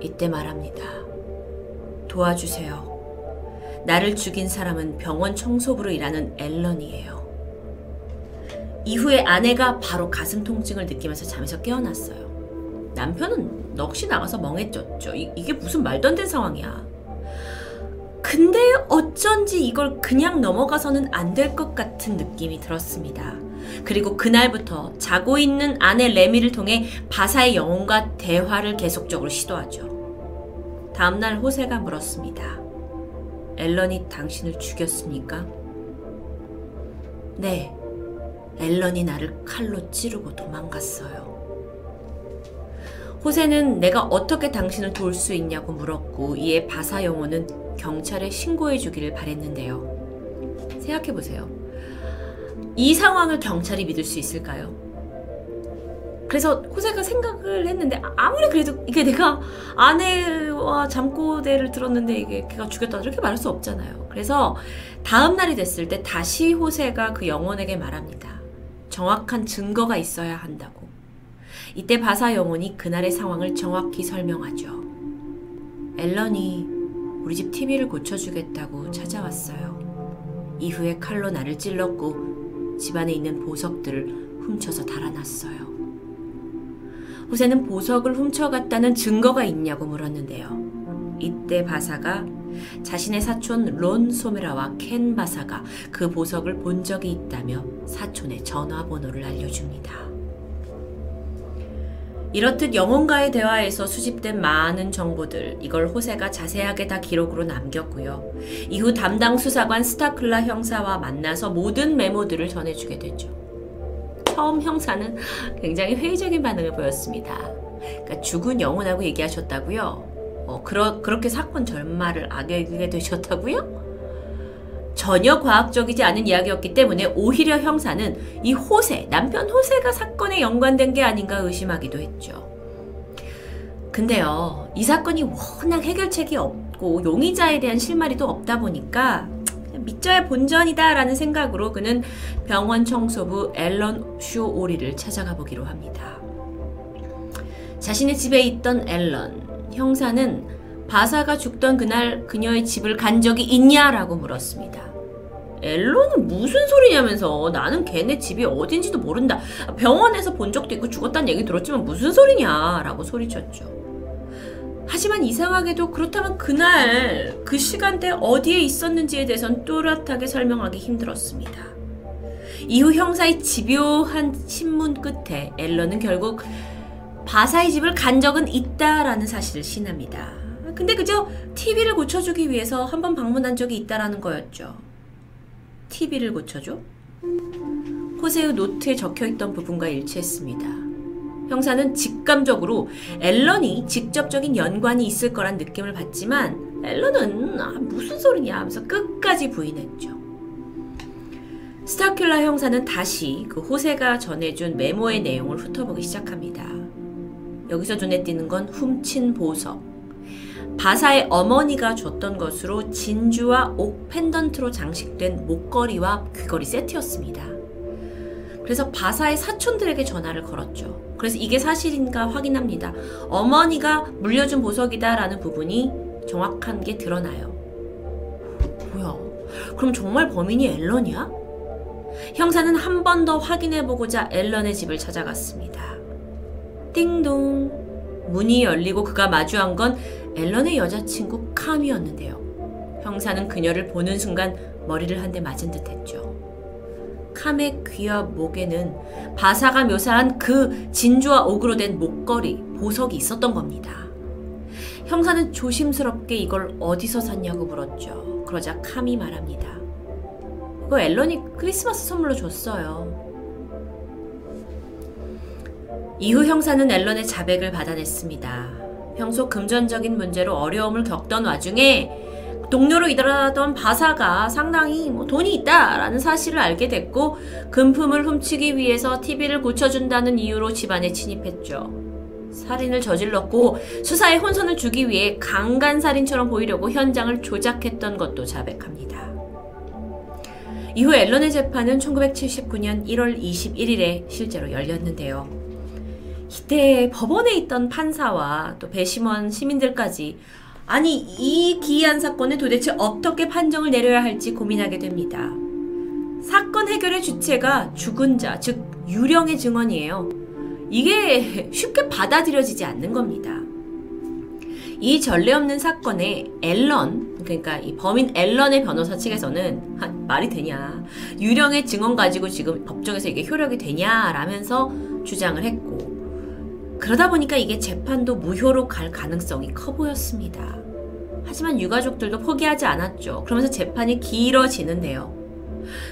이때 말합니다. 도와주세요. 나를 죽인 사람은 병원 청소부로 일하는 앨런이에요. 이후에 아내가 바로 가슴 통증을 느끼면서 잠에서 깨어났어요. 남편은 넋이 나가서 멍해졌죠. 이, 이게 무슨 말도 안 되는 상황이야. 근데 어쩐지 이걸 그냥 넘어가서는 안 될 것 같은 느낌이 들었습니다. 그리고 그날부터 자고 있는 아내 레미를 통해 바사의 영혼과 대화를 계속적으로 시도하죠. 다음날 호세가 물었습니다. 앨런이 당신을 죽였습니까? 네. 앨런이 나를 칼로 찌르고 도망갔어요. 호세는 내가 어떻게 당신을 도울 수 있냐고 물었고 이에 바사 영호는 경찰에 신고해 주기를 바랬는데요. 생각해 보세요. 이 상황을 경찰이 믿을 수 있을까요? 그래서 호세가 생각을 했는데 아무리 그래도 이게 내가 아내와 잠꼬대를 들었는데 이게 걔가 죽였다 이렇게 말할 수 없잖아요. 그래서 다음 날이 됐을 때 다시 호세가 그 영혼에게 말합니다. 정확한 증거가 있어야 한다고. 이때 바사 영혼이 그날의 상황을 정확히 설명하죠. 앨런이 우리 집 TV를 고쳐주겠다고 찾아왔어요. 이후에 칼로 나를 찔렀고 집안에 있는 보석들을 훔쳐서 달아났어요. 후세는 보석을 훔쳐갔다는 증거가 있냐고 물었는데요. 이때 바사가 자신의 사촌 론 소메라와 켄 바사가 그 보석을 본 적이 있다며 사촌의 전화번호를 알려줍니다. 이렇듯 영혼과의 대화에서 수집된 많은 정보들, 이걸 호세가 자세하게 다 기록으로 남겼고요. 이후 담당 수사관 스타클라 형사와 만나서 모든 메모들을 전해주게 되죠. 처음 형사는 굉장히 회의적인 반응을 보였습니다. 그러니까 죽은 영혼하고 얘기하셨다고요? 어, 그러, 그렇게 사건 전말을 악역이게 되셨다고요? 전혀 과학적이지 않은 이야기였기 때문에 오히려 형사는 이 호세, 남편 호세가 사건에 연관된 게 아닌가 의심하기도 했죠. 근데요, 이 사건이 워낙 해결책이 없고 용의자에 대한 실마리도 없다 보니까 믿져야 본전이다라는 생각으로 그는 병원 청소부 앨런 쇼 오리를 찾아가 보기로 합니다. 자신의 집에 있던 앨런 형사는 바사가 죽던 그날 그녀의 집을 간 적이 있냐라고 물었습니다. 앨런은 무슨 소리냐면서 나는 걔네 집이 어딘지도 모른다. 병원에서 본 적도 있고 죽었다는 얘기 들었지만 무슨 소리냐라고 소리쳤죠. 하지만 이상하게도 그렇다면 그날 그 시간대 어디에 있었는지에 대해선 또렷하게 설명하기 힘들었습니다. 이후 형사의 집요한 신문 끝에 앨런은 결국 바사의 집을 간 적은 있다라는 사실을 신합니다. 근데 그저 TV를 고쳐주기 위해서 한 번 방문한 적이 있다라는 거였죠. TV를 고쳐줘? 호세의 노트에 적혀있던 부분과 일치했습니다. 형사는 직감적으로 앨런이 직접적인 연관이 있을 거란 느낌을 받지만 앨런은 아, 무슨 소리냐 하면서 끝까지 부인했죠. 스타큘라 형사는 다시 그 호세가 전해준 메모의 내용을 훑어보기 시작합니다. 여기서 눈에 띄는 건 훔친 보석. 바사의 어머니가 줬던 것으로 진주와 옥 펜던트로 장식된 목걸이와 귀걸이 세트였습니다. 그래서 바사의 사촌들에게 전화를 걸었죠. 그래서 이게 사실인가 확인합니다. 어머니가 물려준 보석이다라는 부분이 정확한 게 드러나요. 뭐야? 그럼 정말 범인이 앨런이야? 형사는 한 번 더 확인해보고자 앨런의 집을 찾아갔습니다. 띵동. 문이 열리고 그가 마주한 건 앨런의 여자친구 캄이었는데요. 형사는 그녀를 보는 순간 머리를 한 대 맞은 듯 했죠. 캄의 귀와 목에는 바사가 묘사한 그 진주와 옥으로 된 목걸이, 보석이 있었던 겁니다. 형사는 조심스럽게 이걸 어디서 샀냐고 물었죠. 그러자 캄이 말합니다. 그거 앨런이 크리스마스 선물로 줬어요. 이후 형사는 앨런의 자백을 받아냈습니다. 평소 금전적인 문제로 어려움을 겪던 와중에 동료로 일하던 바사가 상당히 뭐 돈이 있다라는 사실을 알게 됐고 금품을 훔치기 위해서 TV를 고쳐준다는 이유로 집안에 침입했죠. 살인을 저질렀고 수사에 혼선을 주기 위해 강간살인처럼 보이려고 현장을 조작했던 것도 자백합니다. 이후 앨런의 재판은 1979년 1월 21일에 실제로 열렸는데요. 이때 법원에 있던 판사와 또 배심원 시민들까지 아니, 이 기이한 사건에 도대체 어떻게 판정을 내려야 할지 고민하게 됩니다. 사건 해결의 주체가 죽은 자, 즉, 유령의 증언이에요. 이게 쉽게 받아들여지지 않는 겁니다. 이 전례 없는 사건에 앨런, 그러니까 이 범인 앨런의 변호사 측에서는 아, 말이 되냐, 유령의 증언 가지고 지금 법정에서 이게 효력이 되냐라면서 주장을 했고, 그러다 보니까 이게 재판도 무효로 갈 가능성이 커 보였습니다. 하지만 유가족들도 포기하지 않았죠. 그러면서 재판이 길어지는데요.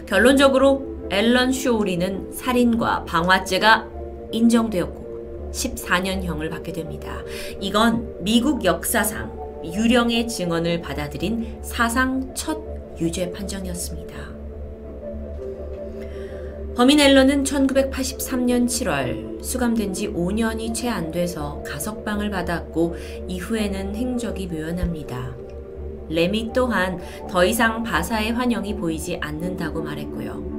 결론적으로 앨런 쇼우리는 살인과 방화죄가 인정되었고 14년형을 받게 됩니다. 이건 미국 역사상 유령의 증언을 받아들인 사상 첫 유죄 판정이었습니다. 범인 앨런은 1983년 7월 수감된 지 5년이 채 안 돼서 가석방을 받았고 이후에는 행적이 묘연합니다. 레미 또한 더 이상 바사의 환영이 보이지 않는다고 말했고요.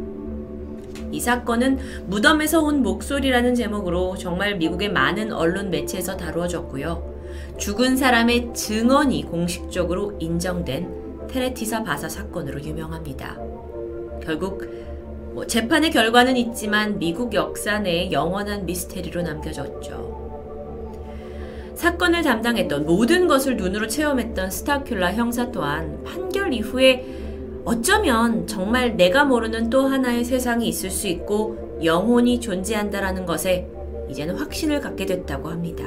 이 사건은 무덤에서 온 목소리라는 제목으로 정말 미국의 많은 언론 매체에서 다루어졌고요. 죽은 사람의 증언이 공식적으로 인정된 테레티사 바사 사건으로 유명합니다. 결국 뭐 재판의 결과는 있지만 미국 역사 내에 영원한 미스테리로 남겨졌죠. 사건을 담당했던 모든 것을 눈으로 체험했던 스타큘라 형사 또한 판결 이후에 어쩌면 정말 내가 모르는 또 하나의 세상이 있을 수 있고 영혼이 존재한다라는 것에 이제는 확신을 갖게 됐다고 합니다.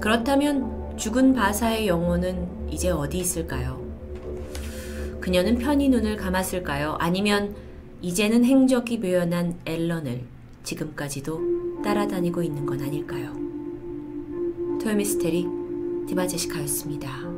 그렇다면 죽은 바사의 영혼은 이제 어디 있을까요? 그녀는 편히 눈을 감았을까요? 아니면 이제는 행적이 묘연한 앨런을 지금까지도 따라다니고 있는 건 아닐까요? 토요미스테리 디바제시카였습니다.